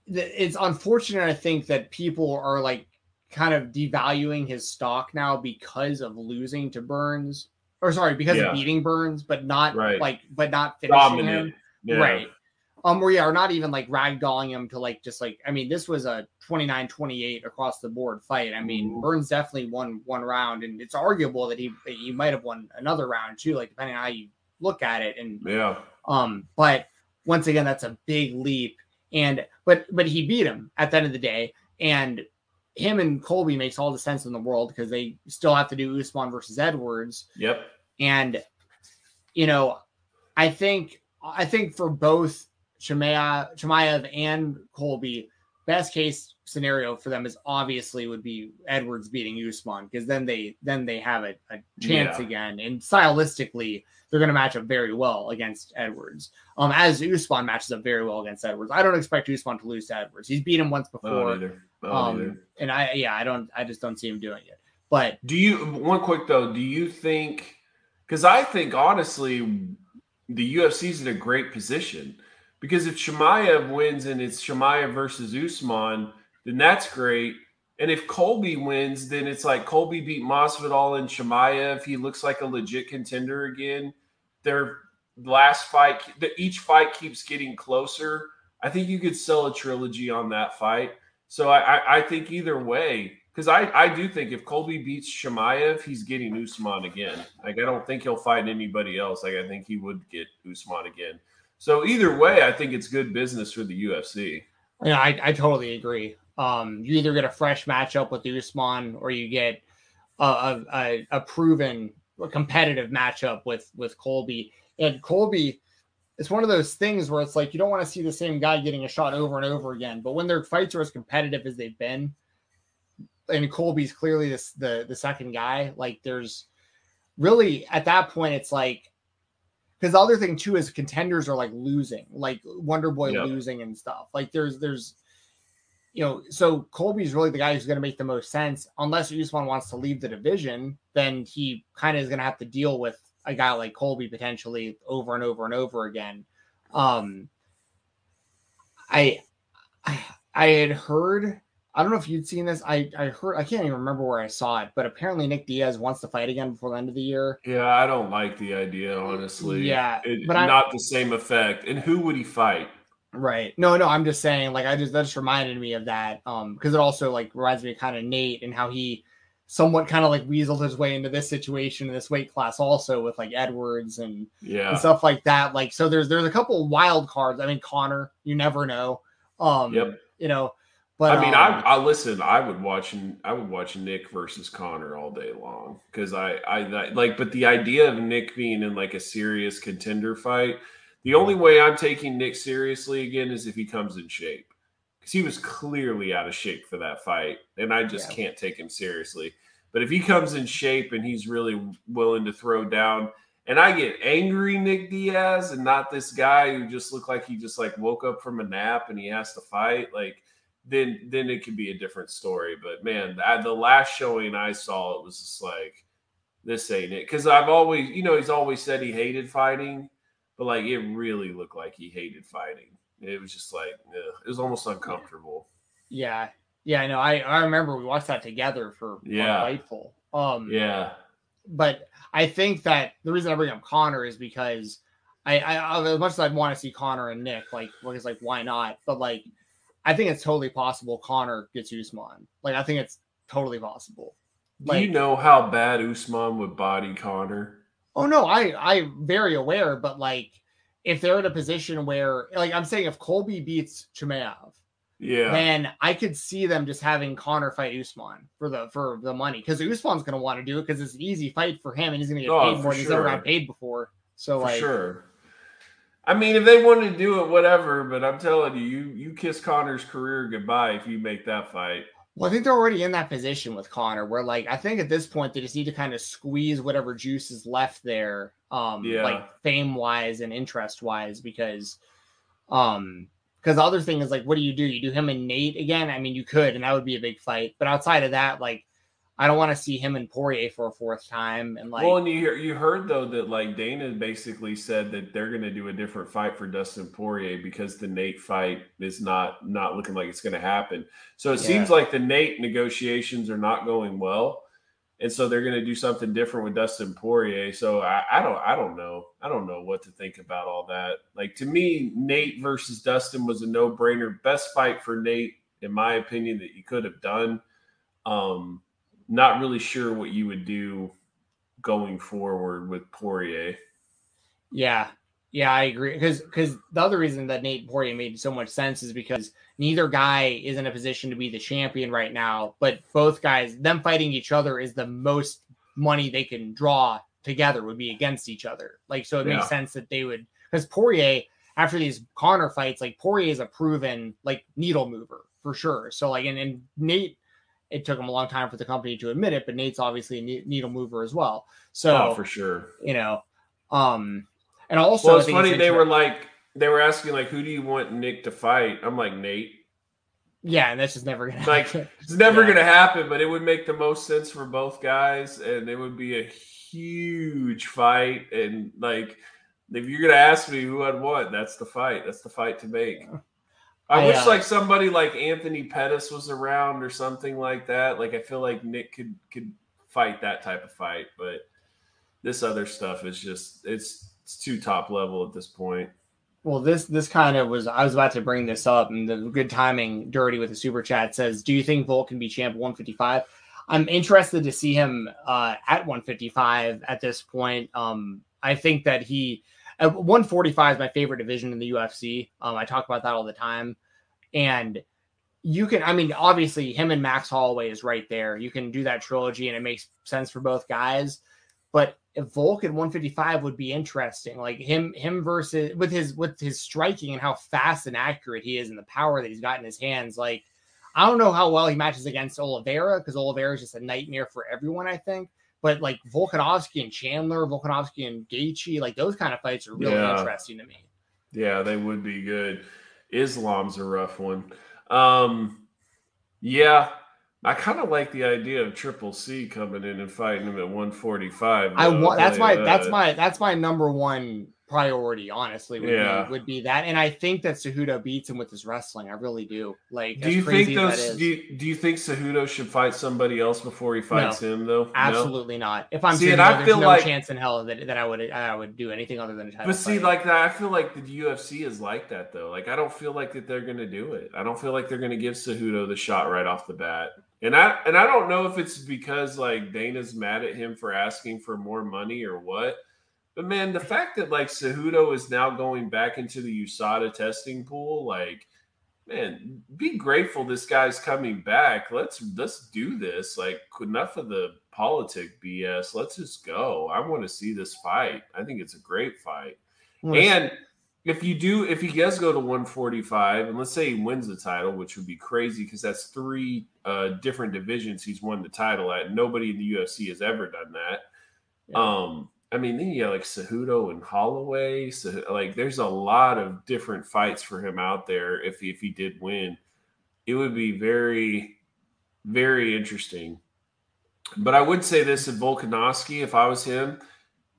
it's unfortunate. I think that people are like kind of devaluing his stock now because of losing to Burns or sorry, because yeah. of beating Burns, but not right. like, but not finishing Dominant. him. Yeah. Right. Um, or yeah, or not even like ragdolling him to like just like I mean, this was a 29-28 across the board fight. I mean, Mhm. Burns definitely won one round, and it's arguable that he he might have won another round too, like depending on how you look at it. And Yeah. um, but once again, that's a big leap. And but but he beat him at the end of the day, and him and Colby makes all the sense in the world because they still have to do Usman versus Edwards. Yep. And you know, I think I think for both Chimaev and Colby, best case scenario for them is obviously would be Edwards beating Usman because then they then they have a, a chance Yeah. again. And stylistically, they're going to match up very well against Edwards. Um, as Usman matches up very well against Edwards. I don't expect Usman to lose to Edwards. He's beat him once before. either. I don't either. Um, and I yeah, I don't I just don't see him doing it. But Do you one quick though? Do you think? Because I think honestly, the UFC's in a great position because if Chimaev wins and it's Chimaev versus Usman, then that's great. And if Colby wins, then it's like Colby beat Masvidal and Chimaev. He looks like a legit contender again. Their last fight, each fight keeps getting closer. I think you could sell a trilogy on that fight. So I, I, I think either way, because I, I do think if Colby beats Chimaev, he's getting Usman again. Like I don't think he'll fight anybody else. Like I think he would get Usman again. So either way, I think it's good business for the UFC. Yeah, I, I totally agree. Um, you either get a fresh matchup with Usman or you get a, a, a, proven competitive matchup with with Colby. And Colby, it's one of those things where it's like you don't want to see the same guy getting a shot over and over again. But when their fights are as competitive as they've been, and Colby's clearly this the the second guy, like there's really at that point it's like because the other thing too is contenders are like losing, like Wonder Boy Yep. losing and stuff. Like there's there's you know, so Colby's really the guy who's going to make the most sense. Unless Usman wants to leave the division, then he kind of is going to have to deal with a guy like Colby potentially over and over and over again. Um, I, I, I had heard. I don't know if you'd seen this. I, I heard. I can't even remember where I saw it, but apparently Nick Diaz wants to fight again before the end of the year. Yeah, I don't like the idea, honestly. Yeah, It- but I- not the same effect. And who would he fight? Right. No, no, I'm just saying, like, I just that just reminded me of that. Um, because it also like reminds me of kind of Nate and how he somewhat kind of like weaseled his way into this situation in this weight class also with like Edwards and, Yeah. and stuff like that. Like, so there's there's a couple wild cards. I mean, Conor, you never know. Um, Yep. you know, but I mean, um, I, I listen. I would watch. I would watch Nick versus Conor all day long because I, I, I like. But the idea of Nick being in like a serious contender fight, the only way I'm taking Nick seriously again is if he comes in shape because he was clearly out of shape for that fight, and I just Yeah. can't take him seriously. But if he comes in shape and he's really willing to throw down, and I get angry, Nick Diaz, and not this guy who just looked like he just like woke up from a nap and he has to fight, like then then it could be a different story. But man, I, the last showing I saw, it was just like this ain't it. Because I've always, you know, he's always said he hated fighting, but like it really looked like he hated fighting. It was just like ugh, it was almost uncomfortable. yeah, yeah, I know. I I remember we watched that together for Yeah. Fightful. Um, Yeah, but I think that the reason I bring up Conor is because I, I as much as I'd want to see Conor and Nick, like, because like why not? But like, I think it's totally possible Conor gets Usman. Like, I think it's totally possible. do you know how bad Usman would body Conor? Oh no, I I'm very aware, but like, if they're in a position where, like, I'm saying if Colby beats Chimaev, Yeah, then I could see them just having Conor fight Usman for the for the money because Usman's going to want to do it because it's an easy fight for him and he's going to get Oh, paid for more than he's ever sure. got paid before. So for like, sure. I mean, if they wanted to do it, whatever. But I'm telling you, you you kiss Conor's career goodbye if you make that fight. Well, I think they're already in that position with Conor, where like I think at this point they just need to kind of squeeze whatever juice is left there, um, Yeah. like fame wise and interest wise, because, um, because the other thing is like, what do you do? You do him and Nate again? I mean, you could, and that would be a big fight. But outside of that, like, I don't want to see him and Poirier for a fourth time. And like, well, and you hear, you heard though that like Dana basically said that they're going to do a different fight for Dustin Poirier because the Nate fight is not not looking like it's going to happen. So it seems like the Nate negotiations are not going well, and so they're going to do something different with Dustin Poirier. So I, I, don't I don't know I don't know what to think about all that. Like to me, Nate versus Dustin was a no brainer. Best fight for Nate, in my opinion, that you could have done. Um, not really sure what you would do going forward with Poirier. Yeah, yeah, I agree. Because because the other reason that Nate Poirier made so much sense is because neither guy is in a position to be the champion right now, but both guys, them fighting each other is the most money they can draw together would be against each other. Like so, it yeah. makes sense that they would because Poirier after these Conor fights, like Poirier is a proven like needle mover for sure. So like and, and Nate it took him a long time for the company to admit it, but Nate's obviously a needle mover as well. So oh, for sure, you know, um, and also, well, it's funny it's they were like they were asking like, who do you want Nick to fight? I'm like Nate. Yeah, and that's just never gonna like happen. it's never yeah. gonna happen, but it would make the most sense for both guys, and it would be a huge fight. And like, if you're gonna ask me who I'd want, that's the fight. That's the fight to make. I, I wish uh, like somebody like Anthony Pettis was around or something like that. Like I feel like Nick could could fight that type of fight, but this other stuff is just it's it's too top level at this point. Well, this this kind of was I was about to bring this up, and the good timing. Dirty with the super chat says, "Do you think Volk can be champ 155?" I'm interested to see him uh, at 155 at this point. Um, I think that he 145 is my favorite division in the UFC. Um, I talk about that all the time, and you can. I mean, obviously, him and Max Holloway is right there. You can do that trilogy, and it makes sense for both guys. But if Volk at 155 would be interesting, like him, him versus with his with his striking and how fast and accurate he is and the power that he's got in his hands. Like, I don't know how well he matches against Oliveira because Oliveira is just a nightmare for everyone, I think. But like Volkanovski and Chandler, Volkanovski and Gaethje, like those kind of fights are really yeah. interesting to me. Yeah, they would be good. Islam's a rough one. Um, yeah, I kind of like the idea of Triple C coming in and fighting him at 145. I want that's my that. that's my that's my number one priority, honestly, would, yeah. be, would be that. And I think that Cejudo beats him with his wrestling. I really do. Like, do you think those? Do you, do you think Cejudo should fight somebody else before he fights no, him? Though, absolutely no? not. If I'm see, Cejudo, I feel no like, chance in hell that, that I would I would do anything other than a title. But see, fight. like that, I feel like the UFC is like that though. Like, I don't feel like that they're going to do it. I don't feel like they're going to give Cejudo the shot right off the bat. And I and I don't know if it's because like Dana's mad at him for asking for more money or what but man, the fact that like Cejudo is now going back into the USADA testing pool, like, man, be grateful this guy's coming back. Let's let's do this. Like, enough of the politic BS. Let's just go. I want to see this fight. I think it's a great fight. and if you do, if he does go to 145, and let's say he wins the title, which would be crazy because that's three uh, different divisions he's won the title at. Nobody in the UFC has ever done that. Yeah. Um, I mean, then you got like Cejudo and Holloway. So like, there's a lot of different fights for him out there. If he, if he did win, it would be very, very interesting. But I would say this at Volkanovski, if I was him,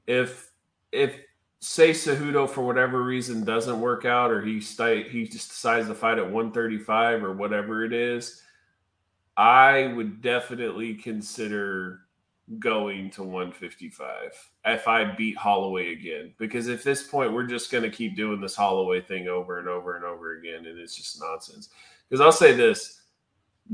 if if say Cejudo for whatever reason doesn't work out, or he st- he just decides to fight at 135 or whatever it is, I would definitely consider going to 155 if I beat Holloway again. Because at this point, we're just going to keep doing this Holloway thing over and over and over again. And it's just nonsense. Because I'll say this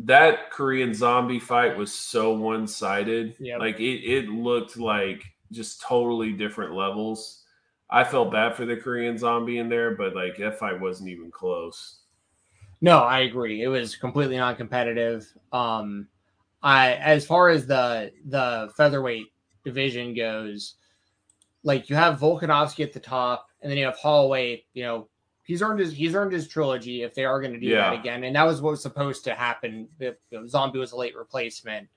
that Korean zombie fight was so one sided. Yep. Like it, it looked like just totally different levels. I felt bad for the Korean zombie in there, but like that fight wasn't even close. No, I agree. It was completely non competitive. Um, I as far as the the featherweight division goes, like you have Volkanovski at the top, and then you have Holloway. You know, he's earned his he's earned his trilogy if they are going to do yeah. that again, and that was what was supposed to happen. If you know, Zombie was a late replacement,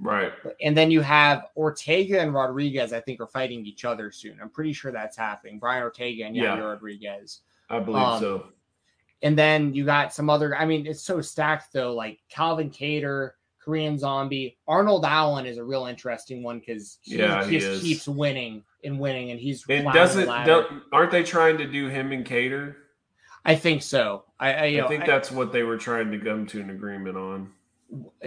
right? And then you have Ortega and Rodriguez. I think are fighting each other soon. I'm pretty sure that's happening. Brian Ortega and yeah. Rodriguez. I believe um, so. And then you got some other. I mean, it's so stacked though. Like Calvin Kattar. Korean Zombie. Arnold Allen is a real interesting one because he, yeah, he, just keeps winning and winning, and he's it doesn't. Do, aren't they trying to do him and Kattar? I think so. I I, I think know, that's I, what they were trying to come to an agreement on.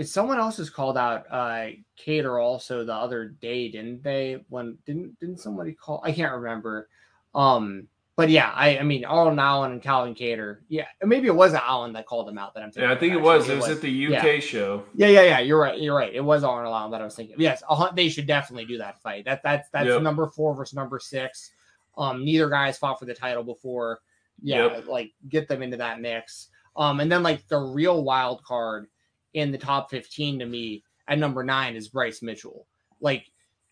someone else has called out uh Kattar also the other day, didn't they? When didn't didn't somebody call? I can't remember. Um, but yeah, I I mean Arnold Allen and Calvin Kattar. Yeah, maybe it wasn't Allen that called them out. That I'm thinking. Yeah, I think it was. It, it was, at the UK yeah. show. Yeah, yeah, yeah. You're right. You're right. It was Arnold Allen that I was thinking. Yes, they should definitely do that fight. That that's that's yep. number four versus number six. Um, neither guy has fought for the title before. Yeah, yep. like get them into that mix. Um, and then like the real wild card in the top 15 to me at number nine is Bryce Mitchell. Like,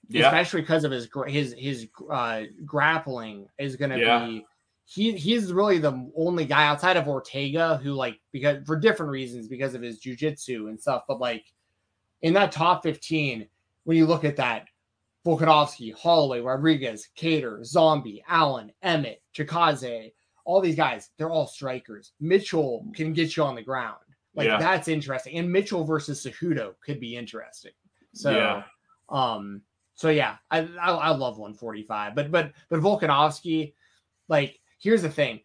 yeah. especially because of his his his uh, grappling is going to yeah. be. He he's really the only guy outside of Ortega who like because for different reasons because of his jujitsu and stuff. But like in that top 15, when you look at that, Volkanovski, Holloway, Rodriguez, Kattar, Zombie, Allen, Emmett, Chikadze, all these guys, they're all strikers. Mitchell can get you on the ground. Like yeah. that's interesting. And Mitchell versus Cejudo could be interesting. So yeah. um so yeah, I, I, I love 145. But but but Volkanovski, like here's the thing.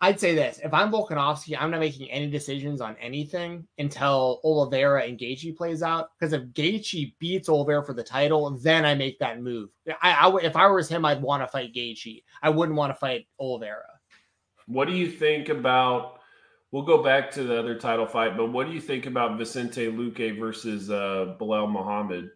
I'd say this: if I'm Volkanovski, I'm not making any decisions on anything until Oliveira and Gaethje plays out. Because if Gaethje beats Oliveira for the title, then I make that move. I, I if I was him, I'd want to fight Gaethje. I wouldn't want to fight Oliveira. What do you think about We'll go back to the other title fight, but what do you think about Vicente Luque versus uh, Belal Muhammad?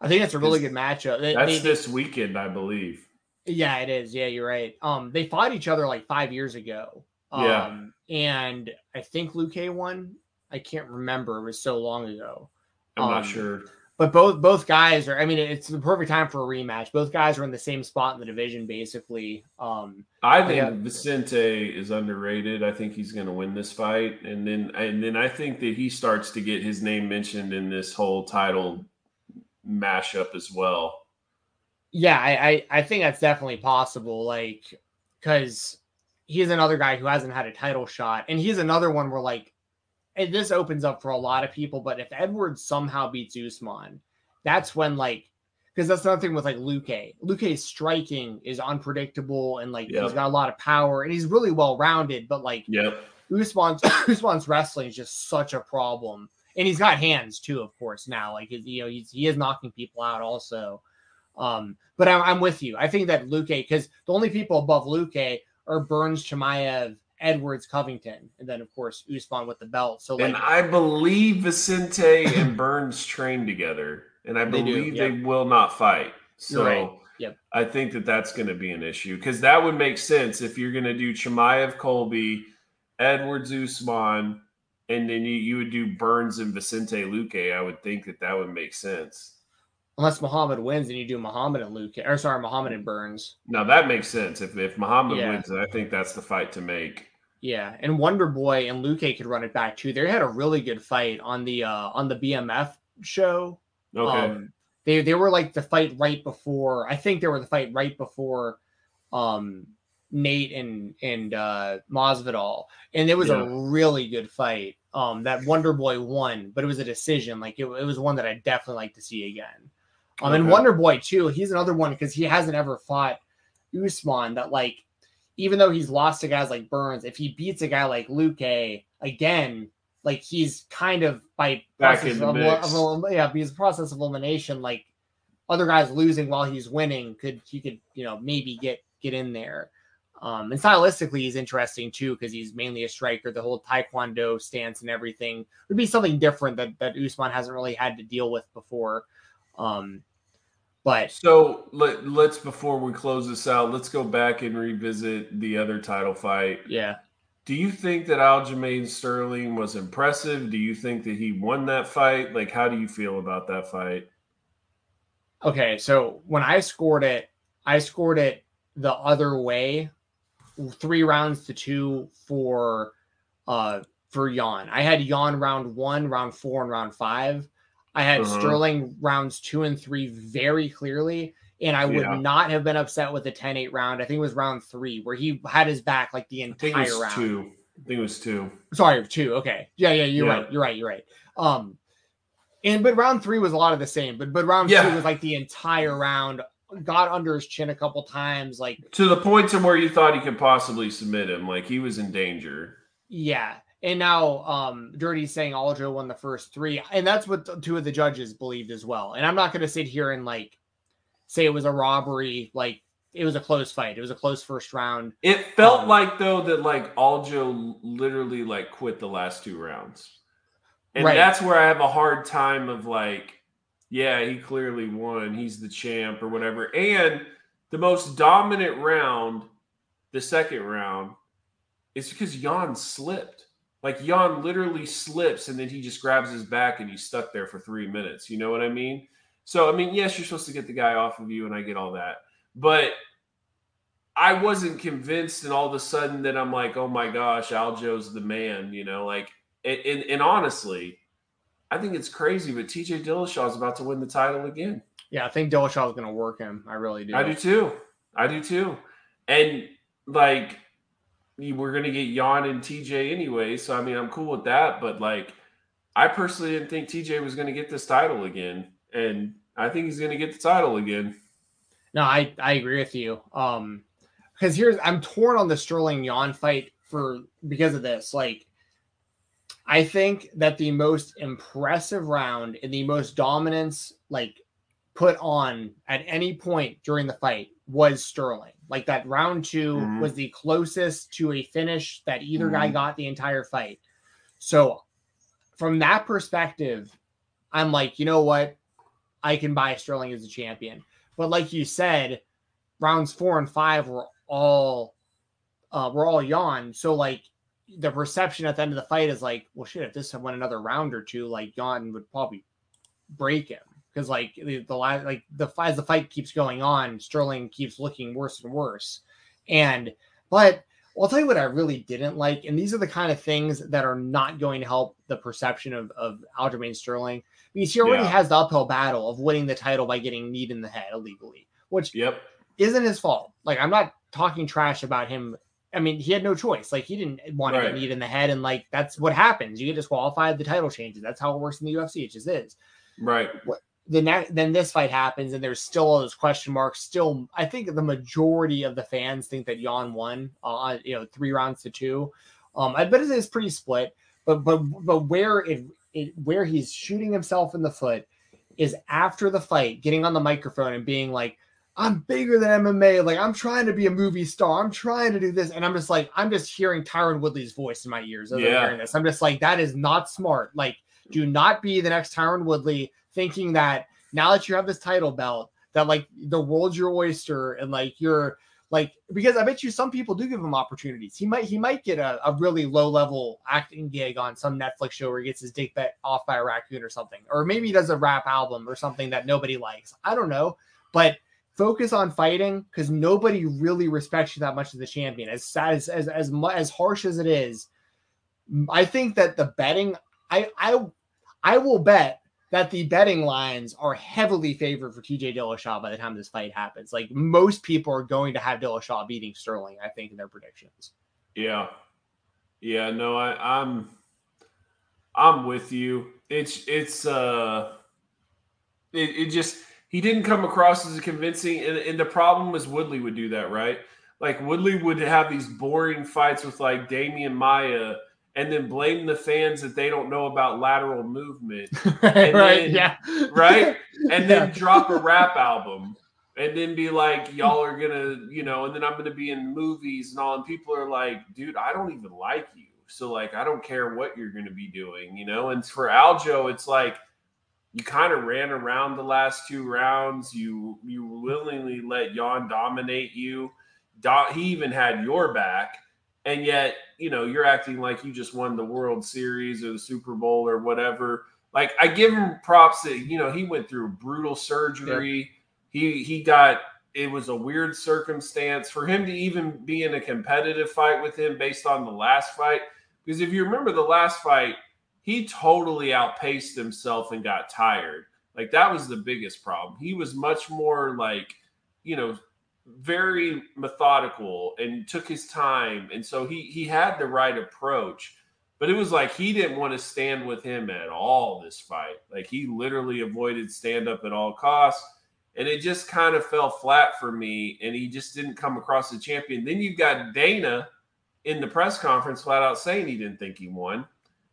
I think that's a really good matchup. They, that's they, this weekend, I believe. Yeah, it is. Yeah, you're right. Um, they fought each other like five years ago. Um, yeah, and I think Luque won. I can't remember. It was so long ago. I'm um, not sure but both both guys are. I mean, it's the perfect time for a rematch. Both guys are in the same spot in the division, basically. Um, I think yeah. Vicente is underrated. I think he's going to win this fight, and then and then I think that he starts to get his name mentioned in this whole title mashup as well. Yeah, I I, I think that's definitely possible. Like, because he's another guy who hasn't had a title shot, and he's another one where like this opens up for a lot of people, but if Edwards somehow beats Usman, that's when like because that's another thing with like Luque. Luque's striking is unpredictable and like yep. he's got a lot of power and he's really well rounded, but like yep. Usman's Usman's wrestling is just such a problem. And he's got hands too, of course, now. Like you know, he's he is knocking people out also. Um, but I'm, I'm with you. I think that Luque because the only people above Luque are Burns, Chimaev, Edwards, Covington, and then of course Usman with the belt. So, like, and I believe Vicente and Burns train together, and I believe they, yep. they will not fight. So, right. yep. I think that that's going to be an issue because that would make sense if you're going to do Chimaev, Colby, Edwards, Usman, and then you, you would do Burns and Vicente Luque. I would think that that would make sense unless Muhammad wins and you do Muhammad and Luque, or sorry, Muhammad and Burns. Now that makes sense. If if Muhammad yeah. wins, I think that's the fight to make. Yeah, and Wonder Boy and Luque could run it back too. They had a really good fight on the uh on the BMF show. Okay. Um, they they were like the fight right before. I think they were the fight right before um Nate and and uh Masvidal, and it was yeah. a really good fight. Um, that Wonder Boy won, but it was a decision. Like it, it was one that I definitely like to see again. Um, okay. and Wonder Boy too. He's another one because he hasn't ever fought Usman. That like, even though he's lost to guys like Burns, if he beats a guy like Luque again, like he's kind of by Back process of, of, yeah, because process of elimination, like other guys losing while he's winning, could he could you know maybe get get in there. Um, and stylistically, he's interesting too because he's mainly a striker. The whole Taekwondo stance and everything would be something different that that Usman hasn't really had to deal with before. Um, but so let, let's before we close this out, let's go back and revisit the other title fight. Yeah. Do you think that Aljamain Sterling was impressive? Do you think that he won that fight? Like, how do you feel about that fight? Okay, so when I scored it, I scored it the other way, three rounds to two for uh for Yan. I had Yan round one, round four, and round five. I had uh-huh. Sterling rounds two and three very clearly. And I would yeah. not have been upset with the 10 8 round. I think it was round three where he had his back like the entire round. Two. I think it was two. Sorry, two. Okay. Yeah, yeah, you're yeah. right. You're right. You're right. Um, and but round three was a lot of the same, but but round yeah. two was like the entire round. Got under his chin a couple times, like to the point to where you thought he could possibly submit him, like he was in danger. Yeah, And now um Dirty's saying Aljo won the first three. And that's what two of the judges believed as well. And I'm not gonna sit here and like say it was a robbery, like it was a close fight. It was a close first round. It felt Um, like though that like Aljo literally like quit the last two rounds. And Right. that's where I have a hard time of like, yeah, he clearly won. He's the champ or whatever. And the most dominant round, the second round, is because Yan slipped. Like Yan literally slips and then he just grabs his back and he's stuck there for three minutes. You know what I mean? So I mean, yes, you're supposed to get the guy off of you, and I get all that. But I wasn't convinced, and all of a sudden that I'm like, oh my gosh, Aljo's the man, you know, like and, and, and honestly, I think it's crazy, but TJ Dillashaw is about to win the title again. Yeah, I think Dillashaw is gonna work him. I really do. I do too. I do too. And like we're gonna get Yan and TJ anyway, so I mean I'm cool with that. But like I personally didn't think TJ was gonna get this title again. And I think he's gonna get the title again. No, I I agree with you. Um, because here's I'm torn on the Sterling Yan fight for because of this. Like, I think that the most impressive round and the most dominance like put on at any point during the fight was Sterling. Like that round 2 Mhm. was the closest to a finish that either guy Mhm. got the entire fight. So, from that perspective, I'm like, you know what? I can buy Sterling as a champion. But like you said, rounds four and five were all uh were all Yan. So like the perception at the end of the fight is like, well shit, if this had went another round or two, like Yan would probably break him. Because like the, the last like the as the fight keeps going on, Sterling keeps looking worse and worse. And but I'll tell you what I really didn't like, and these are the kind of things that are not going to help the perception of, of Aljamain Sterling because he already Yeah. has the uphill battle of winning the title by getting kneed in the head illegally, which Yep. isn't his fault. Like I'm not talking trash about him. I mean, he had no choice. Like he didn't want to Right. get kneed in the head, and like that's what happens. You get disqualified, the title changes. That's how it works in the UFC. It just is. Right. The next, then this fight happens, and there's still all those question marks. Still, I think the majority of the fans think that Yan won. Uh, you know, three rounds to two. Um, I bet it is pretty split. But but but where it, it where he's shooting himself in the foot is after the fight, getting on the microphone and being like, I'm bigger than MMA. Like, I'm trying to be a movie star. I'm trying to do this. And I'm just like, I'm just hearing Tyron Woodley's voice in my ears as I'm hearing this. I'm just like, that is not smart. Like, do not be the next Tyron Woodley thinking that now that you have this title belt, that like the world's your oyster and like you're like because I bet you some people do give him opportunities. He might he might get a, a really low level acting gig on some Netflix show where he gets his dick bit off by a raccoon or something, or maybe he does a rap album or something that nobody likes. I don't know, but focus on fighting because nobody really respects you that much as the champion. As sad as as as, as harsh as it is, I think that the betting, I I I will bet that the betting lines are heavily favored for TJ Dillashaw by the time this fight happens. Like most people are going to have Dillashaw beating Sterling, I think, in their predictions. Yeah. Yeah, no, I, I'm I'm with you. It's it's uh it, it just he didn't come across as convincing and, and the problem was Woodley would do that, right? Like Woodley would have these boring fights with like Demian Maia and then blame the fans that they don't know about lateral movement. right? then- yeah. right? And then drop a rap album and then be like, y'all are gonna, you know, and then I'm gonna be in movies and all, and people are like, dude, I don't even like you. So like I don't care what you're gonna be doing, you know. And for Aljo, it's like you kind of ran around the last two rounds. You you willingly let Yan dominate you. Do- he even had your back, and yet you know you're acting like you just won the World Series or the Super Bowl or whatever. Like I give him props that you know he went through brutal surgery. He he got it was a weird circumstance for him to even be in a competitive fight with him based on the last fight. Because if you remember the last fight, he totally outpaced himself and got tired. Like that was the biggest problem. He was much more like, you know, very methodical and took his time. And so he he had the right approach. But it was like he didn't want to stand with him at all this fight. Like he literally avoided stand up at all costs. And it just kind of fell flat for me. And he just didn't come across the champion. Then you've got Dana in the press conference flat out saying he didn't think he won.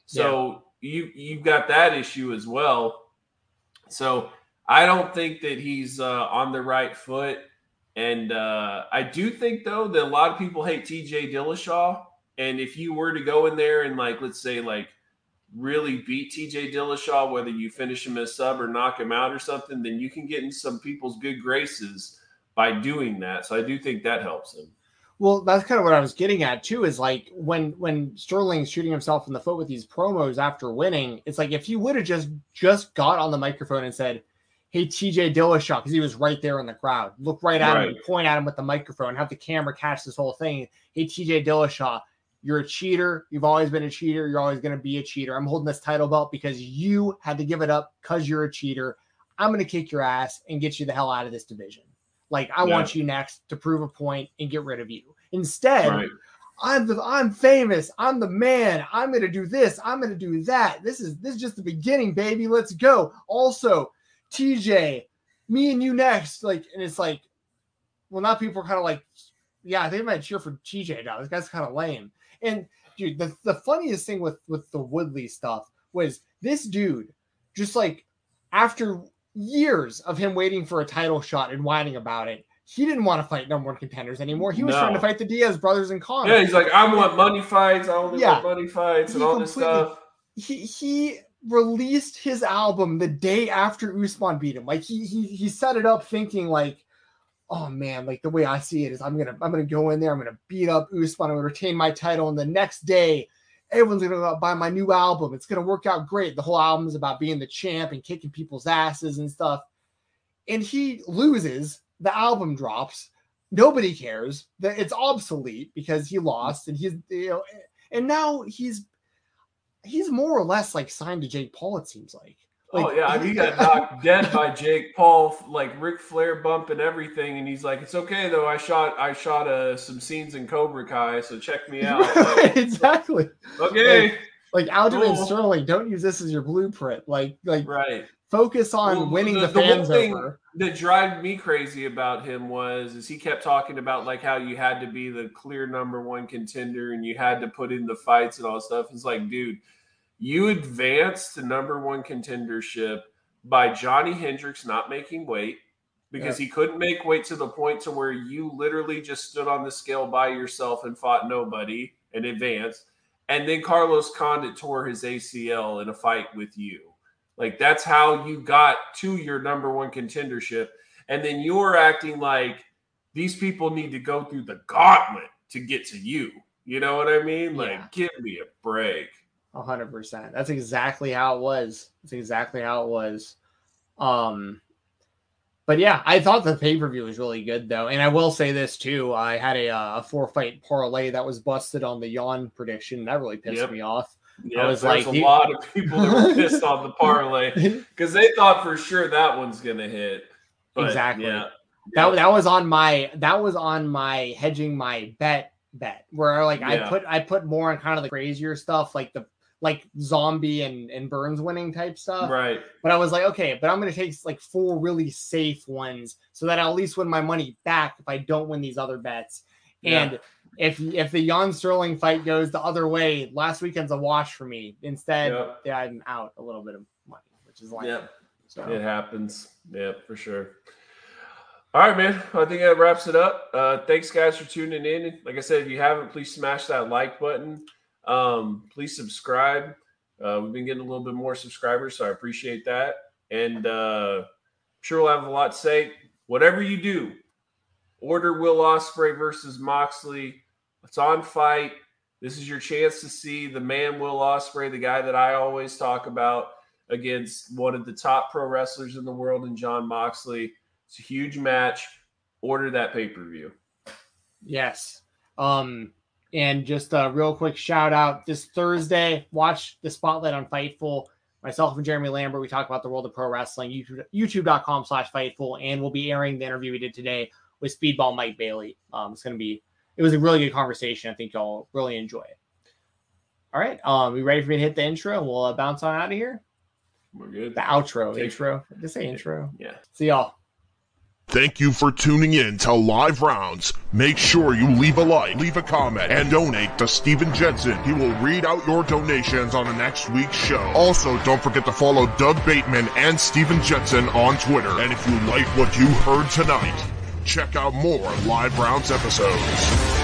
So. You you've got that issue as well. So I don't think that he's uh, on the right foot. And uh, I do think though that a lot of people hate TJ Dillashaw. And if you were to go in there and like let's say like really beat TJ Dillashaw, whether you finish him as a sub or knock him out or something, then you can get in some people's good graces by doing that. So I do think that helps him. Well, that's kind of what I was getting at too. Is like when when Sterling's shooting himself in the foot with these promos after winning, it's like if he would have just just got on the microphone and said, "Hey, TJ Dillashaw," because he was right there in the crowd, look right at right. him, point at him with the microphone, have the camera catch this whole thing. Hey, TJ Dillashaw, you're a cheater. You've always been a cheater. You're always going to be a cheater. I'm holding this title belt because you had to give it up because you're a cheater. I'm going to kick your ass and get you the hell out of this division. Like I yeah. want you next to prove a point and get rid of you. Instead, right. I'm the I'm famous. I'm the man. I'm gonna do this. I'm gonna do that. This is this is just the beginning, baby. Let's go. Also, TJ, me and you next. Like, and it's like, well, now people are kind of like, yeah, they might cheer for TJ now. This guy's kind of lame. And dude, the, the funniest thing with with the Woodley stuff was this dude just like after years of him waiting for a title shot and whining about it. He didn't want to fight number one contenders anymore. He was no. trying to fight the Diaz brothers and Conor. Yeah, he's like, I want money fights. I only yeah. want money fights and all this stuff. He he released his album the day after Usman beat him. Like he he he set it up thinking like, oh man, like the way I see it is I'm gonna I'm gonna go in there, I'm gonna beat up Usman, I'm gonna retain my title, and the next day everyone's gonna go buy my new album. It's gonna work out great. The whole album is about being the champ and kicking people's asses and stuff. And he loses. The album drops. Nobody cares. That it's obsolete because he lost, and he's you know, and now he's he's more or less like signed to Jake Paul. It seems like. Like, oh yeah, I mean, he got knocked dead by Jake Paul, like Ric Flair bump and everything, and he's like, "It's okay though. I shot, I shot uh, some scenes in Cobra Kai, so check me out." Like, exactly. Okay. Like, like Aljamain cool. Sterling, don't use this as your blueprint. Like, like right. Focus on well, winning the, the fans the over. That drive me crazy about him was is he kept talking about like how you had to be the clear number one contender and you had to put in the fights and all stuff. It's like, dude you advance to number one contendership by Johnny Hendricks not making weight because he couldn't make weight to the point to where you literally just stood on the scale by yourself and fought nobody and advanced. And then Carlos Condit tore his ACL in a fight with you. Like that's how you got to your number one contendership. And then you're acting like these people need to go through the gauntlet to get to you. You know what I mean? Like, yeah. give me a break hundred percent. That's exactly how it was. That's exactly how it was. Um, but yeah, I thought the pay per view was really good though, and I will say this too. I had a, uh, a four fight parlay that was busted on the Yan prediction. That really pissed yep. me off. Yeah, I was there's like, a lot of people that were pissed on the parlay because they thought for sure that one's gonna hit. But, exactly. Yeah. That, that was on my that was on my hedging my bet bet where like yeah. I put I put more on kind of the crazier stuff like the like zombie and, and Burns winning type stuff. Right. But I was like, okay, but I'm gonna take like four really safe ones so that I'll at least win my money back if I don't win these other bets. Yeah. And if if the Yan Sterling fight goes the other way, last weekend's a wash for me. Instead, yep. yeah, I'm out a little bit of money, which is like yeah, so. it happens. Yeah, for sure. All right, man. I think that wraps it up. Uh, thanks, guys, for tuning in. Like I said, if you haven't, please smash that like button. Um, please subscribe. Uh, we've been getting a little bit more subscribers, so I appreciate that. And uh, I'm sure we'll have a lot to say. Whatever you do, order Will Ospreay versus Moxley. It's on FITE. This is your chance to see the man Will Ospreay, the guy that I always talk about, against one of the top pro wrestlers in the world, and Jon Moxley. It's a huge match. Order that pay per view. Yes. Um, and just a real quick shout out this Thursday, watch the spotlight on Fightful. Myself and Jeremy Lambert, we talk about the world of pro wrestling, YouTube, youtube.com slash Fightful, and we'll be airing the interview we did today with Speedball Mike Bailey. Um, it's going to be, it was a really good conversation. I think y'all really enjoy it. All right. Um, we ready for me to hit the intro and we'll uh, bounce on out of here? We're good. The outro, Take, intro. Just say intro. Yeah. See y'all. Thank you for tuning in to Live Rounds. Make sure you leave a like, leave a comment, and donate to Steven Jensen. He will read out your donations on the next week's show. Also, don't forget to follow Doug Bateman and Steven Jensen on Twitter. And if you like what you heard tonight, check out more Live Rounds episodes.